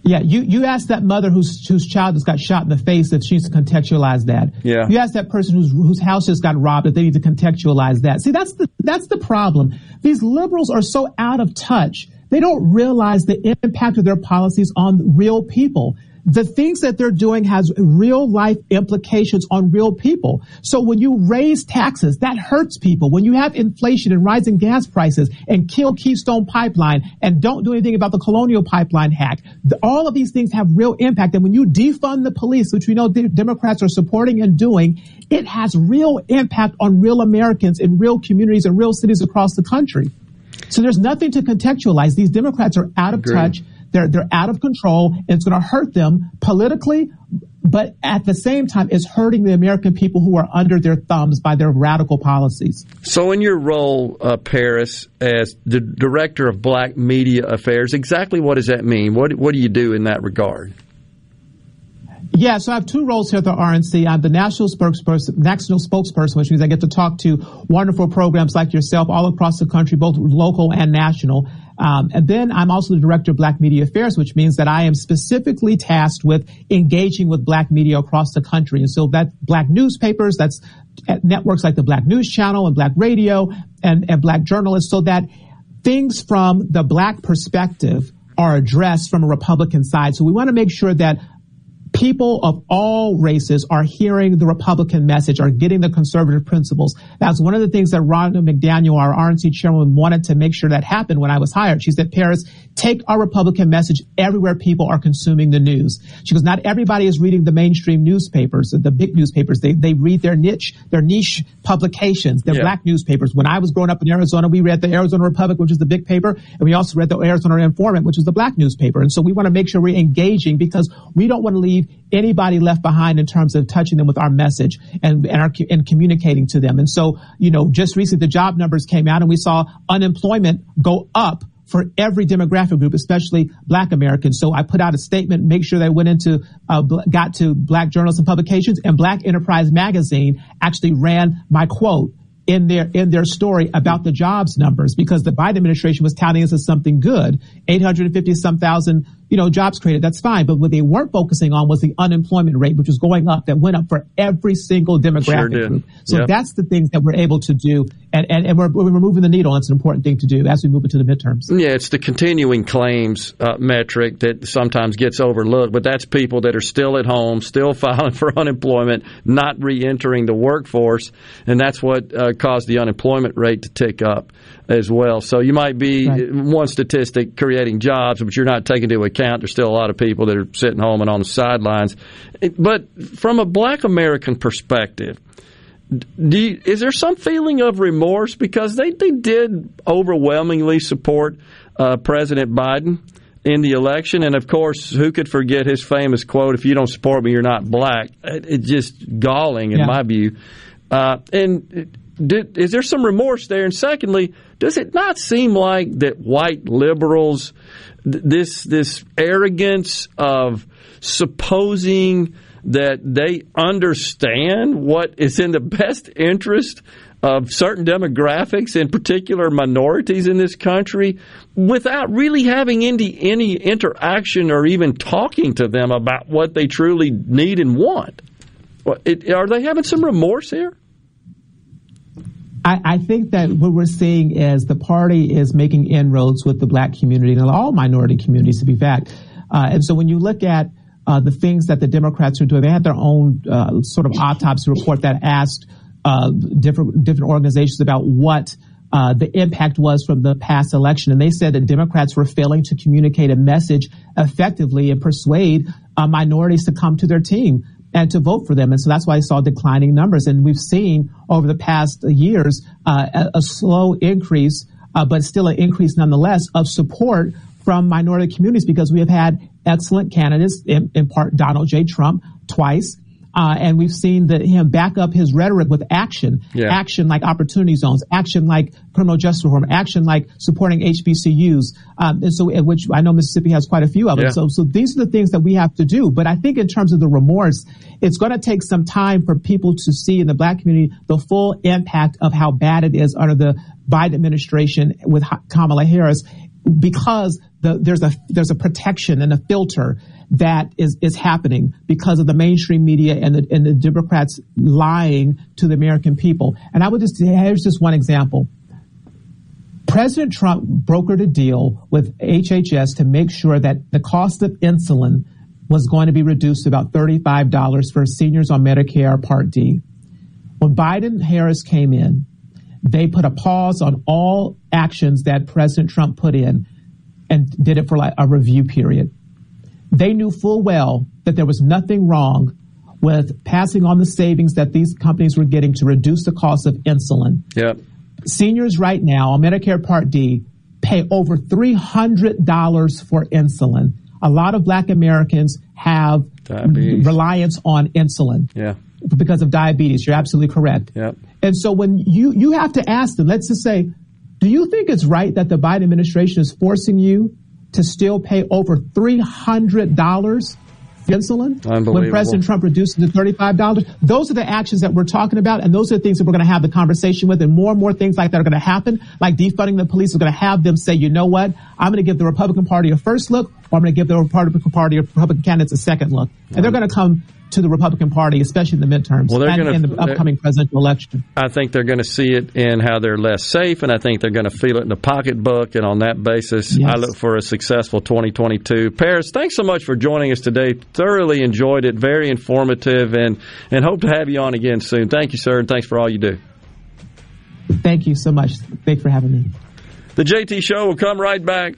Yeah, you, you ask that mother whose whose child just got shot in the face if she's to contextualize that. Yeah. You ask that person whose whose house just got robbed if they need to contextualize that. See, that's the that's the problem. These liberals are so out of touch. They don't realize the impact of their policies on real people the things that they're doing has real life implications on real people. So when you raise taxes, that hurts people. When you have inflation and rising gas prices and kill Keystone Pipeline and don't do anything about the Colonial Pipeline hack, the, all of these things have real impact. And when you defund the police, which we know the Democrats are supporting and doing, it has real impact on real Americans in real communities and real cities across the country. So there's nothing to contextualize. These Democrats are out of Agreed. touch. They're, they're out of control and it's going to hurt them politically, but at the same time, it's hurting the American people who are under their thumbs by their radical policies. So, in your role, uh, Paris, as the director of Black Media Affairs, exactly what does that mean? What what do you do in that regard? Yeah, so I have two roles here at the RNC. I'm the national spokesperson, national spokesperson, which means I get to talk to wonderful programs like yourself all across the country, both local and national. Um, and then I'm also the director of Black Media Affairs, which means that I am specifically tasked with engaging with Black media across the country. And so that Black newspapers, that's networks like the Black News Channel and Black Radio and, and Black journalists, so that things from the Black perspective are addressed from a Republican side. So we want to make sure that people of all races are hearing the Republican message, are getting the conservative principles. That's one of the things that Ronna McDaniel, our RNC chairwoman, wanted to make sure that happened when I was hired. She said, Paris, take our Republican message everywhere people are consuming the news. She goes, not everybody is reading the mainstream newspapers, the big newspapers. They, they read their niche, their niche publications, their yeah. black newspapers. When I was growing up in Arizona, we read the Arizona Republic, which is the big paper, and we also read the Arizona Informant, which is the black newspaper. And so we want to make sure we're engaging because we don't want to leave anybody left behind in terms of touching them with our message and, and, our, and communicating to them. And so, you know, just recently the job numbers came out and we saw unemployment go up for every demographic group, especially black Americans. So I put out a statement, make sure they went into, uh, got to black journals and publications and black enterprise magazine actually ran my quote in their in their story about the jobs numbers because the Biden administration was touting this as something good, 850 some thousand you know, jobs created, that's fine. But what they weren't focusing on was the unemployment rate, which was going up, that went up for every single demographic sure group. So yep. that's the things that we're able to do. And, and, and we're, we're moving the needle. That's an important thing to do as we move into the midterms. Yeah, it's the continuing claims uh, metric that sometimes gets overlooked, but that's people that are still at home, still filing for unemployment, not re entering the workforce. And that's what uh, caused the unemployment rate to tick up as well. So you might be right. one statistic creating jobs, but you're not taking into account there's still a lot of people that are sitting home and on the sidelines. But from a black American perspective, you, is there some feeling of remorse because they, they did overwhelmingly support uh, President Biden in the election, and of course, who could forget his famous quote, "If you don't support me, you're not black." It, it's just galling in yeah. my view. Uh, and did, is there some remorse there? And secondly, does it not seem like that white liberals, this this arrogance of supposing that they understand what is in the best interest of certain demographics, in particular minorities in this country, without really having any, any interaction or even talking to them about what they truly need and want. It, are they having some remorse here? I, I, think that what we're seeing is the party is making inroads with the black community and all minority communities, to be fact. Uh, and so when you look at uh, the things that the Democrats are doing, they had their own uh, sort of autopsy report that asked uh, different different organizations about what uh, the impact was from the past election, and they said that Democrats were failing to communicate a message effectively and persuade uh, minorities to come to their team and to vote for them. And so that's why I saw declining numbers. And we've seen over the past years uh, a, slow increase, uh, but still an increase nonetheless of support from minority communities because we have had excellent candidates, in, in part Donald J. Trump twice, uh, and we've seen that him back up his rhetoric with action, yeah. action like opportunity zones, action like criminal justice reform, action like supporting HBCUs. Um, and so, which I know Mississippi has quite a few of them. Yeah. So, so these are the things that we have to do. But I think in terms of the remorse, it's going to take some time for people to see in the black community the full impact of how bad it is under the Biden administration with Kamala Harris because the, there's a there's a protection and a filter that is, is happening because of the mainstream media and the, and the Democrats lying to the American people. And I would just, here's just one example. President Trump brokered a deal with HHS to make sure that the cost of insulin was going to be reduced to about $35 for seniors on Medicare Part D. When Biden Harris came in, they put a pause on all actions that President Trump put in and did it for like a review period. They knew full well that there was nothing wrong with passing on the savings that these companies were getting to reduce the cost of insulin. Yep. Seniors right now on Medicare Part D pay over $300 for insulin. A lot of black Americans have diabetes. reliance on insulin. Yeah. Because of diabetes. You're absolutely correct. Yep. And so when you, you have to ask them, let's just say, do you think it's right that the Biden administration is forcing you to still pay over $300 insulin when President Trump reduced it to $35. Those are the actions that we're talking about, and those are the things that we're going to have the conversation with, and more and more things like that are going to happen, like defunding the police is going to have them say, you know what, I'm going to give the Republican Party a first look, or I'm going to give the Republican Party or Republican candidates a second look. And they're going to come to the Republican Party, especially in the midterms well, and gonna, in the upcoming presidential election. I think they're going to see it in how they're less safe, and I think they're going to feel it in the pocketbook. And on that basis, yes. I look for a successful 2022. Paris, thanks so much for joining us today. Thoroughly enjoyed it, very informative, and and hope to have you on again soon. Thank you, sir, and thanks for all you do. Thank you so much. Thanks for having me. The JT Show will come right back.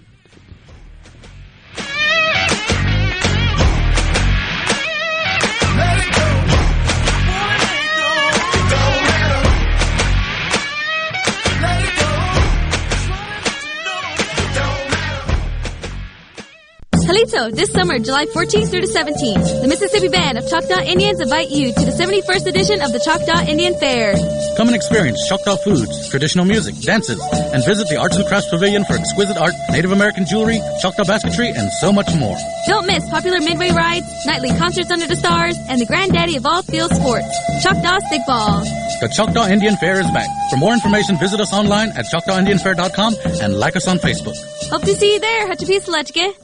Halito, this summer, July 14th through the 17th, the Mississippi Band of Choctaw Indians invite you to the 71st edition of the Choctaw Indian Fair. Come and experience Choctaw foods, traditional music, dances, and visit the Arts and Crafts Pavilion for exquisite art, Native American jewelry, Choctaw basketry, and so much more. Don't miss popular midway rides, nightly concerts under the stars, and the granddaddy of all field sports, Choctaw Stickball. The Choctaw Indian Fair is back. For more information, visit us online at choctawindianfair.com and like us on Facebook. Hope to see you there, Hatchapisalachke.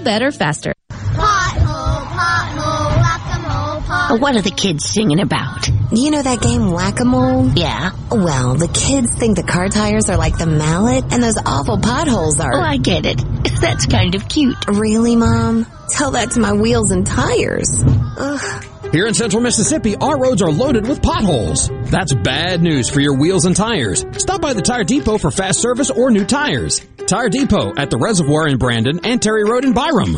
better faster. Pothole, pothole, whack-a-mole, pothole. What are the kids singing about? You know that game Whack-A-Mole? Yeah. Well, the kids think the car tires are like the mallet and those awful potholes are. Oh, I get it. That's kind of cute. Really, Mom? Tell that to my wheels and tires. Ugh. Here in central Mississippi, our roads are loaded with potholes. That's bad news for your wheels and tires. Stop by the Tire Depot for fast service or new tires. Tire Depot at the Reservoir in Brandon and Terry Road in Byram.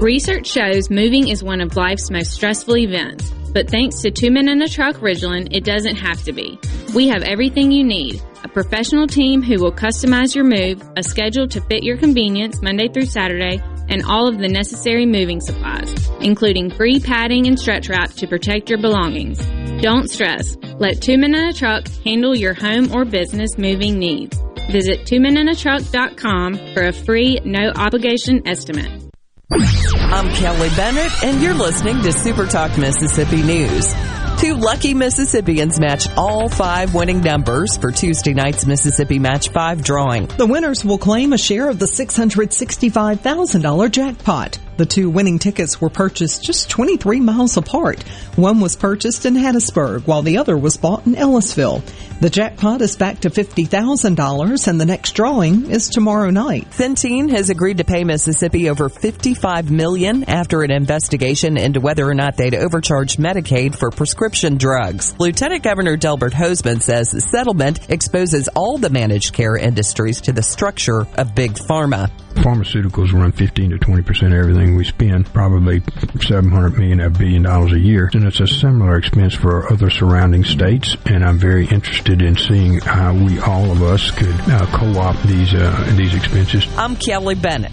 Research shows moving is one of life's most stressful events, but thanks to Two Men in a Truck Ridgeland, it doesn't have to be. We have everything you need. A professional team who will customize your move, a schedule to fit your convenience Monday through Saturday, and all of the necessary moving supplies, including free padding and stretch wrap to protect your belongings. Don't stress. Let Two Men in a Truck handle your home or business moving needs. Visit twomeninatruck.com for a free, no obligation estimate. I'm Kelly Bennett, and you're listening to Super Talk Mississippi News. Two lucky Mississippians matched all five winning numbers for Tuesday night's Mississippi Match 5 drawing. The winners will claim a share of the $665,000 jackpot. The two winning tickets were purchased just 23 miles apart. One was purchased in Hattiesburg while the other was bought in Ellisville. The jackpot is back to $50,000 and the next drawing is tomorrow night. Centene has agreed to pay Mississippi over 55 million after an investigation into whether or not they'd overcharged Medicaid for prescription drugs. Lieutenant Governor Delbert Hosemann says the settlement exposes all the managed care industries to the structure of big pharma. Pharmaceuticals run 15 to 20 percent of everything we spend, probably 700 million, a billion dollars a year. And it's a similar expense for other surrounding states. And I'm very interested in seeing how we, all of us, could uh, co-opt these uh, these expenses. I'm Kelly Bennett.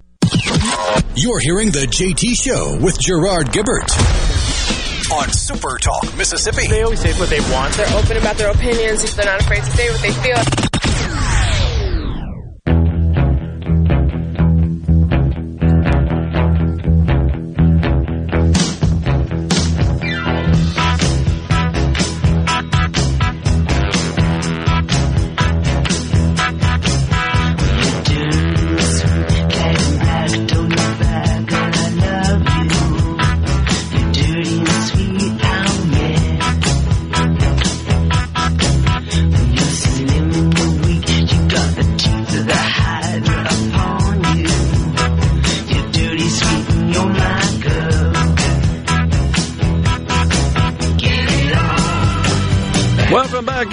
You're hearing the JT Show with Gerard Gibert on Super Talk Mississippi. They always say what they want. They're open about their opinions. They're not afraid to say what they feel.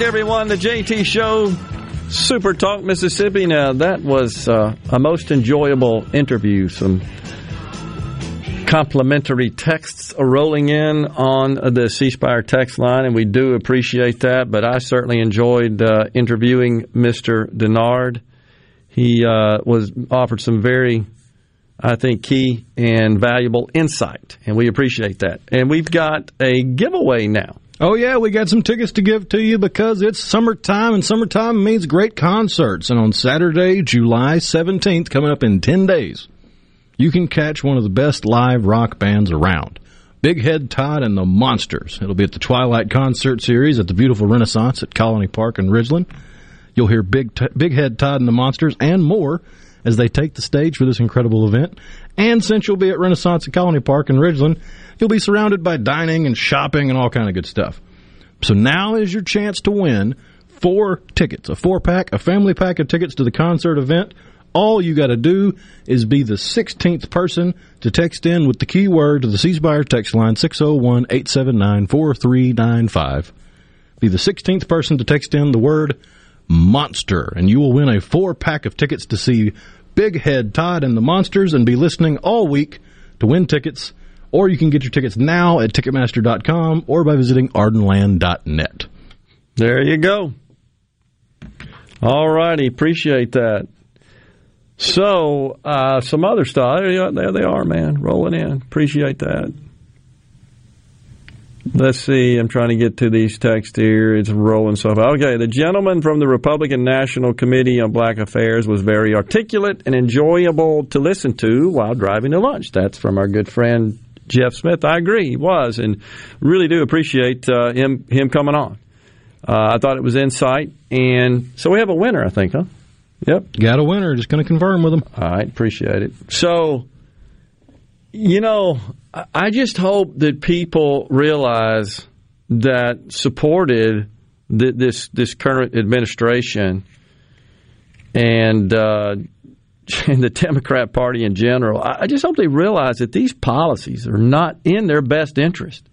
Everyone. The JT Show Super Talk Mississippi. Now, that was uh, a most enjoyable interview. Some complimentary texts are rolling in on the C Spire text line, and we do appreciate that. But I certainly enjoyed uh, interviewing Mr. Dennard. He uh, was offered some very, I think, key and valuable insight, and we appreciate that. And we've got a giveaway now. Oh, yeah, we got some tickets to give to you because it's summertime, and summertime means great concerts. And on Saturday, July 17th, coming up in 10 days, you can catch one of the best live rock bands around. Big Head Todd and the Monsters. It'll be at the Twilight Concert Series at the beautiful Renaissance at Colony Park in Ridgeland. You'll hear Big, T- Big Head Todd and the Monsters and more as they take the stage for this incredible event. And since you'll be at Renaissance at Colony Park in Ridgeland, you'll be surrounded by dining and shopping and all kind of good stuff. So now is your chance to win four tickets, a four pack, a family pack of tickets to the concert event. All you got to do is be the 16th person to text in with the keyword to the C Spire text line 601 879 4395. Be the 16th person to text in the word monster, and you will win a four pack of tickets to see Big Head Todd and the Monsters and be listening all week to win tickets. Or you can get your tickets now at Ticketmaster.com or by visiting Ardenland.net. There you go. All righty, appreciate that. So, uh, some other stuff. There, they are, man, rolling in. Appreciate that. Let's see. I'm trying to get to these texts here. It's rolling stuff. Okay, the gentleman from the Republican National Committee on Black Affairs was very articulate and enjoyable to listen to while driving to lunch. That's from our good friend Jeff Smith. I agree, he was, and really do appreciate uh, him him coming on. Uh, I thought it was insight, and so we have a winner. I think, huh? Yep, got a winner. Just going to confirm with him. All right, appreciate it. So, you know, I just hope that people realize that supported this this current administration and uh, and the Democrat Party in general. I just hope they realize that these policies are not in their best interest.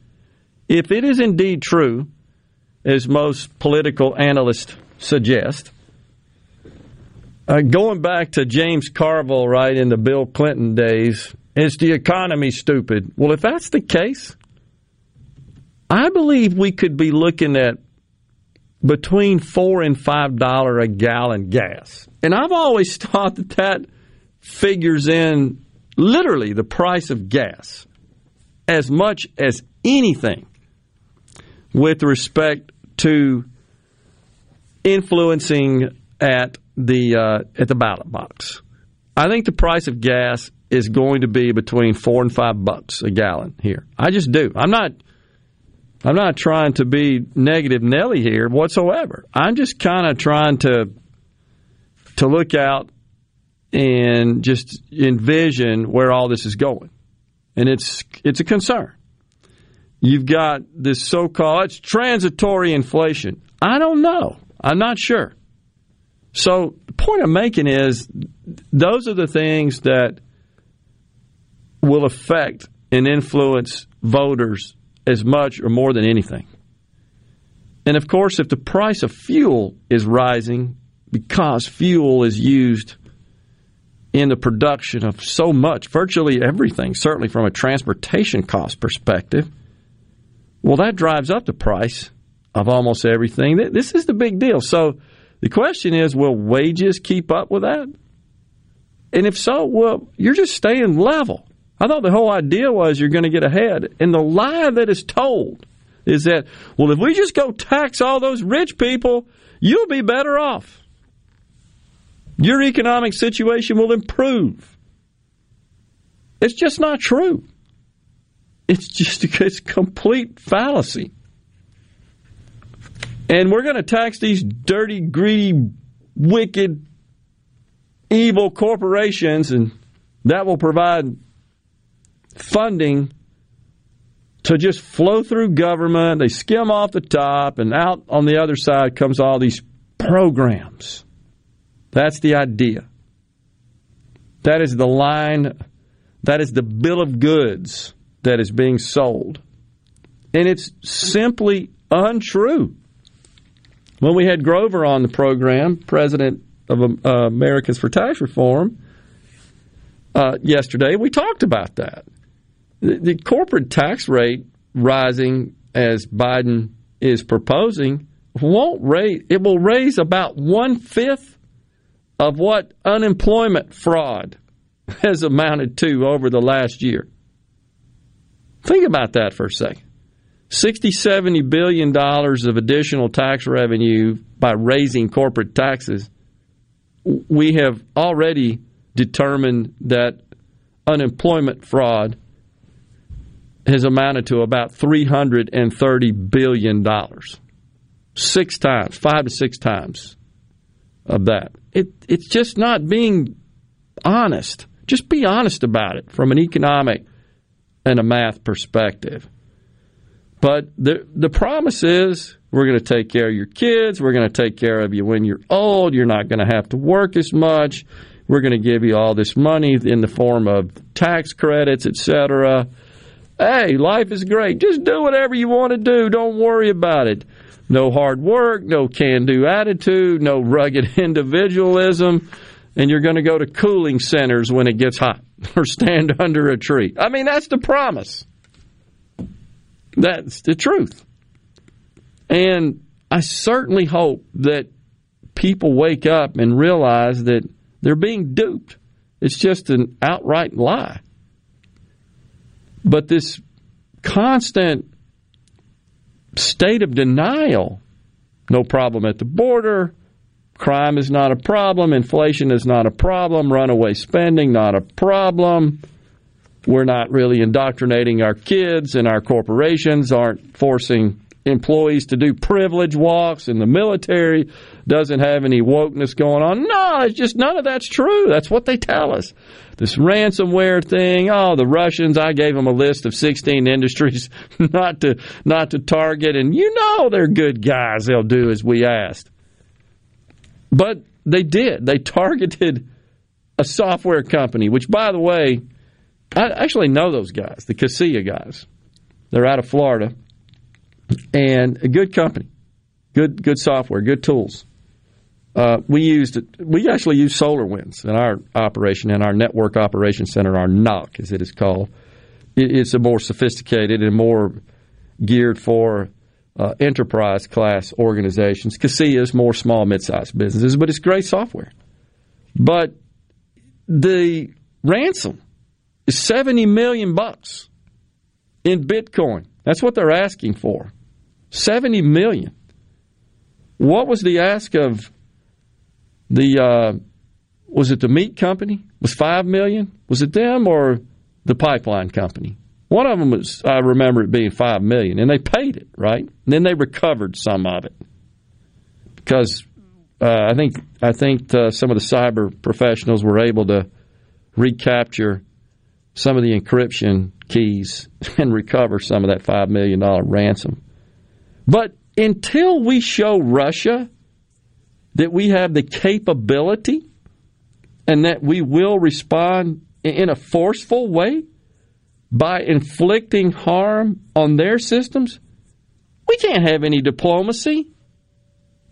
If it is indeed true, as most political analysts suggest, uh, going back to James Carville, right in the Bill Clinton days, is the economy stupid? Well, if that's the case, I believe we could be looking at between four and five dollar a gallon gas, and I've always thought that that figures in literally the price of gas as much as anything with respect to influencing at the uh, at the ballot box. I think the price of gas is going to be between four and five bucks a gallon here. I just do. I'm not. I'm not trying to be negative Nelly here whatsoever. I'm just kind of trying to to look out and just envision where all this is going, and it's it's a concern. You've got this so-called it's transitory inflation. I don't know. I'm not sure. So the point I'm making is those are the things that will affect and influence voters as much or more than anything. And of course, if the price of fuel is rising because fuel is used in the production of so much, virtually everything, certainly from a transportation cost perspective, well, that drives up the price of almost everything. This is the big deal. So the question is will wages keep up with that? And if so, well, you're just staying level. I thought the whole idea was you're going to get ahead. And the lie that is told is that, well, if we just go tax all those rich people, you'll be better off. Your economic situation will improve. It's just not true. It's just a it's complete fallacy. And we're going to tax these dirty, greedy, wicked, evil corporations, and that will provide funding to just flow through government. They skim off the top, and out on the other side comes all these programs. That's the idea. That is the line, that is the bill of goods that is being sold. And it's simply untrue. When we had Grover on the program, president of uh, Americans for Tax Reform, uh, yesterday, we talked about that. The, the corporate tax rate rising as Biden is proposing won't raise, it will raise about one fifth of what unemployment fraud has amounted to over the last year. Think about that for a second. 60, 70 billion dollars of additional tax revenue by raising corporate taxes. We have already determined that unemployment fraud has amounted to about $330 billion. Six times, five to six times of that. It, it's just not being honest. Just be honest about it from an economic and a math perspective. But the the promise is we're going to take care of your kids. We're going to take care of you when you're old. You're not going to have to work as much. We're going to give you all this money in the form of tax credits, etc. Hey, life is great. Just do whatever you want to do. Don't worry about it. No hard work, no can do attitude, no rugged individualism, and you're going to go to cooling centers when it gets hot or stand under a tree. I mean, that's the promise. That's the truth. And I certainly hope that people wake up and realize that they're being duped. It's just an outright lie. But this constant state of denial no problem at the border, crime is not a problem, inflation is not a problem, runaway spending not a problem. We're not really indoctrinating our kids, and our corporations aren't forcing employees to do privilege walks, and the military doesn't have any wokeness going on. No, it's just none of that's true. That's what they tell us. This ransomware thing, oh, the Russians, I gave them a list of 16 industries not to not to target and you know they're good guys. They'll do as we asked. But they did. They targeted a software company, which by the way, I actually know those guys, the Kaseya guys. They're out of Florida and a good company, good good software, good tools. Uh, we used we actually use SolarWinds in our operation in our network operations center, our NOC as it is called. it's a more sophisticated and more geared for uh, enterprise class organizations. Kaseya is more small mid sized businesses, but it's great software. But the ransom is seventy million bucks in Bitcoin. That's what they're asking for. 70 million. What was the ask of the uh, was it the meat company? Was 5 million? Was it them or the pipeline company? One of them was I remember it being 5 million and they paid it, right? And then they recovered some of it. Because uh, I think I think uh, some of the cyber professionals were able to recapture some of the encryption keys and recover some of that $5 million ransom. But until we show Russia that we have the capability and that we will respond in a forceful way by inflicting harm on their systems, we can't have any diplomacy.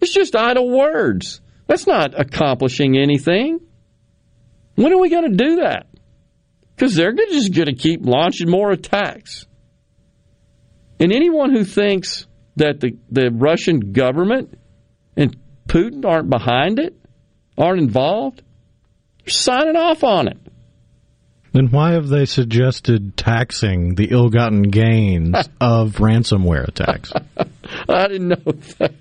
It's just idle words. That's not accomplishing anything. When are we going to do that? Because they're just going to keep launching more attacks. And anyone who thinks that the, the Russian government and Putin aren't behind it, aren't involved, they're signing off on it. Then why have they suggested taxing the ill gotten gains of ransomware attacks? I didn't know that.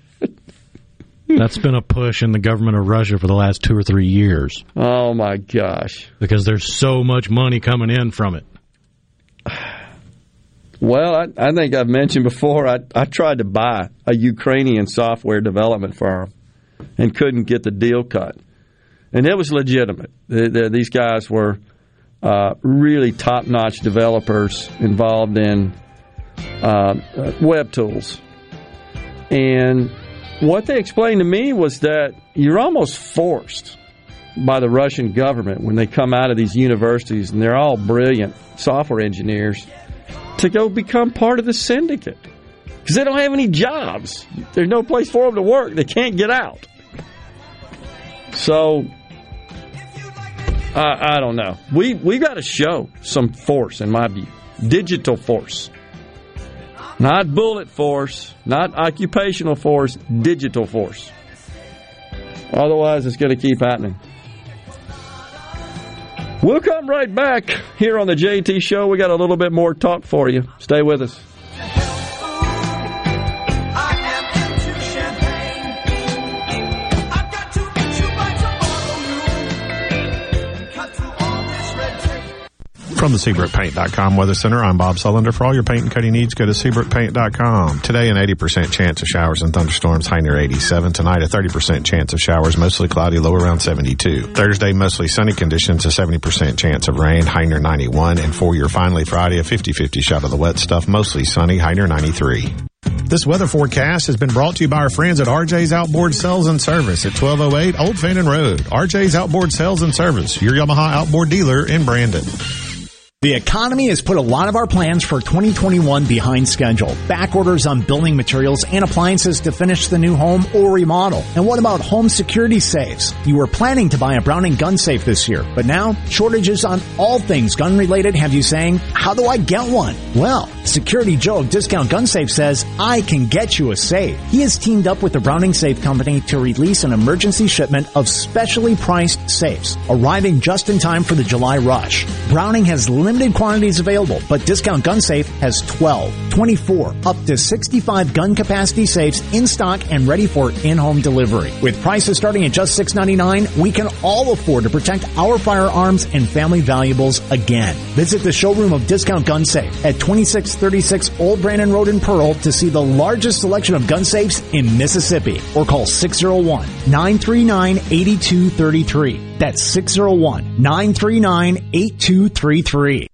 That's been a push in the government of Russia for the last two or three years. Oh my gosh. Because there's so much money coming in from it. Well, I, I think I've mentioned before, I, I tried to buy a Ukrainian software development firm and couldn't get the deal cut. And it was legitimate. The, the, these guys were uh, really top notch developers involved in uh, web tools. And what they explained to me was that you're almost forced by the Russian government when they come out of these universities and they're all brilliant software engineers to go become part of the syndicate. because they don't have any jobs. There's no place for them to work. They can't get out. So I, I don't know. We we got to show some force, in my view, digital force, not bullet force, not occupational force, digital force. Otherwise, it's going to keep happening. We'll come right back here on the JT Show. We got a little bit more talk for you. Stay with us. From the SeabrookPaint.com Weather Center, I'm Bob Sullender. For all your paint and coating needs, go to SeabrookPaint.com. Today, an 80% chance of showers and thunderstorms, high near 87. Tonight, a 30% chance of showers, mostly cloudy, low around 72. Thursday, mostly sunny conditions, a 70% chance of rain, high near 91. And for your finally Friday, a 50-50 shot of the wet stuff, mostly sunny, high near 93. This weather forecast has been brought to you by our friends at RJ's Outboard Sales and Service at 1208 Old Fannin Road. RJ's Outboard Sales and Service, your Yamaha outboard dealer in Brandon. The economy has put a lot of our plans for 2021 behind schedule. Back orders on building materials and appliances to finish the new home or remodel. And what about home security safes? You were planning to buy a Browning gun safe this year, but now shortages on all things gun related have you saying, how do I get one? Well, Security Joe Discount Gun Safe says, I can get you a safe. He has teamed up with the Browning Safe Company to release an emergency shipment of specially priced safes, arriving just in time for the July rush. Browning has limited quantities available, but Discount Gun Safe has 12, 24, up to 65 gun capacity safes in stock and ready for in-home delivery. With prices starting at just $6.99, we can all afford to protect our firearms and family valuables again. Visit the showroom of Discount Gun Safe at 2636 Old Brandon Road in Pearl to see the largest selection of gun safes in Mississippi or call 601 939 8233. That's 601 939 8233.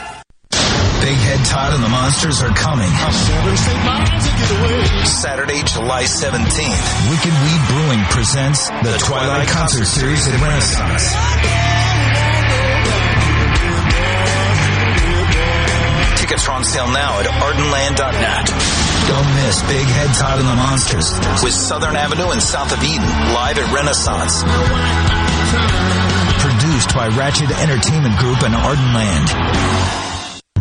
Big Head Todd and the Monsters are coming. Saturday, July 17th. Wicked Weed Brewing presents the Twilight Concert Series at Renaissance. Tickets are on sale now at ardenland.net. Don't miss Big Head Todd and the Monsters with Southern Avenue and South of Eden live at Renaissance. Produced by Wratchet Entertainment Group and Ardenland.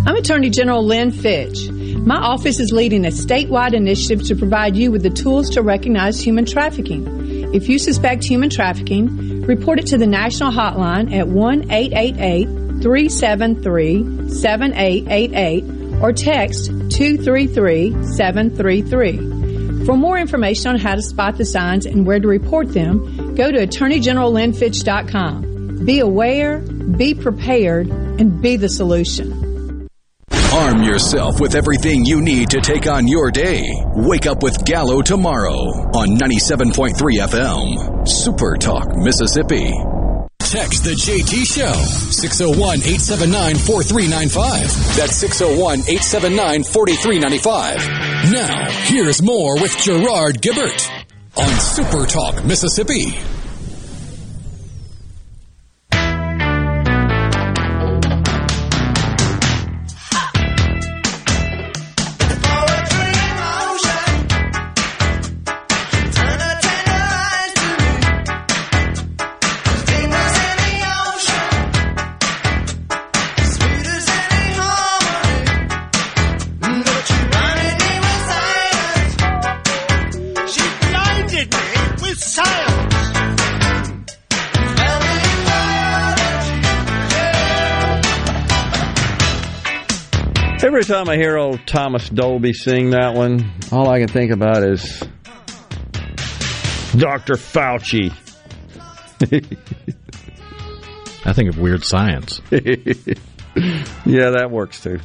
I'm Attorney General Lynn Fitch. My office is leading a statewide initiative to provide you with the tools to recognize human trafficking. If you suspect human trafficking, report it to the national hotline at 1 888 373 7888 or text 233 733. For more information on how to spot the signs and where to report them, go to AttorneyGeneralLynnFitch.com. Be aware, be prepared, and be the solution. Arm yourself with everything you need to take on your day. Wake up with Gallo tomorrow on 97.3 FM. Super Talk, Mississippi. Text the JT Show 601 879 4395. That's 601 879 4395. Now, here's more with Gerard Gibert on Super Talk, Mississippi. Every time I hear old Thomas Dolby sing that one, all I can think about is Dr. Fauci. I think of weird science. yeah, that works too.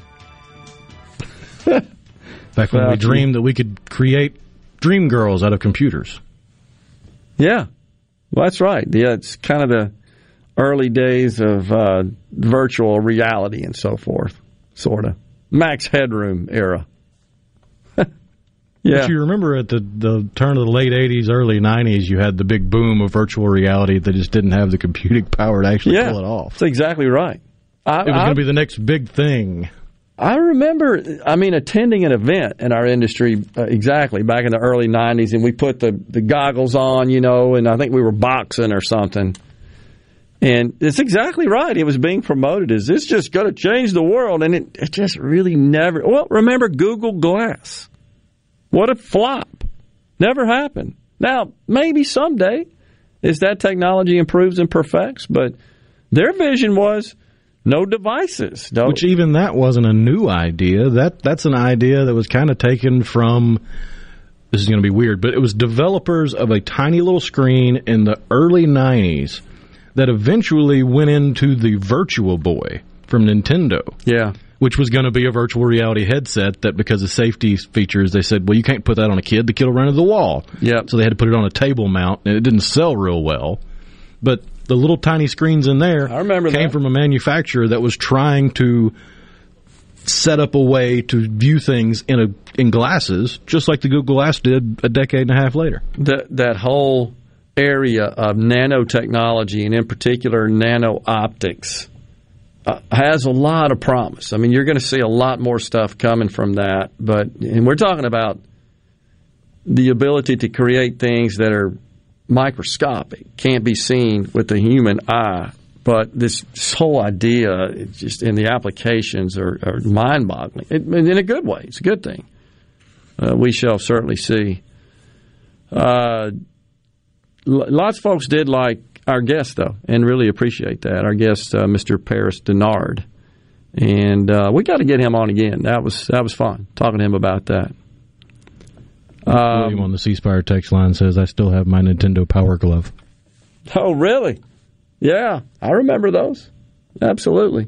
Back when we dreamed that we could create dream girls out of computers. Yeah, well, that's right. Yeah, it's kind of the early days of uh, virtual reality and so forth, sort of. Max Headroom era. yeah. But you remember at the, the turn of the late 80s, early 90s, you had the big boom of virtual reality that just didn't have the computing power to actually Yeah, pull it off. That's exactly right. I, It was going to be the next big thing. I remember, I mean, attending an event in our industry uh, exactly back in the early 90s, and we put the, the goggles on, you know, and I think we were boxing or something. And it's exactly right. It was being promoted as this just going to change the world, and it, it just really never. Well, remember Google Glass? What a flop. Never happened. Now, maybe someday, as that technology improves and perfects, but their vision was no devices. No, Which even that wasn't a new idea. That that's an idea that was kind of taken from. This is going to be weird, but it was developers of a tiny little screen in the early '90s that eventually went into the Virtual Boy from Nintendo. Yeah. Which was going to be a virtual reality headset that, because of safety features, they said, well, you can't put that on a kid. The kid will run into the wall. Yeah. So they had to put it on a table mount, and it didn't sell real well. But the little tiny screens in there I remember came that. from a manufacturer that was trying to set up a way to view things in a in glasses, just like the Google Glass did a decade and a half later. that that whole area of nanotechnology and in particular nano optics uh, has a lot of promise. I mean, you're going to see a lot more stuff coming from that, but and we're talking about the ability to create things that are microscopic, can't be seen with the human eye. But this, this whole idea, just in the applications, are, are mind-boggling. It, in a good way, it's a good thing. Uh, we shall certainly see. Uh, lots of folks did like our guest, though, and really appreciate that. Our guest, uh, Mr. Paris Dennard, and uh, we got to get him on again. That was that was fun talking to him about that. Um, William on the C Spire text line says, "I still have my Nintendo Power Glove." Oh, really? Yeah, I remember those. Absolutely.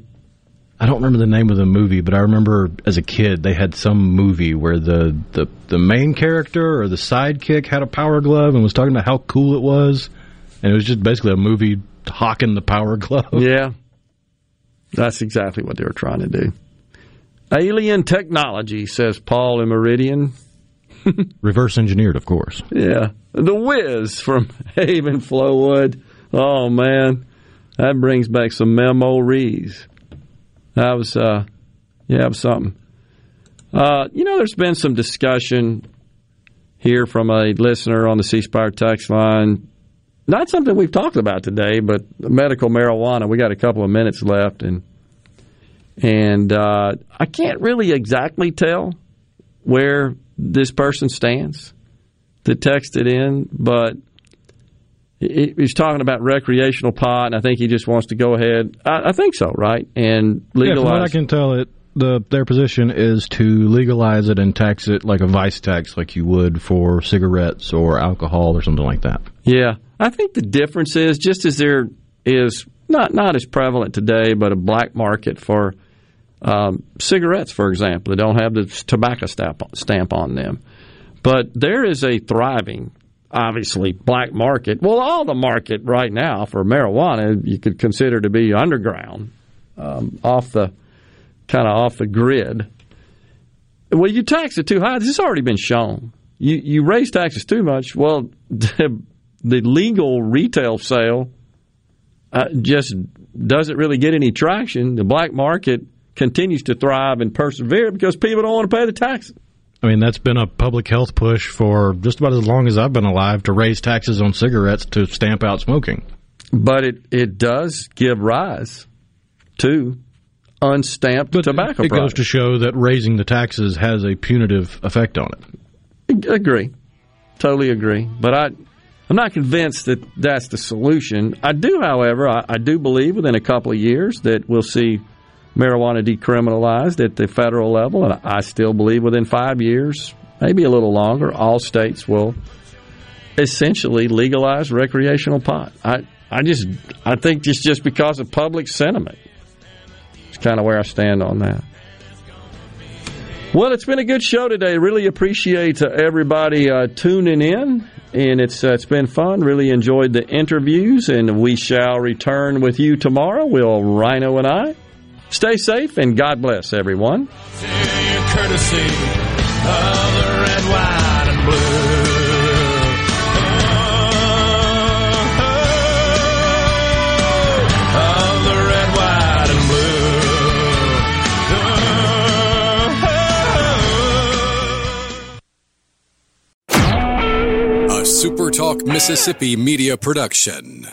I don't remember the name of the movie, but I remember as a kid they had some movie where the, the, the main character or the sidekick had a power glove and was talking about how cool it was, and it was just basically a movie hawking the power glove. Yeah, that's exactly what they were trying to do. Alien technology, says Paul in Meridian. Reverse engineered, of course. Yeah, the Whiz from Haven Flowwood. Oh man, that brings back some memories. That was, uh, yeah, was something. Uh, you know, there's been some discussion here from a listener on the C Spire text line. Not something we've talked about today, but medical marijuana. We got a couple of minutes left, and and uh, I can't really exactly tell where this person stands that texted in, but he- he's talking about recreational pot, and I think he just wants to go ahead. I, I think so, right? And legalize. Yeah, from what I can tell, it the their position is to legalize it and tax it like a vice tax, like you would for cigarettes or alcohol or something like that. Yeah, I think the difference is just as there is not not as prevalent today, but a black market for um, cigarettes, for example, that don't have the tobacco stamp stamp on them. But there is a thriving obviously black market. Well, all the market right now for marijuana you could consider to be underground, um, off the kind of off the grid. Well, you tax it too high. This has already been shown. You you raise taxes too much. Well, the, the legal retail sale uh, just doesn't really get any traction. The black market continues to thrive and persevere because people don't want to pay the taxes. I mean, that's been a public health push for just about as long as I've been alive to raise taxes on cigarettes to stamp out smoking. But it, it does give rise to unstamped but tobacco it products. goes to show that raising the taxes has a punitive effect on it. Agree. Totally agree. But I, I'm not convinced that that's the solution. I do, however, I, I do believe within a couple of years that we'll see marijuana decriminalized at the federal level, and I still believe within five years, maybe a little longer, all states will essentially legalize recreational pot. I, I just, I think it's just because of public sentiment. It's kind of where I stand on that. Well, it's been a good show today. Really appreciate uh, everybody uh, tuning in, and it's uh, it's been fun. Really enjoyed the interviews, and we shall return with you tomorrow. Will Rhino and I. Stay safe and God bless everyone. courtesy of the red, white, and blue. Of the red, white, and Blue. A SuperTalk Mississippi media production.